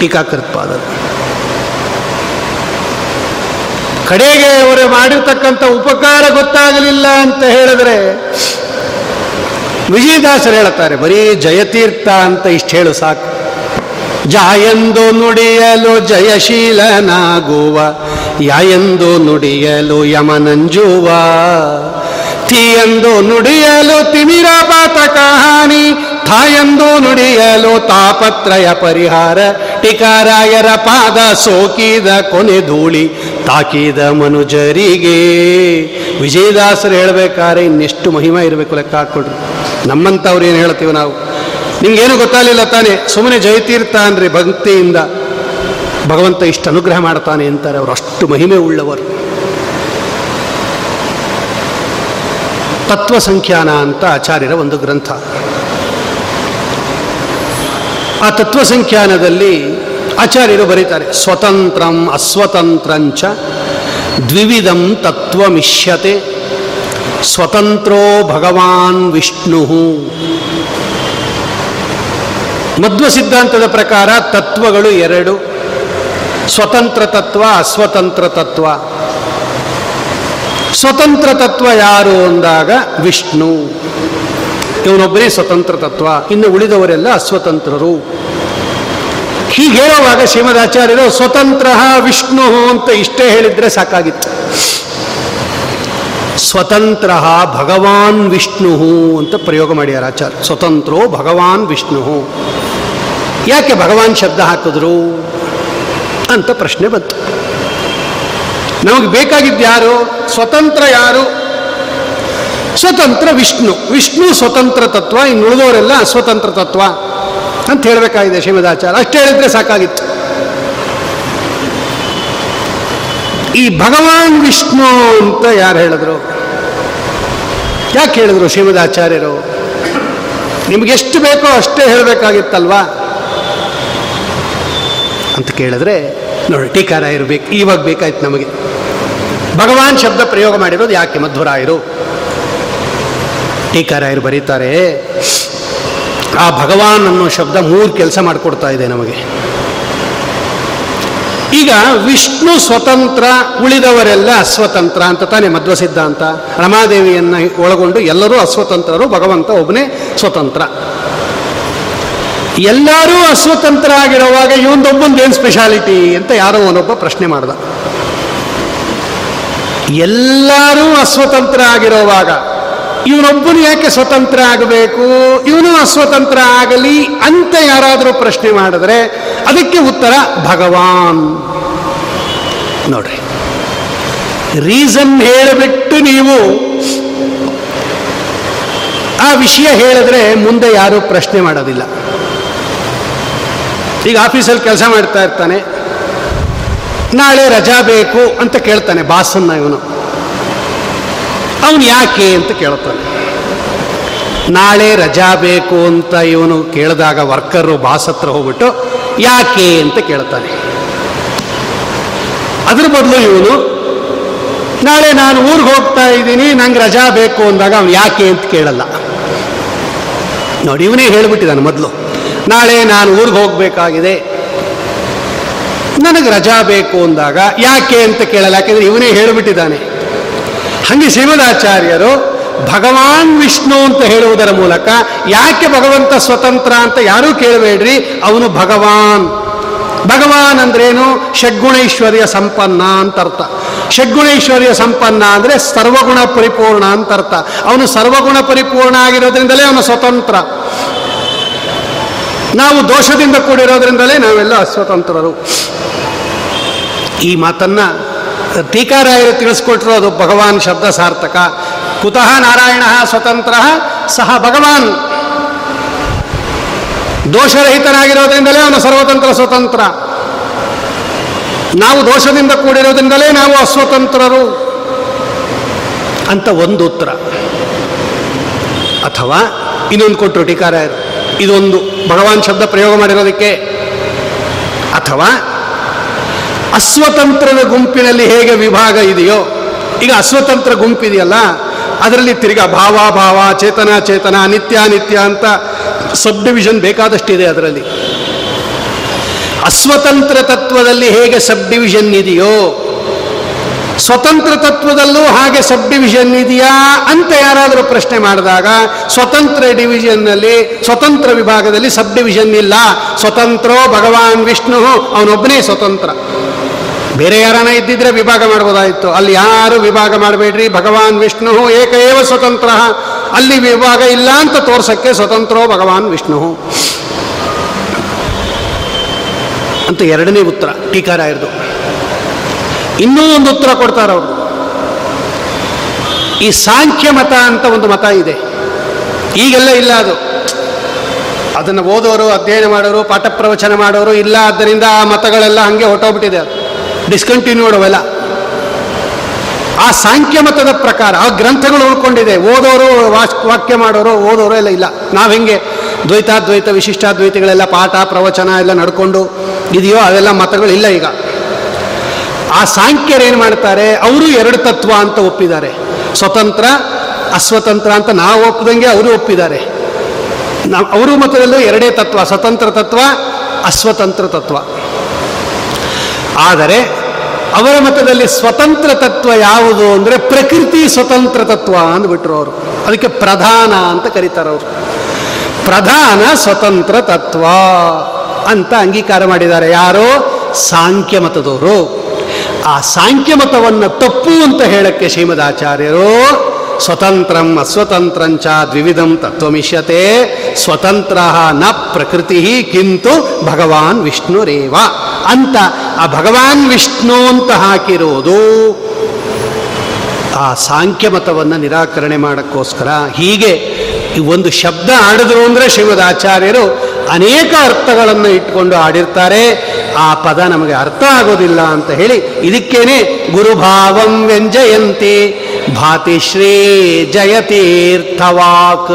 ಟೀಕಾಕೃತ್ಪಾದರು. ಕಡೆಗೆ ಅವರು ಮಾಡಿರ್ತಕ್ಕಂಥ ಉಪಕಾರ ಗೊತ್ತಾಗಲಿಲ್ಲ ಅಂತ ಹೇಳಿದ್ರೆ ವಿಜಯದಾಸರು ಹೇಳುತ್ತಾರೆ, ಬರೀ ಜಯತೀರ್ಥ ಅಂತ ಇಷ್ಟು ಹೇಳು ಸಾಕು. ಜಾಯೆಂದು ನುಡಿಯಲು ಜಯಶೀಲನಾಗುವ, ಯಾಯೆಂದು ನುಡಿಯಲು ಯಮನಂಜುವ, ತೀಯಂದು ನುಡಿಯಲು ತಿಮಿರಪಾತ ಕಹಾನಿ, ತಾಯಂದು ನುಡಿಯಲು ತಾಪತ್ರಯ ಪರಿಹಾರ, ಟಿಕಾರಾಯರ ಪಾದ ಸೋಕಿದ ಕೊನೆ ಧೂಳಿ ತಾಕಿದ ಮನುಜರಿಗೆ. ವಿಜಯದಾಸರು ಹೇಳಬೇಕಾದ್ರೆ ಇನ್ನೆಷ್ಟು ಮಹಿಮೆ ಇರಬೇಕು ಲೆಕ್ಕ ಹಾಕ್ಕೊಡ್ರಿ ನಮ್ಮಂಥವ್ರು ಏನು ಹೇಳ್ತೀವಿ ನಾವು? ನಿಮ್ಗೇನು ಗೊತ್ತಾಗಲಿಲ್ಲ ತಾನೆ? ಸುಮ್ಮನೆ ಜಯತೀರ್ಥ ಅಂದರೆ ಭಕ್ತಿಯಿಂದ ಭಗವಂತ ಇಷ್ಟು ಅನುಗ್ರಹ ಮಾಡ್ತಾನೆ ಅಂತಾರೆ. ಅವರು ಅಷ್ಟು ಮಹಿಮೆ ಉಳ್ಳವರು. ತತ್ವ ಸಂಖ್ಯಾನ ಅಂತ ಆಚಾರ್ಯರ ಒಂದು ಗ್ರಂಥ. ಆ ತತ್ವ ಸಂಖ್ಯಾನದಲ್ಲಿ ಆಚಾರ್ಯರು ಬರೀತಾರೆ, ಸ್ವತಂತ್ರಂ ಅಸ್ವತಂತ್ರಂಚ ದ್ವಿವಿಧಂ ತತ್ವಮಿಷ್ಯತೆ ಸ್ವತಂತ್ರೋ ಭಗವಾನ್ ವಿಷ್ಣು. ಮಧ್ವ ಸಿದ್ಧಾಂತದ ಪ್ರಕಾರ ತತ್ವಗಳು ಎರಡು, ಸ್ವತಂತ್ರ ತತ್ವ, ಅಸ್ವತಂತ್ರ ತತ್ವ. ಸ್ವತಂತ್ರ ತತ್ವ ಯಾರು ಅಂದಾಗ ವಿಷ್ಣು. ಇವನೊಬ್ಬರೇ ಸ್ವತಂತ್ರ ತತ್ವ. ಇನ್ನು ಉಳಿದವರೆಲ್ಲ ಅಸ್ವತಂತ್ರರು. ಹೀಗೆ ಹೇಳುವಾಗ ಶ್ರೀಮದಾಚಾರ್ಯರು ಸ್ವತಂತ್ರ ವಿಷ್ಣು ಅಂತ ಇಷ್ಟೇ ಹೇಳಿದ್ರೆ ಸಾಕಾಗಿತ್ತು. ಸ್ವತಂತ್ರ ಭಗವಾನ್ ವಿಷ್ಣು ಅಂತ ಪ್ರಯೋಗ ಮಾಡ್ಯಾರ ಆಚಾರ್ಯ. ಸ್ವತಂತ್ರೋ ಭಗವಾನ್ ವಿಷ್ಣು. ಯಾಕೆ ಭಗವಾನ್ ಶಬ್ದ ಹಾಕಿದ್ರು ಅಂತ ಪ್ರಶ್ನೆ ಬಂತು. ನಮಗೆ ಬೇಕಾಗಿದ್ದು ಯಾರು? ಸ್ವತಂತ್ರ ಯಾರು? ಸ್ವತಂತ್ರ ವಿಷ್ಣು. ವಿಷ್ಣು ಸ್ವತಂತ್ರ ತತ್ವ, ಇನ್ನು ಉಳಿದವರೆಲ್ಲ ಅಸ್ವತಂತ್ರ ತತ್ವ. ಅಂತ ಹೇಳಬೇಕಾಗಿದೆ ಶ್ರೀಮದಾಚಾರ್ಯ ಅಷ್ಟೇ ಹೇಳಿದ್ರೆ ಸಾಕಾಗಿತ್ತು. ಈ ಭಗವಾನ್ ವಿಷ್ಣು ಅಂತ ಯಾರು ಹೇಳಿದ್ರು? ಯಾಕೆ ಹೇಳಿದ್ರು ಶ್ರೀಮದಾಚಾರ್ಯರು ನಿಮ್ಗೆ ಎಷ್ಟು ಬೇಕೋ ಅಷ್ಟೇ ಹೇಳಬೇಕಾಗಿತ್ತಲ್ವಾ? ಅಂತ ಕೇಳಿದ್ರೆ, ನೋಡಿ, ಟೀಕಾರ ಇರಬೇಕು, ಇವಾಗ ಬೇಕಾಯ್ತು ನಮಗೆ. ಭಗವಾನ್ ಶಬ್ದ ಪ್ರಯೋಗ ಮಾಡಿರೋದು ಯಾಕೆ ಮಧ್ವರಾಯರು ಟೀಕಾರಾಯರು ಬರೀತಾರೆ. ಆ ಭಗವಾನ್ ಅನ್ನೋ ಶಬ್ದ ಮೂರು ಕೆಲಸ ಮಾಡಿಕೊಡ್ತಾ ಇದೆ ನಮಗೆ. ಈಗ ವಿಷ್ಣು ಸ್ವತಂತ್ರ, ಉಳಿದವರೆಲ್ಲ ಅಸ್ವತಂತ್ರ ಅಂತ ತಾನೇ ಮಧ್ವ ಸಿದ್ಧಾಂತ. ರಮಾದೇವಿಯನ್ನು ಒಳಗೊಂಡು ಎಲ್ಲರೂ ಅಸ್ವತಂತ್ರರು, ಭಗವಂತ ಒಬ್ಬನೇ ಸ್ವತಂತ್ರ. ಎಲ್ಲರೂ ಅಸ್ವತಂತ್ರ ಆಗಿರುವಾಗ ಏನ್ ಸ್ಪೆಷಾಲಿಟಿ ಅಂತ ಯಾರೋ ಒಂದೊಬ್ಬ ಪ್ರಶ್ನೆ ಮಾಡ್ದ. ಎಲ್ಲರೂ ಅಸ್ವತಂತ್ರ ಆಗಿರುವಾಗ ಇವನೊಬ್ಬನು ಯಾಕೆ ಸ್ವತಂತ್ರ ಆಗಬೇಕು? ಇವನು ಅಸ್ವತಂತ್ರ ಆಗಲಿ ಅಂತ ಯಾರಾದರೂ ಪ್ರಶ್ನೆ ಮಾಡಿದ್ರೆ ಅದಕ್ಕೆ ಉತ್ತರ ಭಗವಾನ್. ನೋಡ್ರಿ ರೀಸನ್ ಹೇಳಿಬಿಟ್ಟು ನೀವು ಆ ವಿಷಯ ಹೇಳಿದ್ರೆ ಮುಂದೆ ಯಾರೂ ಪ್ರಶ್ನೆ ಮಾಡೋದಿಲ್ಲ. ಈಗ ಆಫೀಸಲ್ಲಿ ಕೆಲಸ ಮಾಡ್ತಾ ಇರ್ತಾನೆ, ನಾಳೆ ರಜಾ ಬೇಕು ಅಂತ ಕೇಳ್ತಾನೆ, ಬಾಸನ್ನ ಇವನು. ಅವನು ಯಾಕೆ ಅಂತ ಕೇಳ್ತಾನೆ ನಾಳೆ ರಜಾ ಬೇಕು ಅಂತ ಇವನು ಕೇಳಿದಾಗ ವರ್ಕರು ಬಾಸ್ ಹತ್ರ ಹೋಗ್ಬಿಟ್ಟು, ಯಾಕೆ? ಅಂತ ಕೇಳ್ತಾನೆ ಅದ್ರ ಬದಲು ಇವನು, ನಾಳೆ ನಾನು ಊರಿಗೆ ಹೋಗ್ತಾ ಇದ್ದೀನಿ, ನಂಗೆ ರಜಾ ಬೇಕು ಅಂದಾಗ ಅವನು ಯಾಕೆ ಅಂತ ಕೇಳಲ್ಲ. ನೋಡಿ, ಇವನೇ ಹೇಳ್ಬಿಟ್ಟಿದ್ದಾನೆ ಮೊದಲು, ನಾಳೆ ನಾನು ಊರಿಗೆ ಹೋಗಬೇಕಾಗಿದೆ, ನನಗೆ ರಜಾ ಬೇಕು ಅಂದಾಗ ಯಾಕೆ ಅಂತ ಕೇಳಲ್ಲ. ಯಾಕೆಂದ್ರೆ ಇವನೇ ಹೇಳಿಬಿಟ್ಟಿದ್ದಾನೆ. ಹಂಗೆ ಶ್ರೀಮದಾಚಾರ್ಯರು ಭಗವಾನ್ ವಿಷ್ಣು ಅಂತ ಹೇಳುವುದರ ಮೂಲಕ ಯಾಕೆ ಭಗವಂತ ಸ್ವತಂತ್ರ ಅಂತ ಯಾರೂ ಕೇಳಬೇಡ್ರಿ, ಅವನು ಭಗವಾನ್. ಭಗವಾನ್ ಅಂದ್ರೇನು? ಷಡ್ಗುಣೈಶ್ವರ್ಯ ಸಂಪನ್ನ ಅಂತ ಅರ್ಥ. ಷಡ್ಗುಣೈಶ್ವರ್ಯ ಸಂಪನ್ನ ಅಂದರೆ ಸರ್ವಗುಣ ಪರಿಪೂರ್ಣ ಅಂತ ಅರ್ಥ. ಅವನು ಸರ್ವಗುಣ ಪರಿಪೂರ್ಣ ಆಗಿರೋದ್ರಿಂದಲೇ ಅವನು ಸ್ವತಂತ್ರ. ನಾವು ದೋಷದಿಂದ ಕೂಡಿರೋದ್ರಿಂದಲೇ ನಾವೆಲ್ಲ ಅಸ್ವತಂತ್ರರು. ಈ ಮಾತನ್ನ ಟೀಕಾರಾಯರು ತಿಳಿಸ್ಕೊಟ್ರು ಅದು ಭಗವಾನ್ ಶಬ್ದ ಸಾರ್ಥಕ. ಕುತಃ ನಾರಾಯಣ ಸ್ವತಂತ್ರ ಸಹ ಭಗವಾನ್. ದೋಷರಹಿತನಾಗಿರೋದ್ರಿಂದಲೇ ಅವನು ಸರ್ವತಂತ್ರ ಸ್ವತಂತ್ರ. ನಾವು ದೋಷದಿಂದ ಕೂಡಿರೋದ್ರಿಂದಲೇ ನಾವು ಅಸ್ವತಂತ್ರರು ಅಂತ ಒಂದು ಉತ್ತರ. ಅಥವಾ ಇನ್ನೊಂದು ಕೊಟ್ಟರು ಟೀಕಾರಾಯರು. ಇದೊಂದು ಭಗವಾನ್ ಶಬ್ದ ಪ್ರಯೋಗ ಮಾಡಿರೋದಕ್ಕೆ. ಅಥವಾ ಅಸ್ವತಂತ್ರದ ಗುಂಪಿನಲ್ಲಿ ಹೇಗೆ ವಿಭಾಗ ಇದೆಯೋ, ಈಗ ಅಸ್ವತಂತ್ರ ಗುಂಪಿದೆಯಲ್ಲ, ಅದರಲ್ಲಿ ತಿರ್ಗಾ ಭಾವ ಭಾವ, ಚೇತನ ಚೇತನ, ನಿತ್ಯ ನಿತ್ಯ ಅಂತ ಸಬ್ ಡಿವಿಷನ್ ಬೇಕಾದಷ್ಟಿದೆ ಅದರಲ್ಲಿ. ಅಸ್ವತಂತ್ರ ತತ್ವದಲ್ಲಿ ಹೇಗೆ ಸಬ್ ಡಿವಿಷನ್ ಇದೆಯೋ, ಸ್ವತಂತ್ರ ತತ್ವದಲ್ಲೂ ಹಾಗೆ ಸಬ್ ಡಿವಿಷನ್ ಇದೆಯಾ ಅಂತ ಯಾರಾದರೂ ಪ್ರಶ್ನೆ ಮಾಡಿದಾಗ, ಸ್ವತಂತ್ರ ಡಿವಿಷನ್ನಲ್ಲಿ, ಸ್ವತಂತ್ರ ವಿಭಾಗದಲ್ಲಿ ಸಬ್ ಡಿವಿಷನ್ ಇಲ್ಲ. ಸ್ವತಂತ್ರೋ ಭಗವಾನ್ ವಿಷ್ಣು, ಅವನೊಬ್ಬನೇ ಸ್ವತಂತ್ರ. ಬೇರೆ ಯಾರನ ಇದ್ದಿದ್ರೆ ವಿಭಾಗ ಮಾಡ್ಬೋದಾಯಿತು ಅಲ್ಲಿ ಯಾರು ವಿಭಾಗ ಮಾಡಬೇಡ್ರಿ? ಭಗವಾನ್ ವಿಷ್ಣು ಏಕಏವ ಸ್ವತಂತ್ರ. ಅಲ್ಲಿ ವಿಭಾಗ ಇಲ್ಲ ಅಂತ ತೋರ್ಸಕ್ಕೆ ಸ್ವತಂತ್ರೋ ಭಗವಾನ್ ವಿಷ್ಣು. ಅಂತ ಎರಡನೇ ಉತ್ತರ, ಟೀಕಾರಾಯರ್ದು. ಇನ್ನೂ ಒಂದು ಉತ್ತರ ಕೊಡ್ತಾರೆ ಅವರು. ಈ ಸಾಂಖ್ಯ ಮತ ಅಂತ ಒಂದು ಮತ ಇದೆ. ಈಗೆಲ್ಲ ಇಲ್ಲ ಅದು. ಅದನ್ನು ಓದೋರು, ಅಧ್ಯಯನ ಮಾಡೋರು, ಪಾಠ ಪ್ರವಚನ ಮಾಡೋರು ಇಲ್ಲ. ಆದ್ದರಿಂದ ಆ ಮತಗಳೆಲ್ಲ ಹಂಗೆ ಹೊಟ್ಟೋಗ್ಬಿಟ್ಟಿದೆ ಅದು. ಡಿಸ್ಕಂಟಿನ್ಯೂಡ್ ಅವೆಲ್ಲ ಆ ಸಾಂಖ್ಯ ಮತದ ಪ್ರಕಾರ, ಆ ಗ್ರಂಥಗಳು ಉಳ್ಕೊಂಡಿದೆ. ಓದೋರು ವಾಕ್, ವಾಕ್ಯ ಮಾಡೋರು, ಓದೋರು ಎಲ್ಲ ಇಲ್ಲ. ನಾವು ಹೆಂಗೆ ದ್ವೈತಾದ್ವೈತ, ವಿಶಿಷ್ಟಾದ್ವೈತಗಳೆಲ್ಲ ಪಾಠ, ಪ್ರವಚನ ಎಲ್ಲ ನಡ್ಕೊಂಡು ಇದೆಯೋ ಅವೆಲ್ಲ ಮತಗಳು ಇಲ್ಲ ಈಗ. ಆ ಸಾಂಖ್ಯರು ಏನು ಮಾಡ್ತಾರೆ? ಅವರು ಎರಡು ತತ್ವ ಅಂತ ಒಪ್ಪಿದ್ದಾರೆ. ಸ್ವತಂತ್ರ, ಅಸ್ವತಂತ್ರ ಅಂತ ನಾವು ಒಪ್ಪದಂಗೆ ಅವರು ಒಪ್ಪಿದ್ದಾರೆ. ನಾವು, ಅವರು ಮತದಲ್ಲೂ ಎರಡೇ ತತ್ವ, ಸ್ವತಂತ್ರ ತತ್ವ, ಅಸ್ವತಂತ್ರ ತತ್ವ. ಆದರೆ ಅವರ ಮತದಲ್ಲಿ ಸ್ವತಂತ್ರ ತತ್ವ ಯಾವುದು ಅಂದರೆ ಪ್ರಕೃತಿ ಸ್ವತಂತ್ರ ತತ್ವ ಅಂದ್ಬಿಟ್ರು ಅವರು. ಅದಕ್ಕೆ ಪ್ರಧಾನ ಅಂತ ಕರೀತಾರೆ ಅವರು. ಪ್ರಧಾನ ಸ್ವತಂತ್ರ ತತ್ವ ಅಂತ ಅಂಗೀಕಾರ ಮಾಡಿದ್ದಾರೆ. ಯಾರೋ? ಸಾಂಖ್ಯ ಮತದವರು. ಆ ಸಾಂಖ್ಯ ಮತವನ್ನು ತಪ್ಪು ಅಂತ ಹೇಳಕ್ಕೆ ಶ್ರೀಮದಾಚಾರ್ಯರು ಸ್ವತಂತ್ರಂ ಅಸ್ವತಂತ್ರಂಚ ದ್ವಿವಿಧಂ ತತ್ವಮಿಷ್ಯತೆ ಸ್ವತಂತ್ರ ನ ಪ್ರಕೃತಿ ಕಿಂತು ಭಗವಾನ್ ವಿಷ್ಣುರೇವ ಅಂತ ಆ ಭಗವಾನ್ ವಿಷ್ಣು ಅಂತ ಹಾಕಿರೋದು ಆ ಸಾಂಖ್ಯ ಮತವನ್ನು ನಿರಾಕರಣೆ ಮಾಡೋಕ್ಕೋಸ್ಕರ. ಹೀಗೆ ಈ ಒಂದು ಶಬ್ದ ಆಡಿದ್ರು ಅಂದರೆ ಶಿವದ ಆಚಾರ್ಯರು ಅನೇಕ ಅರ್ಥಗಳನ್ನು ಇಟ್ಕೊಂಡು ಆಡಿರ್ತಾರೆ. ಆ ಪದ ನಮಗೆ ಅರ್ಥ ಆಗೋದಿಲ್ಲ ಅಂತ ಹೇಳಿ ಇದಕ್ಕೇನೆ ಗುರುಭಾವಂ ವ್ಯಂಜಯಂತಿ ಭಾತಿ ಶ್ರೀ ಜಯತೀರ್ಥವಾಕ್.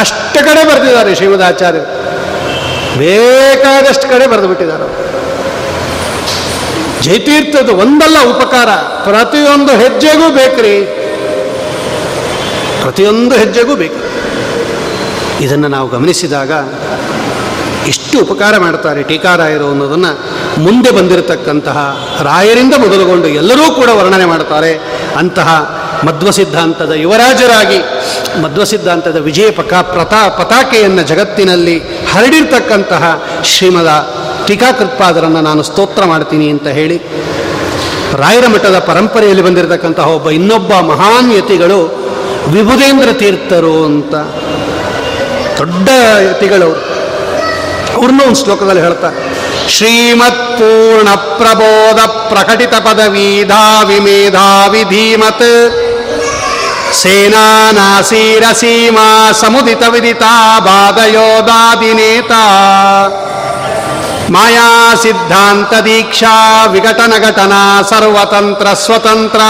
ಎಷ್ಟು ಕಡೆ ಬರೆದಿದ್ದಾರೆ ಶ್ರೀಮದ್ ಆಚಾರ್ಯರು ಬೇಕಾದಷ್ಟು ಕಡೆ ಬರೆದು ಬಿಟ್ಟಿದ್ದಾರೆ. ಜಯತೀರ್ಥದ ಒಂದಲ್ಲ ಉಪಕಾರ. ಪ್ರತಿಯೊಂದು ಹೆಜ್ಜೆಗೂ ಬೇಕ್ರಿ. ಪ್ರತಿಯೊಂದು ಹೆಜ್ಜೆಗೂ ಬೇಕು ಇದನ್ನು ನಾವು ಗಮನಿಸಿದಾಗ ಎಷ್ಟು ಉಪಕಾರ ಮಾಡ್ತಾರೆ ಟೀಕಾರಾಯರು ಅನ್ನೋದನ್ನು ಮುಂದೆ ಬಂದಿರತಕ್ಕಂತಹ ರಾಯರಿಂದ ಮೊದಲುಗೊಂಡು ಎಲ್ಲರೂ ಕೂಡ ವರ್ಣನೆ ಮಾಡ್ತಾರೆ. ಅಂತಹ ಮಧ್ವ ಸಿದ್ಧಾಂತದ ಯುವರಾಜರಾಗಿ ಮಧ್ವ ಸಿದ್ಧಾಂತದ ವಿಜಯ ಪಕ ಪ್ರತಾ ಪತಾಕೆಯನ್ನು ಜಗತ್ತಿನಲ್ಲಿ ಹರಡಿರ್ತಕ್ಕಂತಹ ಶ್ರೀಮದ ಟೀಕಾಕೃತ್ಪಾದರನ್ನು ನಾನು ಸ್ತೋತ್ರ ಮಾಡ್ತೀನಿ ಅಂತ ಹೇಳಿ ರಾಯರ ಮಠದ ಪರಂಪರೆಯಲ್ಲಿ ಬಂದಿರತಕ್ಕಂತಹ ಒಬ್ಬ ಇನ್ನೊಬ್ಬ ಮಹಾನ್ ಯತಿಗಳು ವಿಭುದೇಂದ್ರ ತೀರ್ಥರು ಅಂತ. ದೊಡ್ಡ ಯತಿಗಳು ಅವ್ರನ್ನೂ ಒಂದು ಶ್ಲೋಕದಲ್ಲಿ ಹೇಳ್ತಾರೆ ಶ್ರೀಮತ್ ಪೂರ್ಣ ಪ್ರಬೋಧ ಪ್ರಕಟಿತ ಪದವೀಧಾ ಮೇಧಾವಿ ಧೀಮತ್ ಸೇನಾನಾಸೀರ ಸೀಮಾ ಸಮುದಿತ ವಿದಿತಾ ಬಾಧಯೋದಾದಿನೇತಾ ಮಾಯಾ ಸಿದ್ಧಾಂತ ದೀಕ್ಷಾ ವಿಘಟನ ಘಟನಾ ಸರ್ವತಂತ್ರ ಸ್ವತಂತ್ರ.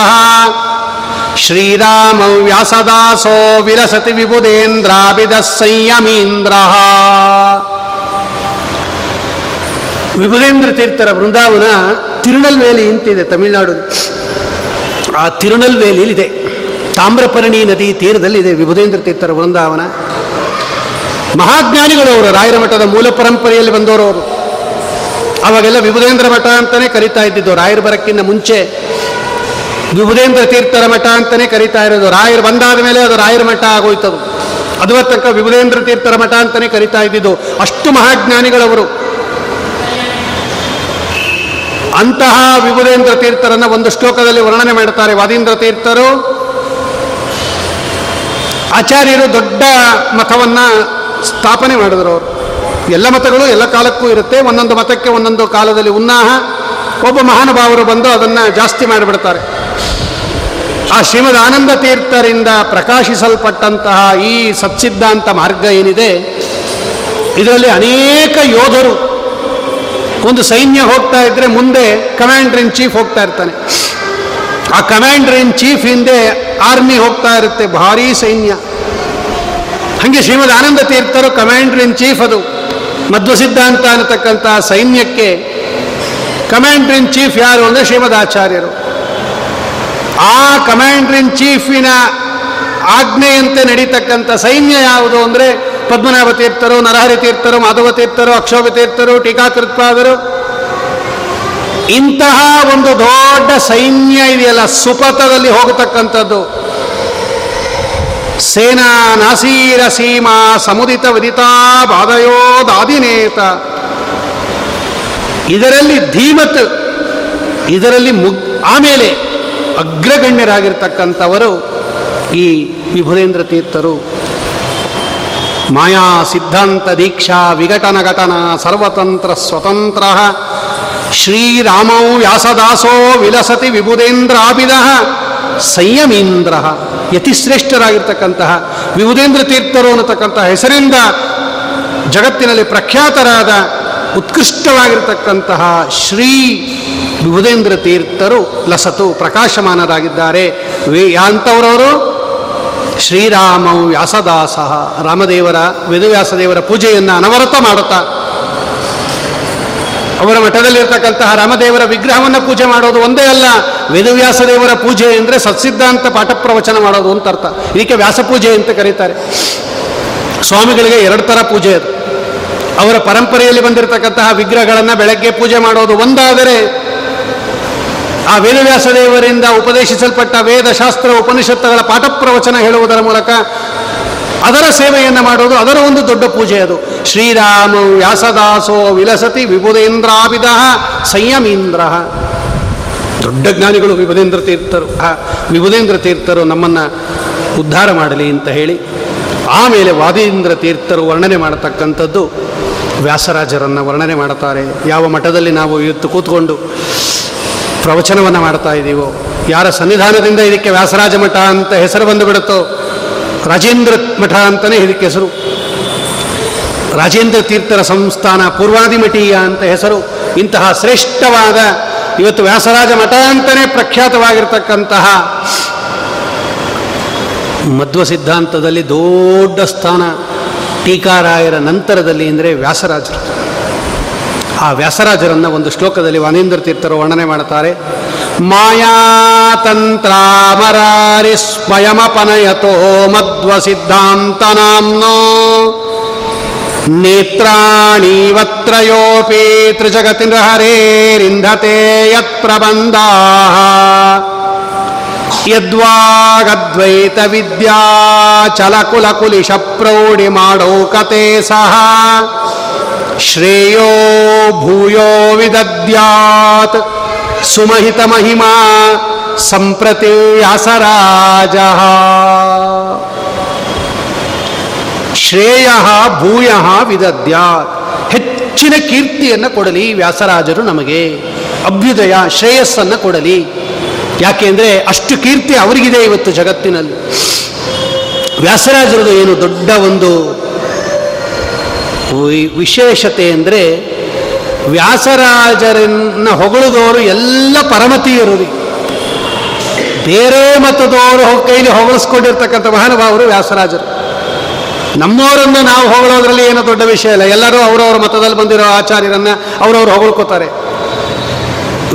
ಶ್ರೀರಾಮ ವ್ಯಾಸದಾಸೋ ವಿರಸತಿ ವಿಬುಧೇಂದ್ರಾಭಿದ ಸಂಯಮೀಂದ್ರ. ವಿಭುಧೇಂದ್ರ ತೀರ್ಥರ ಬೃಂದಾವನ ತಿರುನಲ್ವೇಲಿ ಇಂತಿದೆ ತಮಿಳುನಾಡು. ಆ ತಿರುನಲ್ವೇಲಿದೆ ತಾಮ್ರಪರ್ಣಿ ನದಿ ತೀರದಲ್ಲಿದೆ ವಿಭುಧೇಂದ್ರ ತೀರ್ಥರ ಬೃಂದಾವನ. ಮಹಾಜ್ಞಾನಿಗಳವರು ರಾಯರ ಮಠದ ಮೂಲ ಪರಂಪರೆಯಲ್ಲಿ ಬಂದವರು ಅವರು ಅವಾಗೆಲ್ಲ ವಿಭುಧೇಂದ್ರ ಮಠ ಅಂತಲೇ ಕರಿತಾ ಇದ್ದಿದ್ದು. ರಾಯರು ಬರಕ್ಕಿಂತ ಮುಂಚೆ ವಿಭುಧೇಂದ್ರ ತೀರ್ಥರ ಮಠ ಅಂತಲೇ ಕರಿತಾ ಇರೋದು. ರಾಯರು ಬಂದಾದ ಮೇಲೆ ಅದು ರಾಯರ ಮಠ ಆಗೋಯ್ತದು. ಅದು ತನಕ ವಿಭುಧೇಂದ್ರ ತೀರ್ಥರ ಮಠ ಅಂತಲೇ ಕರಿತಾ ಇದ್ದಿದ್ದು. ಅಷ್ಟು ಮಹಾಜ್ಞಾನಿಗಳವರು. ಅಂತಹ ವಿಭುಧೇಂದ್ರ ತೀರ್ಥರನ್ನ ಒಂದು ಶ್ಲೋಕದಲ್ಲಿ ವರ್ಣನೆ ಮಾಡ್ತಾರೆ. ವಾದೀಂದ್ರ ತೀರ್ಥರು. ಆಚಾರ್ಯರು ದೊಡ್ಡ ಮಠವನ್ನು ಸ್ಥಾಪನೆ ಮಾಡಿದ್ರು ಅವರು. ಎಲ್ಲ ಮತಗಳು ಎಲ್ಲ ಕಾಲಕ್ಕೂ ಇರುತ್ತೆ. ಒಂದೊಂದು ಮತಕ್ಕೆ ಒಂದೊಂದು ಕಾಲದಲ್ಲಿ ಉನ್ನಾಹ. ಒಬ್ಬ ಮಹಾನುಭಾವರು ಬಂದು ಅದನ್ನು ಜಾಸ್ತಿ ಮಾಡಿಬಿಡ್ತಾರೆ. ಆ ಶ್ರೀಮದ್ ಆನಂದ ತೀರ್ಥರಿಂದ ಪ್ರಕಾಶಿಸಲ್ಪಟ್ಟಂತಹ ಈ ಸತ್ಸಿದ್ಧಾಂತ ಮಾರ್ಗ ಏನಿದೆ? ಇದರಲ್ಲಿ ಅನೇಕ ಯೋಧರು ಒಂದು ಸೈನ್ಯ ಹೋಗ್ತಾ ಇದ್ರೆ ಮುಂದೆ ಕಮಾಂಡರ್ ಇನ್ ಚೀಫ್ ಹೋಗ್ತಾ ಇರ್ತಾನೆ. ಆ ಕಮಾಂಡರ್ ಇನ್ ಚೀಫ್ ಹಿಂದೆ ಆರ್ಮಿ ಹೋಗ್ತಾ ಇರುತ್ತೆ. ಭಾರೀ ಸೈನ್ಯ. ಹಾಗೆ ಶ್ರೀಮದ್ ಆನಂದ ತೀರ್ಥರು ಕಮಾಂಡರ್ ಇನ್ ಚೀಫ್ ಅದು. ಮಧ್ವ ಸಿದ್ಧಾಂತ ಅನ್ನತಕ್ಕಂಥ ಸೈನ್ಯಕ್ಕೆ ಕಮಾಂಡರ್ ಇನ್ ಚೀಫ್ ಯಾರು ಅಂದರೆ ಶ್ರೀಮದ್ ಆಚಾರ್ಯರು ಆ ಕಮಾಂಡರ್ ಇನ್ ಚೀಫಿನ ಆಜ್ಞೆಯಂತೆ ನಡೀತಕ್ಕಂಥ ಸೈನ್ಯ ಯಾವುದು ಅಂದರೆ ಪದ್ಮನಾಭ ತೀರ್ಥರು, ನರಹರಿ ತೀರ್ಥರು, ಮಾಧವ ತೀರ್ಥರು, ಅಕ್ಷೋಭ ತೀರ್ಥರು, ಟೀಕಾಕೃತ್ಪಾದರು. ಇಂತಹ ಒಂದು ದೊಡ್ಡ ಸೈನ್ಯ ಇದೆಯಲ್ಲ, ಸುಪಥದಲ್ಲಿ ಹೋಗತಕ್ಕಂಥದ್ದು. ಸೇನಾ ನಾಸೀರ ಸೀಮಾ ಸಮುದಿತ ವಿದಿತಾ ಬಾಧಯೋದಾದಿನೇತ ಇದರಲ್ಲಿ ಧೀಮತ್, ಇದರಲ್ಲಿ ಮುಗ್, ಆಮೇಲೆ ಅಗ್ರಗಣ್ಯರಾಗಿರ್ತಕ್ಕಂಥವರು ಈ ವಿಭುಧೇಂದ್ರ ತೀರ್ಥರು. ಮಾಯಾ ಸಿದ್ಧಾಂತ ದೀಕ್ಷಾ ವಿಘಟನ ಘಟನ ಸರ್ವತಂತ್ರ ಸ್ವತಂತ್ರ. ಶ್ರೀರಾಮೌ ವ್ಯಾಸದಾಸೋ ವಿಲಸತಿ ವಿಭುಧೇಂದ್ರಾಭಿದ ಸಂಯಮೀಂದ್ರ, ಯತಿಶ್ರೇಷ್ಠರಾಗಿರ್ತಕ್ಕಂತಹ ವಿಭುಧೇಂದ್ರ ತೀರ್ಥರು ಅನ್ನತಕ್ಕಂತಹ ಹೆಸರಿಂದ ಜಗತ್ತಿನಲ್ಲಿ ಪ್ರಖ್ಯಾತರಾದ ಉತ್ಕೃಷ್ಟವಾಗಿರ್ತಕ್ಕಂತಹ ಶ್ರೀ ವಿಭುದೇಂದ್ರ ತೀರ್ಥರು ಲಸತು ಪ್ರಕಾಶಮಾನರಾಗಿದ್ದಾರೆ. ವೇ ಶ್ರೀರಾಮ ವ್ಯಾಸದಾಸ ರಾಮದೇವರ, ವೇದವ್ಯಾಸದೇವರ ಪೂಜೆಯನ್ನು ಅನವರತ ಮಾಡುತ್ತಾ ಅವರ ಮಠದಲ್ಲಿರ್ತಕ್ಕಂತಹ ರಾಮದೇವರ ವಿಗ್ರಹವನ್ನು ಪೂಜೆ ಮಾಡೋದು ಒಂದೇ ಅಲ್ಲ. ವೇದವ್ಯಾಸ ದೇವರ ಪೂಜೆ ಅಂದರೆ ಸತ್ಸಿದ್ಧಾಂತ ಪಾಠ ಪ್ರವಚನ ಮಾಡೋದು ಅಂತ ಅರ್ಥ. ಇದಕ್ಕೆ ವ್ಯಾಸ ಪೂಜೆ ಅಂತ ಕರೀತಾರೆ. ಸ್ವಾಮಿಗಳಿಗೆ ಎರಡು ಥರ ಪೂಜೆ ಅದು. ಅವರ ಪರಂಪರೆಯಲ್ಲಿ ಬಂದಿರತಕ್ಕಂತಹ ವಿಗ್ರಹಗಳನ್ನು ಬೆಳಗ್ಗೆ ಪೂಜೆ ಮಾಡೋದು ಒಂದಾದರೆ ಆ ವೇದವ್ಯಾಸ ದೇವರಿಂದ ಉಪದೇಶಿಸಲ್ಪಟ್ಟ ವೇದ ಶಾಸ್ತ್ರ ಉಪನಿಷತ್ತುಗಳ ಪಾಠ ಪ್ರವಚನ ಹೇಳುವುದರ ಮೂಲಕ ಅದರ ಸೇವೆಯನ್ನು ಮಾಡೋದು ಅದರ ಒಂದು ದೊಡ್ಡ ಪೂಜೆ ಅದು. ಶ್ರೀರಾಮ ವ್ಯಾಸದಾಸೋ ವಿಲಸತಿ ವಿಬುಧೇಂದ್ರಾಭಿದ ಸಂಯಮೀಂದ್ರ. ದೊಡ್ಡ ಜ್ಞಾನಿಗಳು ವಿಭುಧೇಂದ್ರ ತೀರ್ಥರು. ಆ ವಿಭುಧೇಂದ್ರ ತೀರ್ಥರು ನಮ್ಮನ್ನು ಉದ್ಧಾರ ಮಾಡಲಿ ಅಂತ ಹೇಳಿ, ಆಮೇಲೆ ವಾದೀಂದ್ರ ತೀರ್ಥರು ವರ್ಣನೆ ಮಾಡತಕ್ಕಂಥದ್ದು ವ್ಯಾಸರಾಜರನ್ನು ವರ್ಣನೆ ಮಾಡುತ್ತಾರೆ. ಯಾವ ಮಠದಲ್ಲಿ ನಾವು ಇವತ್ತು ಕೂತ್ಕೊಂಡು ಪ್ರವಚನವನ್ನು ಮಾಡ್ತಾ ಇದ್ದೀವೋ ಯಾರ ಸನ್ನಿಧಾನದಿಂದ ಇದಕ್ಕೆ ವ್ಯಾಸರಾಜ ಮಠ ಅಂತ ಹೆಸರು ಬಂದು ಬಿಡುತ್ತೋ ರಾಜೇಂದ್ರ ಮಠ ಅಂತಲೇ ಇದಕ್ಕೆ ಹೆಸರು. ರಾಜೇಂದ್ರ ತೀರ್ಥರ ಸಂಸ್ಥಾನ ಪೂರ್ವಾದಿಮಠೀಯ ಅಂತ ಹೆಸರು. ಇಂತಹ ಶ್ರೇಷ್ಠವಾದ ಇವತ್ತು ವ್ಯಾಸರಾಜ ಮಠ ಅಂತಲೇ ಪ್ರಖ್ಯಾತವಾಗಿರ್ತಕ್ಕಂತಹ ಮಧ್ವ ಸಿದ್ಧಾಂತದಲ್ಲಿ ದೊಡ್ಡ ಸ್ಥಾನ ಟೀಕಾರಾಯರ ನಂತರದಲ್ಲಿ ಅಂದರೆ ವ್ಯಾಸರಾಜರು. ಆ ವ್ಯಾಸರಾಜರನ್ನು ಒಂದು ಶ್ಲೋಕದಲ್ಲಿ ವಾನೇಂದ್ರ ತೀರ್ಥರು ವರ್ಣನೆ ಮಾಡುತ್ತಾರೆ. ಮಾಯಾತಂತ್ರಾಮರಾರಿ ಸ್ವಯಮಪನಯತೋ ಮಧ್ವ ಸಿದ್ಧಾಂತ ನಾಮ್ನೋ नेत्राणीवत्रयोऽपि त्रिजगतिर्हरेरिन्धते यत्प्रबन्धाः यद्वागद्वैतविद्याचलकुलकुलिशप्रौढिमाडौकते सः श्रेयो भूयो विदद्यात् सुमहितमहिमा सम्प्रति असराजः। ಶ್ರೇಯೋ ಭೂಯೋ ವಿದದ್ಯ ಹೆಚ್ಚಿನ ಕೀರ್ತಿಯನ್ನು ಕೊಡಲಿ ವ್ಯಾಸರಾಜರು ನಮಗೆ. ಅಭ್ಯುದಯ ಶ್ರೇಯಸ್ಸನ್ನು ಕೊಡಲಿ. ಯಾಕೆಂದರೆ ಅಷ್ಟು ಕೀರ್ತಿ ಅವರಿಗಿದೆ ಇವತ್ತು ಜಗತ್ತಿನಲ್ಲಿ. ವ್ಯಾಸರಾಜರದು ಏನು ದೊಡ್ಡ ಒಂದು ವಿಶೇಷತೆ ಅಂದರೆ ವ್ಯಾಸರಾಜರನ್ನ ಹೊಗಳಿದವರು ಎಲ್ಲ ಪರಮತಿಯರು ಬೇರೆ ಮತದವರು ಕೈಲಿ ಹೊಗಳಿಸ್ಕೊಂಡಿರ್ತಕ್ಕಂಥ ಮಹಾನುಭಾವರು ವ್ಯಾಸರಾಜರು. ನಮ್ಮವರನ್ನು ನಾವು ಹೊಗಳೋದ್ರಲ್ಲಿ ಏನೋ ದೊಡ್ಡ ವಿಷಯ ಇಲ್ಲ. ಎಲ್ಲರೂ ಅವರವರ ಮತದಲ್ಲಿ ಬಂದಿರೋ ಆಚಾರ್ಯರನ್ನ ಅವರವ್ರು ಹೊಗಳ್ಕೋತಾರೆ.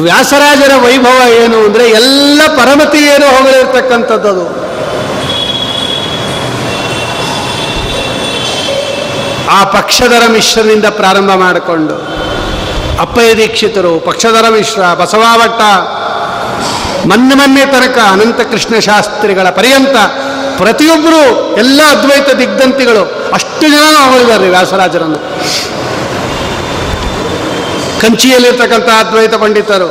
ವ್ಯಾಸರಾಜರ ವೈಭವ ಏನು ಅಂದ್ರೆ ಎಲ್ಲ ಪರಮತೀಯರು ಹೊಗಳಿರ್ತಕ್ಕಂಥದ್ದು ಆ ಪಕ್ಷಧರ ಮಿಶ್ರನಿಂದ ಪ್ರಾರಂಭ ಮಾಡಿಕೊಂಡು ಅಪ್ಪಯ್ಯ ದೀಕ್ಷಿತರು, ಪಕ್ಷಧರ ಮಿಶ್ರ, ಬಸವಾವಟ್ಟ, ಮನ್ನೆ ಮನ್ನೆ ತನಕ ಅನಂತ ಕೃಷ್ಣ ಶಾಸ್ತ್ರಿಗಳ ಪರ್ಯಂತ ಪ್ರತಿಯೊಬ್ಬರು ಎಲ್ಲ ಅದ್ವೈತ ದಿಗ್ಧಂತಿಗಳು ಅಷ್ಟು ಜನ ಹೊಗಳಿದ್ದಾರೆ ವ್ಯಾಸರಾಜರನ್ನು. ಕಂಚಿಯಲ್ಲಿರ್ತಕ್ಕಂಥ ಅದ್ವೈತ ಪಂಡಿತರು,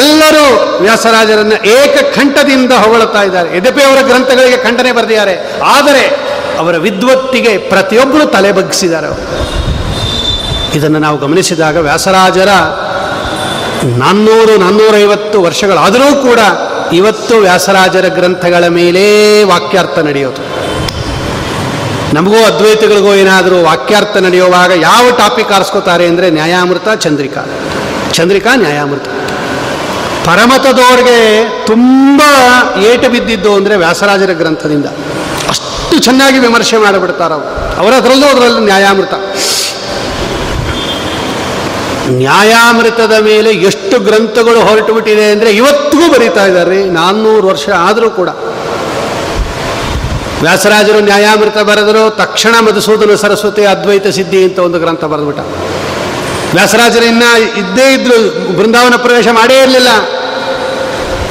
ಎಲ್ಲರೂ ವ್ಯಾಸರಾಜರನ್ನು ಏಕಕಂಠದಿಂದ ಹೊಗಳುತ್ತಾ ಇದ್ದಾರೆ. ಯದ್ಯಪಿ ಅವರ ಗ್ರಂಥಗಳಿಗೆ ಖಂಡನೆ ಬರೆದಿದ್ದಾರೆ, ಆದರೆ ಅವರ ವಿದ್ವತ್ತಿಗೆ ಪ್ರತಿಯೊಬ್ಬರು ತಲೆ ಬಗ್ಗಿಸಿದ್ದಾರೆ ಇದನ್ನು ನಾವು ಗಮನಿಸಿದಾಗ ವ್ಯಾಸರಾಜರ ನಾನ್ನೂರು ನಾನ್ನೂರೈವತ್ತು ವರ್ಷಗಳಾದರೂ ಕೂಡ ಇವತ್ತು ವ್ಯಾಸರಾಜರ ಗ್ರಂಥಗಳ ಮೇಲೆ ವಾಕ್ಯಾರ್ಥ ನಡೆಯೋದು. ನಮಗೂ ಅದ್ವೈತಗಳಿಗೂ ಏನಾದರೂ ವಾಕ್ಯಾರ್ಥ ನಡೆಯುವಾಗ ಯಾವ ಟಾಪಿಕ್ ಆರಿಸ್ಕೋತಾರೆ ಅಂದರೆ ನ್ಯಾಯಾಮೃತ, ಚಂದ್ರಿಕಾ. ಚಂದ್ರಿಕಾ, ನ್ಯಾಯಾಮೃತ. ಪರಮತದವ್ರಿಗೆ ತುಂಬ ಏಟು ಬಿದ್ದಿದ್ದು ಅಂದರೆ ವ್ಯಾಸರಾಜರ ಗ್ರಂಥದಿಂದ. ಅಷ್ಟು ಚೆನ್ನಾಗಿ ವಿಮರ್ಶೆ ಮಾಡಿಬಿಡ್ತಾರೆ ಅವರು ಅವರ ಅದರಲ್ಲೂ ಅದರಲ್ಲಿ ನ್ಯಾಯಾಮೃತ. ನ್ಯಾಯಾಮೃತದ ಮೇಲೆ ಎಷ್ಟು ಗ್ರಂಥಗಳು ಹೊರಟು ಬಿಟ್ಟಿದೆ ಅಂದರೆ ಇವತ್ತಿಗೂ ಬರೀತಾ ಇದ್ದಾರೆ. ನಾನ್ನೂರು ವರ್ಷ ಆದರೂ ಕೂಡ. ವ್ಯಾಸರಾಜರು ನ್ಯಾಯಾಮೃತ ಬರೆದರು, ತಕ್ಷಣ ಮಧುಸೂದನ ಸರಸ್ವತಿ ಅದ್ವೈತ ಸಿದ್ಧಿ ಅಂತ ಒಂದು ಗ್ರಂಥ ಬರೆದ್ಬಿಟ್ಟ. ವ್ಯಾಸರಾಜರು ಇನ್ನ ಇದ್ದೇ ಇದ್ರು ಬೃಂದಾವನ ಪ್ರವೇಶ ಮಾಡೇ ಇರಲಿಲ್ಲ.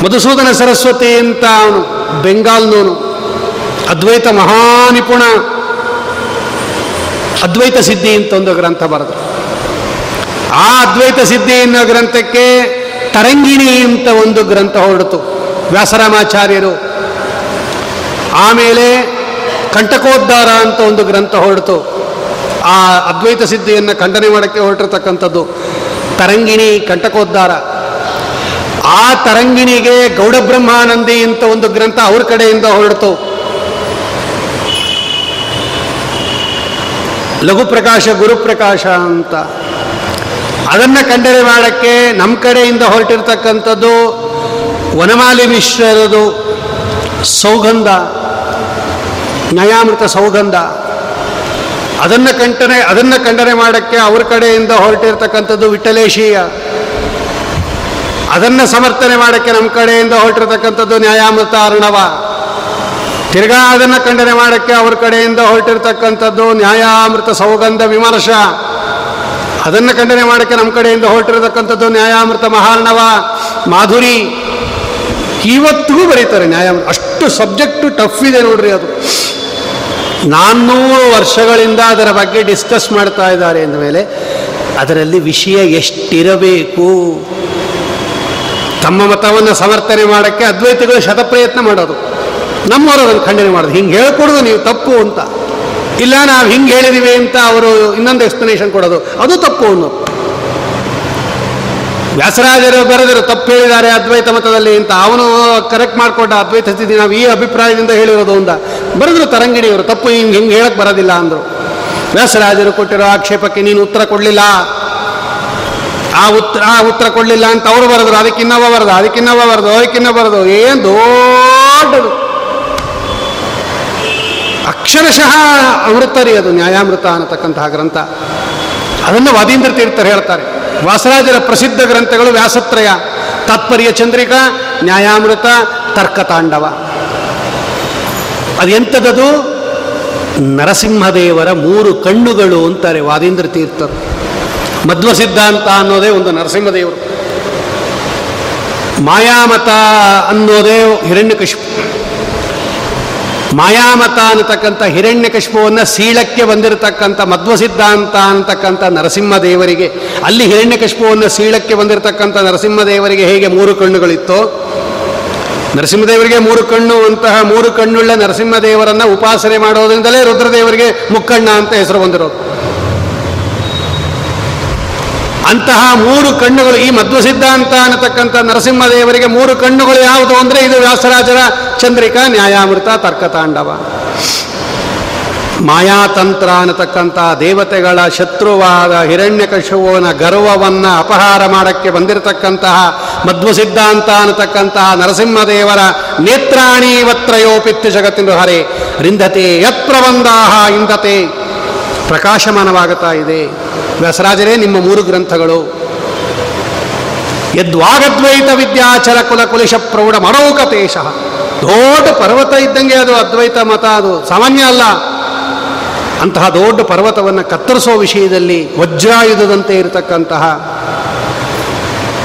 ಮಧುಸೂದನ ಸರಸ್ವತಿ ಅಂತ ಅವನು, ಬೆಂಗಾಲ್ನವನು. ಅದ್ವೈತ ಮಹಾನಿಪುಣ. ಅದ್ವೈತ ಸಿದ್ಧಿ ಅಂತ ಒಂದು ಗ್ರಂಥ ಬರೆದ್ರು. ಆ ಅದ್ವೈತ ಸಿದ್ಧಿ ಎನ್ನುವ ಗ್ರಂಥಕ್ಕೆ ತರಂಗಿಣಿ ಅಂತ ಒಂದು ಗ್ರಂಥ ಹೊರಡಿತು. ವ್ಯಾಸರಾಮಾಚಾರ್ಯರು. ಆಮೇಲೆ ಕಂಟಕೋದ್ಧಾರ ಅಂತ ಒಂದು ಗ್ರಂಥ ಹೊರಡಿತು. ಆ ಅದ್ವೈತ ಸಿದ್ಧಿಯನ್ನು ಖಂಡನೆ ಮಾಡೋಕ್ಕೆ ಹೊರಟಿರ್ತಕ್ಕಂಥದ್ದು ತರಂಗಿಣಿ, ಕಂಟಕೋದ್ಧಾರ. ಆ ತರಂಗಿಣಿಗೆ ಗೌಡಬ್ರಹ್ಮಾನಂದಿ ಅಂತ ಒಂದು ಗ್ರಂಥ ಅವ್ರ ಕಡೆಯಿಂದ ಹೊರಡಿತು. ಲಘುಪ್ರಕಾಶ, ಗುರುಪ್ರಕಾಶ ಅಂತ. ಅದನ್ನು ಕಂಡರೆ ಮಾಡೋಕ್ಕೆ ನಮ್ಮ ಕಡೆಯಿಂದ ಹೊರಟಿರ್ತಕ್ಕಂಥದ್ದು ವನಮಾಲಿ ಮಿಶ್ರದು ಸೌಗಂಧ ನಯಾಮೃತ ಸೌಗಂಧ. ಅದನ್ನು ಕಂಟನೆ ಅದನ್ನು ಖಂಡನೆ ಮಾಡೋಕ್ಕೆ ಅವ್ರ ಕಡೆಯಿಂದ ಹೊರಟಿರ್ತಕ್ಕಂಥದ್ದು ವಿಠಲೇಶೀಯ. ಅದನ್ನು ಸಮರ್ಥನೆ ಮಾಡೋಕ್ಕೆ ನಮ್ಮ ಕಡೆಯಿಂದ ಹೊರಟಿರ್ತಕ್ಕಂಥದ್ದು ನ್ಯಾಯಾಮೃತ ಅರ್ಣವ. ತಿರ್ಗಾ ಅದನ್ನು ಖಂಡನೆ ಮಾಡೋಕ್ಕೆ ಅವ್ರ ಕಡೆಯಿಂದ ಹೊರಟಿರ್ತಕ್ಕಂಥದ್ದು ನ್ಯಾಯಾಮೃತ ಸೌಗಂಧ ವಿಮರ್ಶ. ಅದನ್ನು ಖಂಡನೆ ಮಾಡೋಕ್ಕೆ ನಮ್ಮ ಕಡೆಯಿಂದ ಹೊರಟಿರತಕ್ಕಂಥದ್ದು ನ್ಯಾಯಾಮೃತ ಮಹಾರ್ಣವ, ಮಾಧುರಿ. ಇವತ್ತಿಗೂ ಬರೀತಾರೆ ನ್ಯಾಯಾಮೃತ. ಅಷ್ಟು ಸಬ್ಜೆಕ್ಟು ಟಫ್ ಇದೆ ನೋಡ್ರಿ ಅದು. ನಾನ್ನೂರು ವರ್ಷಗಳಿಂದ ಅದರ ಬಗ್ಗೆ ಡಿಸ್ಕಸ್ ಮಾಡ್ತಾ ಇದ್ದಾರೆ ಅಂದಮೇಲೆ ಅದರಲ್ಲಿ ವಿಷಯ ಎಷ್ಟಿರಬೇಕು? ತಮ್ಮ ಮತವನ್ನು ಸಮರ್ಥನೆ ಮಾಡೋಕ್ಕೆ ಅದ್ವೈತಗಳು ಶತಪ್ರಯತ್ನ ಮಾಡೋದು. ನಮ್ಮವರು ಅದನ್ನು ಖಂಡನೆ ಮಾಡೋದು. ಹಿಂಗೆ ಹೇಳ್ಕೊಡೋದು ನೀವು ತಪ್ಪು ಅಂತ. ಇಲ್ಲ, ನಾವು ಹಿಂಗೆ ಹೇಳಿದೀವಿ ಅಂತ ಅವರು ಇನ್ನೊಂದು ಎಕ್ಸ್ಪ್ಲನೇಷನ್ ಕೊಡೋದು. ಅದು ತಪ್ಪು ಅವನು ವ್ಯಾಸರಾಜರು ಬರೆದರು, ತಪ್ಪು ಹೇಳಿದ್ದಾರೆ ಅದ್ವೈತ ಮತದಲ್ಲಿ ಅಂತ. ಅವನು ಕರೆಕ್ಟ್ ಮಾಡಿಕೊಂಡ ಅದ್ವೈತ ಸ್ಥಿತಿ ನಾವು ಈ ಅಭಿಪ್ರಾಯದಿಂದ ಹೇಳಿರೋದು ಅಂತ ಬರೆದ್ರು ತರಂಗಿಣಿಯವರು, ತಪ್ಪು ಹಿಂಗೆ ಹಿಂಗೆ ಹೇಳಕ್ಕೆ ಬರೋದಿಲ್ಲ ಅಂದರು. ವ್ಯಾಸರಾಜರು ಕೊಟ್ಟಿರೋ ಆಕ್ಷೇಪಕ್ಕೆ ನೀನು ಉತ್ತರ ಕೊಡಲಿಲ್ಲ. ಆ ಉತ್ತರ ಆ ಉತ್ತರ ಕೊಡಲಿಲ್ಲ ಅಂತ ಅವರು ಬರೆದ್ರು. ಅದಕ್ಕಿನ್ನವ ಬರೆದು ಅದಕ್ಕಿನ್ನವ ಬರೆದು ಅದಕ್ಕಿನ್ನ ಬರೆದು. ಏನು ದೊಡ್ಡದು. ಅಕ್ಷರಶಃ ಅಮೃತ ರೀ ಅದು, ನ್ಯಾಯಾಮೃತ ಅನ್ನತಕ್ಕಂತಹ ಗ್ರಂಥ. ಅದನ್ನು ವಾದೀಂದ್ರ ತೀರ್ಥರು ಹೇಳ್ತಾರೆ. ವಾಸರಾಜರ ಪ್ರಸಿದ್ಧ ಗ್ರಂಥಗಳು ವ್ಯಾಸತ್ರಯ, ತಾತ್ಪರ್ಯ ಚಂದ್ರಿಕಾ, ನ್ಯಾಯಾಮೃತ, ತರ್ಕತಾಂಡವ. ಅದೆಂಥದ್ದು? ನರಸಿಂಹದೇವರ ಮೂರು ಕಣ್ಣುಗಳು ಅಂತಾರೆ ವಾದೀಂದ್ರ ತೀರ್ಥರು. ಮಧ್ವ ಸಿದ್ಧಾಂತ ಅನ್ನೋದೇ ಒಂದು ನರಸಿಂಹದೇವರು. ಮಾಯಾಮತ ಅನ್ನೋದೇ ಹಿರಣ್ಯಕಶಿಪು ಮಾಯಾಮತ ಅನ್ನತಕ್ಕಂಥ ಹಿರಣ್ಯಕಶಿಪುವನ್ನು ಸೀಳಕ್ಕೆ ಬಂದಿರತಕ್ಕಂಥ ಮಧ್ವ ಸಿದ್ಧಾಂತ ಅಂತಕ್ಕಂಥ ನರಸಿಂಹದೇವರಿಗೆ ಅಲ್ಲಿ ಹಿರಣ್ಯಕಶಿಪುವನ್ನು ಸೀಳಕ್ಕೆ ಬಂದಿರತಕ್ಕಂಥ ನರಸಿಂಹದೇವರಿಗೆ ಹೇಗೆ ಮೂರು ಕಣ್ಣುಗಳಿತ್ತು ನರಸಿಂಹದೇವರಿಗೆ ಮೂರು ಕಣ್ಣು, ಅಂತಹ ಮೂರು ಕಣ್ಣುಳ್ಳ ನರಸಿಂಹದೇವರನ್ನು ಉಪಾಸನೆ ಮಾಡೋದ್ರಿಂದಲೇ ರುದ್ರದೇವರಿಗೆ ಮುಕ್ಕಣ್ಣ ಅಂತ ಹೆಸರು ಬಂದಿರೋದು. ಅಂತಹ ಮೂರು ಕಣ್ಣುಗಳು, ಈ ಮಧ್ವ ಸಿದ್ಧಾಂತ ಅನ್ನತಕ್ಕಂಥ ನರಸಿಂಹದೇವರಿಗೆ ಮೂರು ಕಣ್ಣುಗಳು ಯಾವುದು ಅಂದರೆ, ಇದು ವ್ಯಾಸರಾಜರ ಚಂದ್ರಿಕಾ ನ್ಯಾಯಾಮೃತ ತರ್ಕತಾಂಡವ. ಮಾಯಾತಂತ್ರ ಅನ್ನತಕ್ಕಂಥ ದೇವತೆಗಳ ಶತ್ರುವಾದ ಹಿರಣ್ಯಕಶುವನ ಗರ್ವವನ್ನು ಅಪಹಾರ ಮಾಡಕ್ಕೆ ಬಂದಿರತಕ್ಕಂತಹ ಮಧ್ವ ಸಿದ್ಧಾಂತ ಅನ್ನತಕ್ಕಂತಹ ನರಸಿಂಹದೇವರ ನೇತ್ರಾಣೀವತ್ರಯೋಪಿತ್ಯ ಜಗತ್ತಿನ ಹರೆ, ರಿಂದತೆ ಯತ್ಪ್ರಬಂಧಾಹ ಇಂದತೆ. ಪ್ರಕಾಶಮಾನವಾಗುತ್ತಾ ಇದೆ. ವ್ಯಾಸರಾಜರೇ, ನಿಮ್ಮ ಮೂರು ಗ್ರಂಥಗಳು. ಯದ್ವಾಗದ್ವೈತ ವಿದ್ಯಾಚರ ಕುಲ ಕುಲಿಶ ಪ್ರೌಢ ಮರೌಕತೇಶ ದೊಡ್ಡ ಪರ್ವತ ಇದ್ದಂಗೆ ಅದು ಅದ್ವೈತ ಮತ, ಅದು ಸಾಮಾನ್ಯ ಅಲ್ಲ. ಅಂತಹ ದೊಡ್ಡ ಪರ್ವತವನ್ನು ಕತ್ತರಿಸೋ ವಿಷಯದಲ್ಲಿ ವಜ್ರಾಯುಧದಂತೆ ಇರತಕ್ಕಂತಹ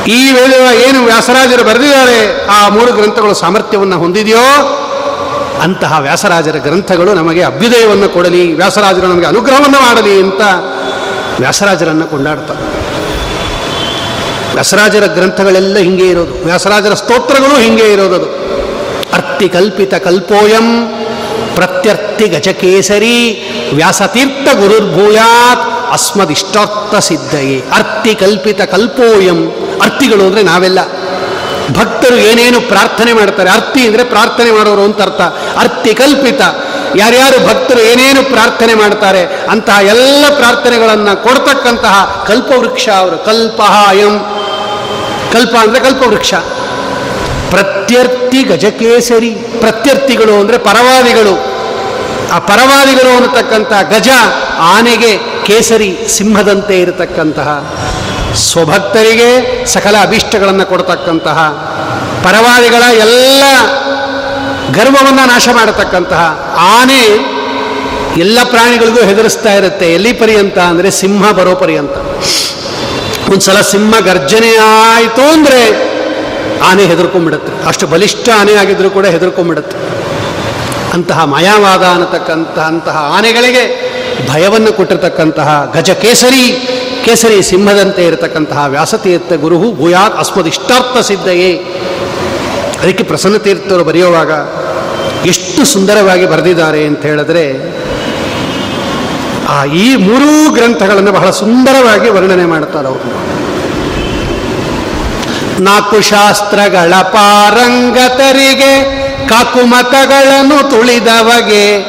ಈ ವೇಳೆ ಏನು ವ್ಯಾಸರಾಜರು ಬರೆದಿದ್ದಾರೆ, ಆ ಮೂರು ಗ್ರಂಥಗಳು ಸಾಮರ್ಥ್ಯವನ್ನು ಹೊಂದಿದೆಯೋ, ಅಂತಹ ವ್ಯಾಸರಾಜರ ಗ್ರಂಥಗಳು ನಮಗೆ ಅಭ್ಯುದಯವನ್ನು ಕೊಡಲಿ, ವ್ಯಾಸರಾಜರು ನಮಗೆ ಅನುಗ್ರಹವನ್ನು ಮಾಡಲಿ ಅಂತ ವ್ಯಾಸರಾಜರನ್ನು ಕೊಂಡಾಡ್ತಾರೆ. ವ್ಯಾಸರಾಜರ ಗ್ರಂಥಗಳೆಲ್ಲ ಹಿಂಗೆ ಇರೋದು, ವ್ಯಾಸರಾಜರ ಸ್ತೋತ್ರಗಳು ಹಿಂಗೆ ಇರೋದು ಅರ್ತಿ ಕಲ್ಪಿತ ಕಲ್ಪೋಯಂ ಪ್ರತ್ಯರ್ಥಿ ಗಜಕೇಸರಿ ವ್ಯಾಸತೀರ್ಥ ಗುರುರ್ಭೂಯಾತ್ ಅಸ್ಮದಿಷ್ಟಾರ್ಥ ಸಿದ್ಧಯೇ ಅರ್ತಿ ಕಲ್ಪಿತ ಕಲ್ಪೋಯಂ ಅರ್ತಿಗಳು ಅಂದರೆ ನಾವೆಲ್ಲ. ಭಕ್ತರು ಏನೇನು ಪ್ರಾರ್ಥನೆ ಮಾಡ್ತಾರೆ? ಅರ್ತಿ ಅಂದರೆ ಪ್ರಾರ್ಥನೆ ಮಾಡೋರು ಅಂತ ಅರ್ಥ. ಅರ್ತಿ ಕಲ್ಪಿತ ಯಾರ್ಯಾರು ಭಕ್ತರು ಏನೇನು ಪ್ರಾರ್ಥನೆ ಮಾಡ್ತಾರೆ? ಅಂತಹ ಎಲ್ಲ ಪ್ರಾರ್ಥನೆಗಳನ್ನು ಕೊಡ್ತಕ್ಕಂತಹ ಕಲ್ಪವೃಕ್ಷ ಅವರು. ಕಲ್ಪಹಾಯಂ. ಕಲ್ಪ ಅಂದರೆ ಕಲ್ಪವೃಕ್ಷ. ಪ್ರತ್ಯರ್ಥಿ ಗಜಕೇಸರಿ ಪ್ರತ್ಯರ್ಥಿಗಳು ಅಂದರೆ ಪರವಾದಿಗಳು. ಆ ಪರವಾದಿಗಳು ಅನ್ನತಕ್ಕಂಥ ಗಜ ಆನೆಗೆ ಕೇಸರಿ ಸಿಂಹದಂತೆ ಇರತಕ್ಕಂತಹ. ಸ್ವಭಕ್ತರಿಗೆ ಸಕಲ ಅಭೀಷ್ಟಗಳನ್ನು ಕೊಡತಕ್ಕಂತಹ. ಪರವಾದಿಗಳ ಎಲ್ಲ ಗರ್ವವನ್ನು ನಾಶ ಮಾಡತಕ್ಕಂತಹ. ಆನೆ ಎಲ್ಲ ಪ್ರಾಣಿಗಳಿಗೂ ಹೆದರಿಸ್ತಾ ಇರುತ್ತೆ. ಎಲ್ಲಿ ಪರ್ಯಂತ ಅಂದರೆ ಸಿಂಹ ಬರೋ ಪರ್ಯಂತ. ಒಂದ್ಸಲ ಸಿಂಹ ಗರ್ಜನೆ ಆಯಿತು ಅಂದರೆ ಆನೆ ಹೆದರ್ಕೊಂಡ್ಬಿಡುತ್ತೆ ಅಷ್ಟು ಬಲಿಷ್ಠ ಆನೆ ಆಗಿದ್ರೂ ಕೂಡ ಹೆದರ್ಕೊಂಡ್ಬಿಡುತ್ತೆ ಅಂತಹ ಮಾಯಾವಾದ ಅನ್ನತಕ್ಕಂತಹ ಅಂತಹ ಆನೆಗಳಿಗೆ ಭಯವನ್ನು ಕೊಟ್ಟಿರತಕ್ಕಂತಹ ಗಜ ಕೇಸರಿ ಕೇಸರಿ ಸಿಂಹದಂತೆ ಇರತಕ್ಕಂತಹ ವ್ಯಾಸತೀರ್ಥ ಗುರು ಭೂಯಾತ್ ಅಸ್ಮದಿಷ್ಟಾರ್ಥ ಸಿದ್ಧಯೇ. ಅದಕ್ಕೆ ಪ್ರಸನ್ನ ತೀರ್ಥರು ಬರೆಯುವಾಗ ಎಷ್ಟು ಸುಂದರವಾಗಿ ಬರೆದಿದ್ದಾರೆ ಅಂತ ಹೇಳಿದ್ರೆ, ಆ ಈ ಮೂರೂ ಗ್ರಂಥಗಳನ್ನು ಬಹಳ ಸುಂದರವಾಗಿ ವರ್ಣನೆ ಮಾಡ್ತಾರೆ ಅವರು. ನಾಲ್ಕು ಶಾಸ್ತ್ರಗಳ ಪಾರಂಗತರಿಗೆ ಕಾಕುಮತಗಳನ್ನು ತುಳಿದವಗೆ,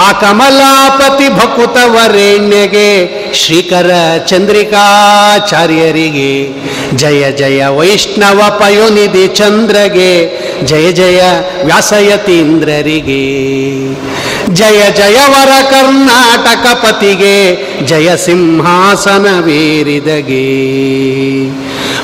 ಆ ಕಮಲಾಪತಿ ಭಕುತವರೆಣ್ಯಗೆ, ಶ್ರೀಕರ ಚಂದ್ರಿಕಾಚಾರ್ಯರಿಗೆ, ಜಯ ಜಯ ವೈಷ್ಣವ ಪಯೋನಿಧಿ ಚಂದ್ರಗೆ, ಜಯ ಜಯ ವ್ಯಾಸಯತೀಂದ್ರರಿಗೆ, ಜಯ ಜಯವರ ಕರ್ನಾಟಕ ಪತಿಗೆ, ಜಯ ಸಿಂಹಾಸನವೇರಿದಗೆ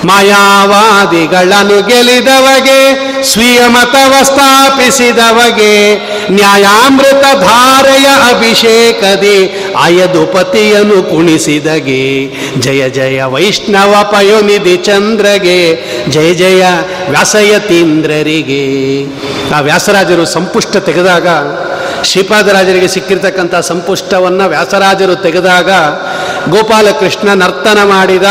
ಮಾಯಾವಾದಿಗಳನ್ನು ಗೆಲಿದವಗೆ ಸ್ವೀಯ ಮತವ ಸ್ಥಾಪಿಸಿದವಗೆ, ನ್ಯಾಯಾಮೃತ ಧಾರೆಯ ಅಭಿಷೇಕದಿ ಅಯದು ಪತಿಯನ್ನು ಕುಣಿಸಿದಗೆ. ಜಯ ಜಯ ವೈಷ್ಣವ ಪಯೋನಿಧಿ ಚಂದ್ರಗೆ, ಜಯ ಜಯ ವ್ಯಾಸಯತೀಂದ್ರರಿಗೆ ಆ ವ್ಯಾಸರಾಜರು ಸಂಪುಷ್ಟ ತೆಗೆದಾಗ, ಶ್ರೀಪಾದರಾಜರಿಗೆ ಸಿಕ್ಕಿರ್ತಕ್ಕಂಥ ಸಂಪುಷ್ಟವನ್ನು ವ್ಯಾಸರಾಜರು ತೆಗೆದಾಗ, ಗೋಪಾಲಕೃಷ್ಣ ನರ್ತನ ಮಾಡಿದ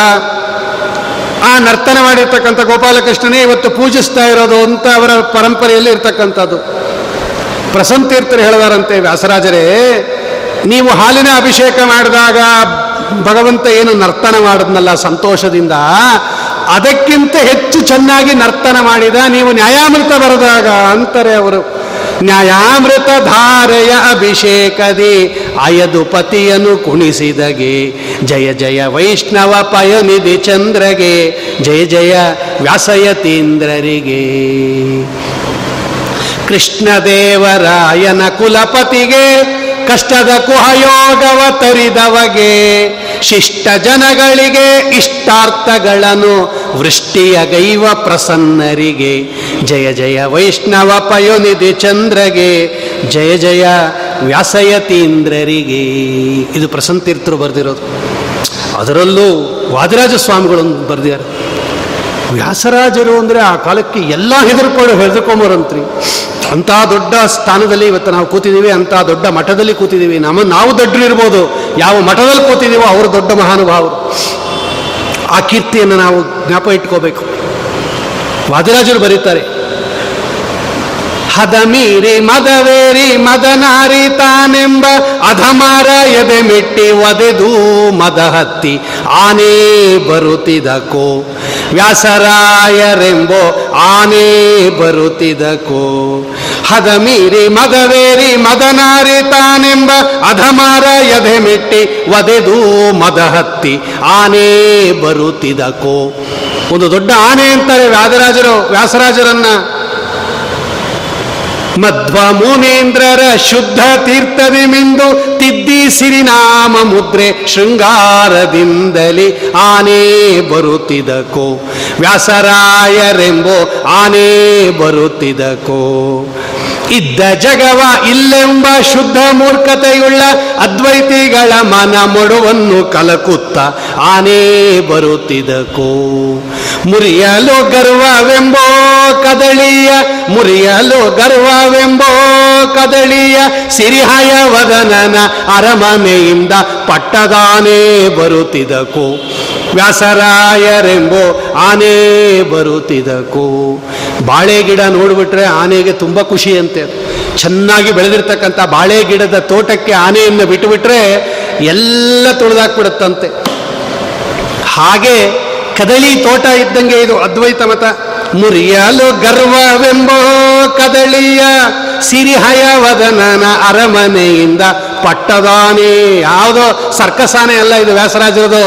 ಆ ನರ್ತನ ಮಾಡಿರ್ತಕ್ಕಂಥ ಗೋಪಾಲಕೃಷ್ಣನೇ ಇವತ್ತು ಪೂಜಿಸ್ತಾ ಇರೋದು ಅಂತ ಅವರ ಪರಂಪರೆಯಲ್ಲಿ ಇರ್ತಕ್ಕಂಥದ್ದು. ಪ್ರಸಂತೀರ್ಥರು ಹೇಳಿದಾರಂತೆ, ವ್ಯಾಸರಾಜರೇ, ನೀವು ಹಾಲಿನ ಅಭಿಷೇಕ ಮಾಡಿದಾಗ ಭಗವಂತ ಏನು ನರ್ತನ ಮಾಡಿದ್ನಲ್ಲ ಸಂತೋಷದಿಂದ, ಅದಕ್ಕಿಂತ ಹೆಚ್ಚು ಚೆನ್ನಾಗಿ ನರ್ತನ ಮಾಡಿದ, ನೀವು ನ್ಯಾಯಾಮೃತ ಬರೆದಾಗ, ಅಂತಾರೆ ಅವರು. ನ್ಯಾಯಾಮೃತ ಧಾರೆಯ ಅಭಿಷೇಕದಿ ಅಯದು ಪತಿಯನ್ನು ಕುಣಿಸಿದಗೆ. ಜಯ ಜಯ ವೈಷ್ಣವ ಪಯನಿಧಿ ಚಂದ್ರಗೆ. ಜಯ ಜಯ ವ್ಯಾಸಯತೀಂದ್ರರಿಗೆ. ಕೃಷ್ಣದೇವರಾಯನ ಕುಲಪತಿಗೆ ಕಷ್ಟದ ಕುಹಯೋಗವ ತರಿದವಗೆ. ಶಿಷ್ಟ ಜನಗಳಿಗೆ ಇಷ್ಟಾರ್ಥಗಳನ್ನು ವೃಷ್ಟಿಯ ಗೈವ ಪ್ರಸನ್ನರಿಗೆ. ಜಯ ಜಯ ವೈಷ್ಣವ ಪಯೋನಿಧಿ ಚಂದ್ರಗೆ, ಜಯ ಜಯ ವ್ಯಾಸಯತೀಂದ್ರರಿಗೆ. ಇದು ಪ್ರಸಂತೀರ್ಥರು ಬರೆದಿರೋದು. ಅದರಲ್ಲೂ ವಾದಿರಾಜ ಸ್ವಾಮಿಗಳು ಬರೆದಿದ್ದಾರೆ. ವ್ಯಾಸರಾಜರು ಅಂದರೆ ಆ ಕಾಲಕ್ಕೆ ಎಲ್ಲ ಹೆದರ್ಕೊಂಡು ಹೆದರ್ಕೊಂಬರಂತ್ರಿ. ಅಂಥ ದೊಡ್ಡ ಸ್ಥಾನದಲ್ಲಿ ಇವತ್ತು ನಾವು ಕೂತಿದ್ದೀವಿ, ಅಂಥ ದೊಡ್ಡ ಮಠದಲ್ಲಿ ಕೂತಿದ್ದೀವಿ. ನಮ್ಮ ನಾವು ದೊಡ್ಡರಿರ್ಬೋದು ಯಾವ ಮಠದಲ್ಲಿ ಕೂತಿದ್ದೀವೋ ಅವರು ದೊಡ್ಡ ಮಹಾನುಭಾವರು. ಆ ಕೀರ್ತಿಯನ್ನು ನಾವು ಜ್ಞಾಪ ಇಟ್ಕೋಬೇಕು. ವಾದಿರಾಜರು ಬರೀತಾರೆ. ಹದ ಮೀರಿ ಮದವೇರಿ ಮದನಾರಿ ತಾನೆಂಬ ಅಧಮಾರ ಎದೆ ಮೆಟ್ಟಿ ಒದೆದು ಮದ ಹತ್ತಿ. ಆನೆ ಬರುತ್ತಿದಕೋ ವ್ಯಾಸರಾಯರೆಂಬೋ, ಆನೆ ಬರುತ್ತಿದಕೋ. ಹದ ಮೀರಿ ಮದವೇರಿ ಮದನಾರಿ ತಾನೆಂಬ ಅಧಮಾರ ಎದೆ ಮೆಟ್ಟಿ ಒದೆದು ಮದ ಹತ್ತಿ. ಆನೆ ಬರುತ್ತಿದಕೋ. ಒಂದು ದೊಡ್ಡ ಆನೆ ಅಂತಾರೆ ವ್ಯಾಸರಾಜರನ್ನ. ಮಧ್ವ ಮುನೇಂದ್ರರ ಶುದ್ಧ ತೀರ್ಥದಿ ಮಿಂದು ತಿದ್ದಿ ಸಿರಿನಾಮ ಮುದ್ರೆ ಶೃಂಗಾರದಿಂದಲೇ ಆನೆ ಬರುತ್ತಿದಕೋ. ವ್ಯಾಸರಾಯರೆಂಬೋ ಆನೆ ಬರುತ್ತಿದಕೋ. ಇದ್ದ ಜಗವ ಇಲ್ಲೆಂಬ ಶುದ್ಧ ಮೂರ್ಖತೆಯುಳ್ಳ ಅದ್ವೈತಿಗಳ ಮನ ಮೊಡವನ್ನು ಕಲಕುತ್ತ ಆನೆ ಬರುತ್ತಿದಕೋ. ಮುರಿಯಲು ಗರ್ವವೆಂಬೋ ಕದಳಿಯ ಮುರಿಯಲು ಗರ್ವವೆಂಬೋ ಕದಳಿಯ ಸಿರಿಹಯ ವದನನ ಅರಮನೆಯಿಂದ ಪಟ್ಟದಾನೆ ಬರುತ್ತಿದಕು. ವ್ಯಾಸರಾಯರೆಂಬೋ ಆನೆ ಬರುತ್ತಿದಕು. ಬಾಳೆ ಗಿಡ ನೋಡಿಬಿಟ್ರೆ ಆನೆಗೆ ತುಂಬ ಖುಷಿ ಅಂತೆ ಚೆನ್ನಾಗಿ ಬೆಳೆದಿರ್ತಕ್ಕಂಥ ಬಾಳೆ ಗಿಡದ ತೋಟಕ್ಕೆ ಆನೆಯನ್ನು ಬಿಟ್ಟುಬಿಟ್ರೆ ಎಲ್ಲ ತುಳಿದಾಕ್ಬಿಡುತ್ತಂತೆ. ಹಾಗೆ ಕದಳಿ ತೋಟ ಇದ್ದಂಗೆ ಇದು ಅದ್ವೈತ ಮತ. ಮುರಿಯಲು ಗರ್ವವೆಂಬೋ ಕದಳಿಯ ಸಿರಿಹಯವದನನ ಅರಮನೆಯಿಂದ ಪಟ್ಟದಾನೆ. ಯಾವುದೋ ಸರ್ಕಸಾನೆ ಅಲ್ಲ ಇದು ವ್ಯಾಸರಾಜರದು.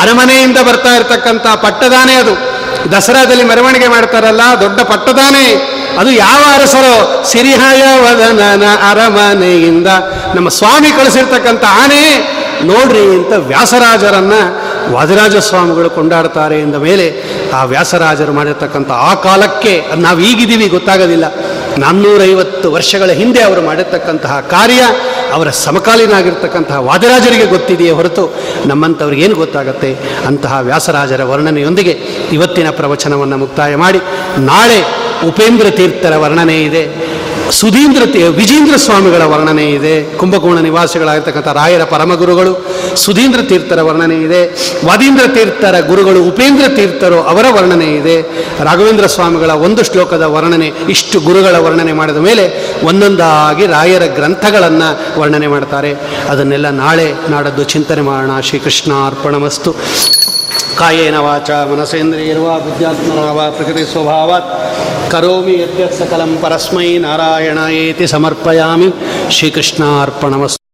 ಅರಮನೆಯಿಂದ ಬರ್ತಾ ಇರತಕ್ಕಂಥ ಪಟ್ಟದಾನೆ ಅದು. ದಸರಾದಲ್ಲಿ ಮೆರವಣಿಗೆ ಮಾಡ್ತಾರಲ್ಲ, ದೊಡ್ಡ ಪಟ್ಟದಾನೆ. ಅದು ಯಾವ ಅರಸರು? ಸಿರಿಹಯ ವದನನ ಅರಮನೆಯಿಂದ ನಮ್ಮ ಸ್ವಾಮಿ ಕಳಿಸಿರ್ತಕ್ಕಂಥ ಆನೆ. ನೋಡ್ರಿ ಅಂತ ವ್ಯಾಸರಾಜರನ್ನ ವಾದಿರಾಜ ಸ್ವಾಮಿಗಳು ಕೊಂಡಾಡ್ತಾರೆ ಎಂದ ಮೇಲೆ ಆ ವ್ಯಾಸರಾಜರು ಮಾಡಿರ್ತಕ್ಕಂಥ ಆ ಕಾಲಕ್ಕೆ ನಾವು ಈಗಿದ್ದೀವಿ, ಗೊತ್ತಾಗೋದಿಲ್ಲ. ನಾನ್ನೂರೈವತ್ತು ವರ್ಷಗಳ ಹಿಂದೆ ಅವರು ಮಾಡಿರ್ತಕ್ಕಂತಹ ಕಾರ್ಯ ಅವರ ಸಮಕಾಲೀನಾಗಿರ್ತಕ್ಕಂತಹ ವಾದಿರಾಜರಿಗೆ ಗೊತ್ತಿದೆಯೇ ಹೊರತು ನಮ್ಮಂಥವ್ರಿಗೆ ಏನು ಗೊತ್ತಾಗತ್ತೆ? ಅಂತಹ ವ್ಯಾಸರಾಜರ ವರ್ಣನೆಯೊಂದಿಗೆ ಇವತ್ತಿನ ಪ್ರವಚನವನ್ನು ಮುಕ್ತಾಯ ಮಾಡಿ, ನಾಳೆ ಉಪೇಂದ್ರ ತೀರ್ಥರ ವರ್ಣನೆ ಇದೆ. ಸುಧೀಂದ್ರ ವಿಜೇಂದ್ರ ಸ್ವಾಮಿಗಳ ವರ್ಣನೆ ಇದೆ. ಕುಂಭಕೋಣ ನಿವಾಸಿಗಳಾಗಿರ್ತಕ್ಕಂಥ ರಾಯರ ಪರಮಗುರುಗಳು, ಸುಧೀಂದ್ರ ತೀರ್ಥರ ವರ್ಣನೆ ಇದೆ. ವಾದೀಂದ್ರ ತೀರ್ಥರ ಗುರುಗಳು, ಉಪೇಂದ್ರ ತೀರ್ಥರು ಅವರ ವರ್ಣನೆ ಇದೆ. ರಾಘವೇಂದ್ರ ಸ್ವಾಮಿಗಳ ಒಂದು ಶ್ಲೋಕದ ವರ್ಣನೆ, ಇಷ್ಟು ಗುರುಗಳ ವರ್ಣನೆ ಮಾಡಿದ ಮೇಲೆ ಒಂದೊಂದಾಗಿ ರಾಯರ ಗ್ರಂಥಗಳನ್ನು ವರ್ಣನೆ ಮಾಡ್ತಾರೆ. ಅದನ್ನೆಲ್ಲ ನಾಳೆ ನಾಡದ್ದು ಚಿಂತನೆ ಮಾಡೋಣ. ಶ್ರೀಕೃಷ್ಣ कायेन वाचा मनसेन्द्रियर्वा बुद्ध्यात्मना वा प्रकृतिस्वभावात् करोमि यद्यत् सकलं परस्मै नारायणायेति समर्पयामि श्रीकृष्णार्पणमस्तु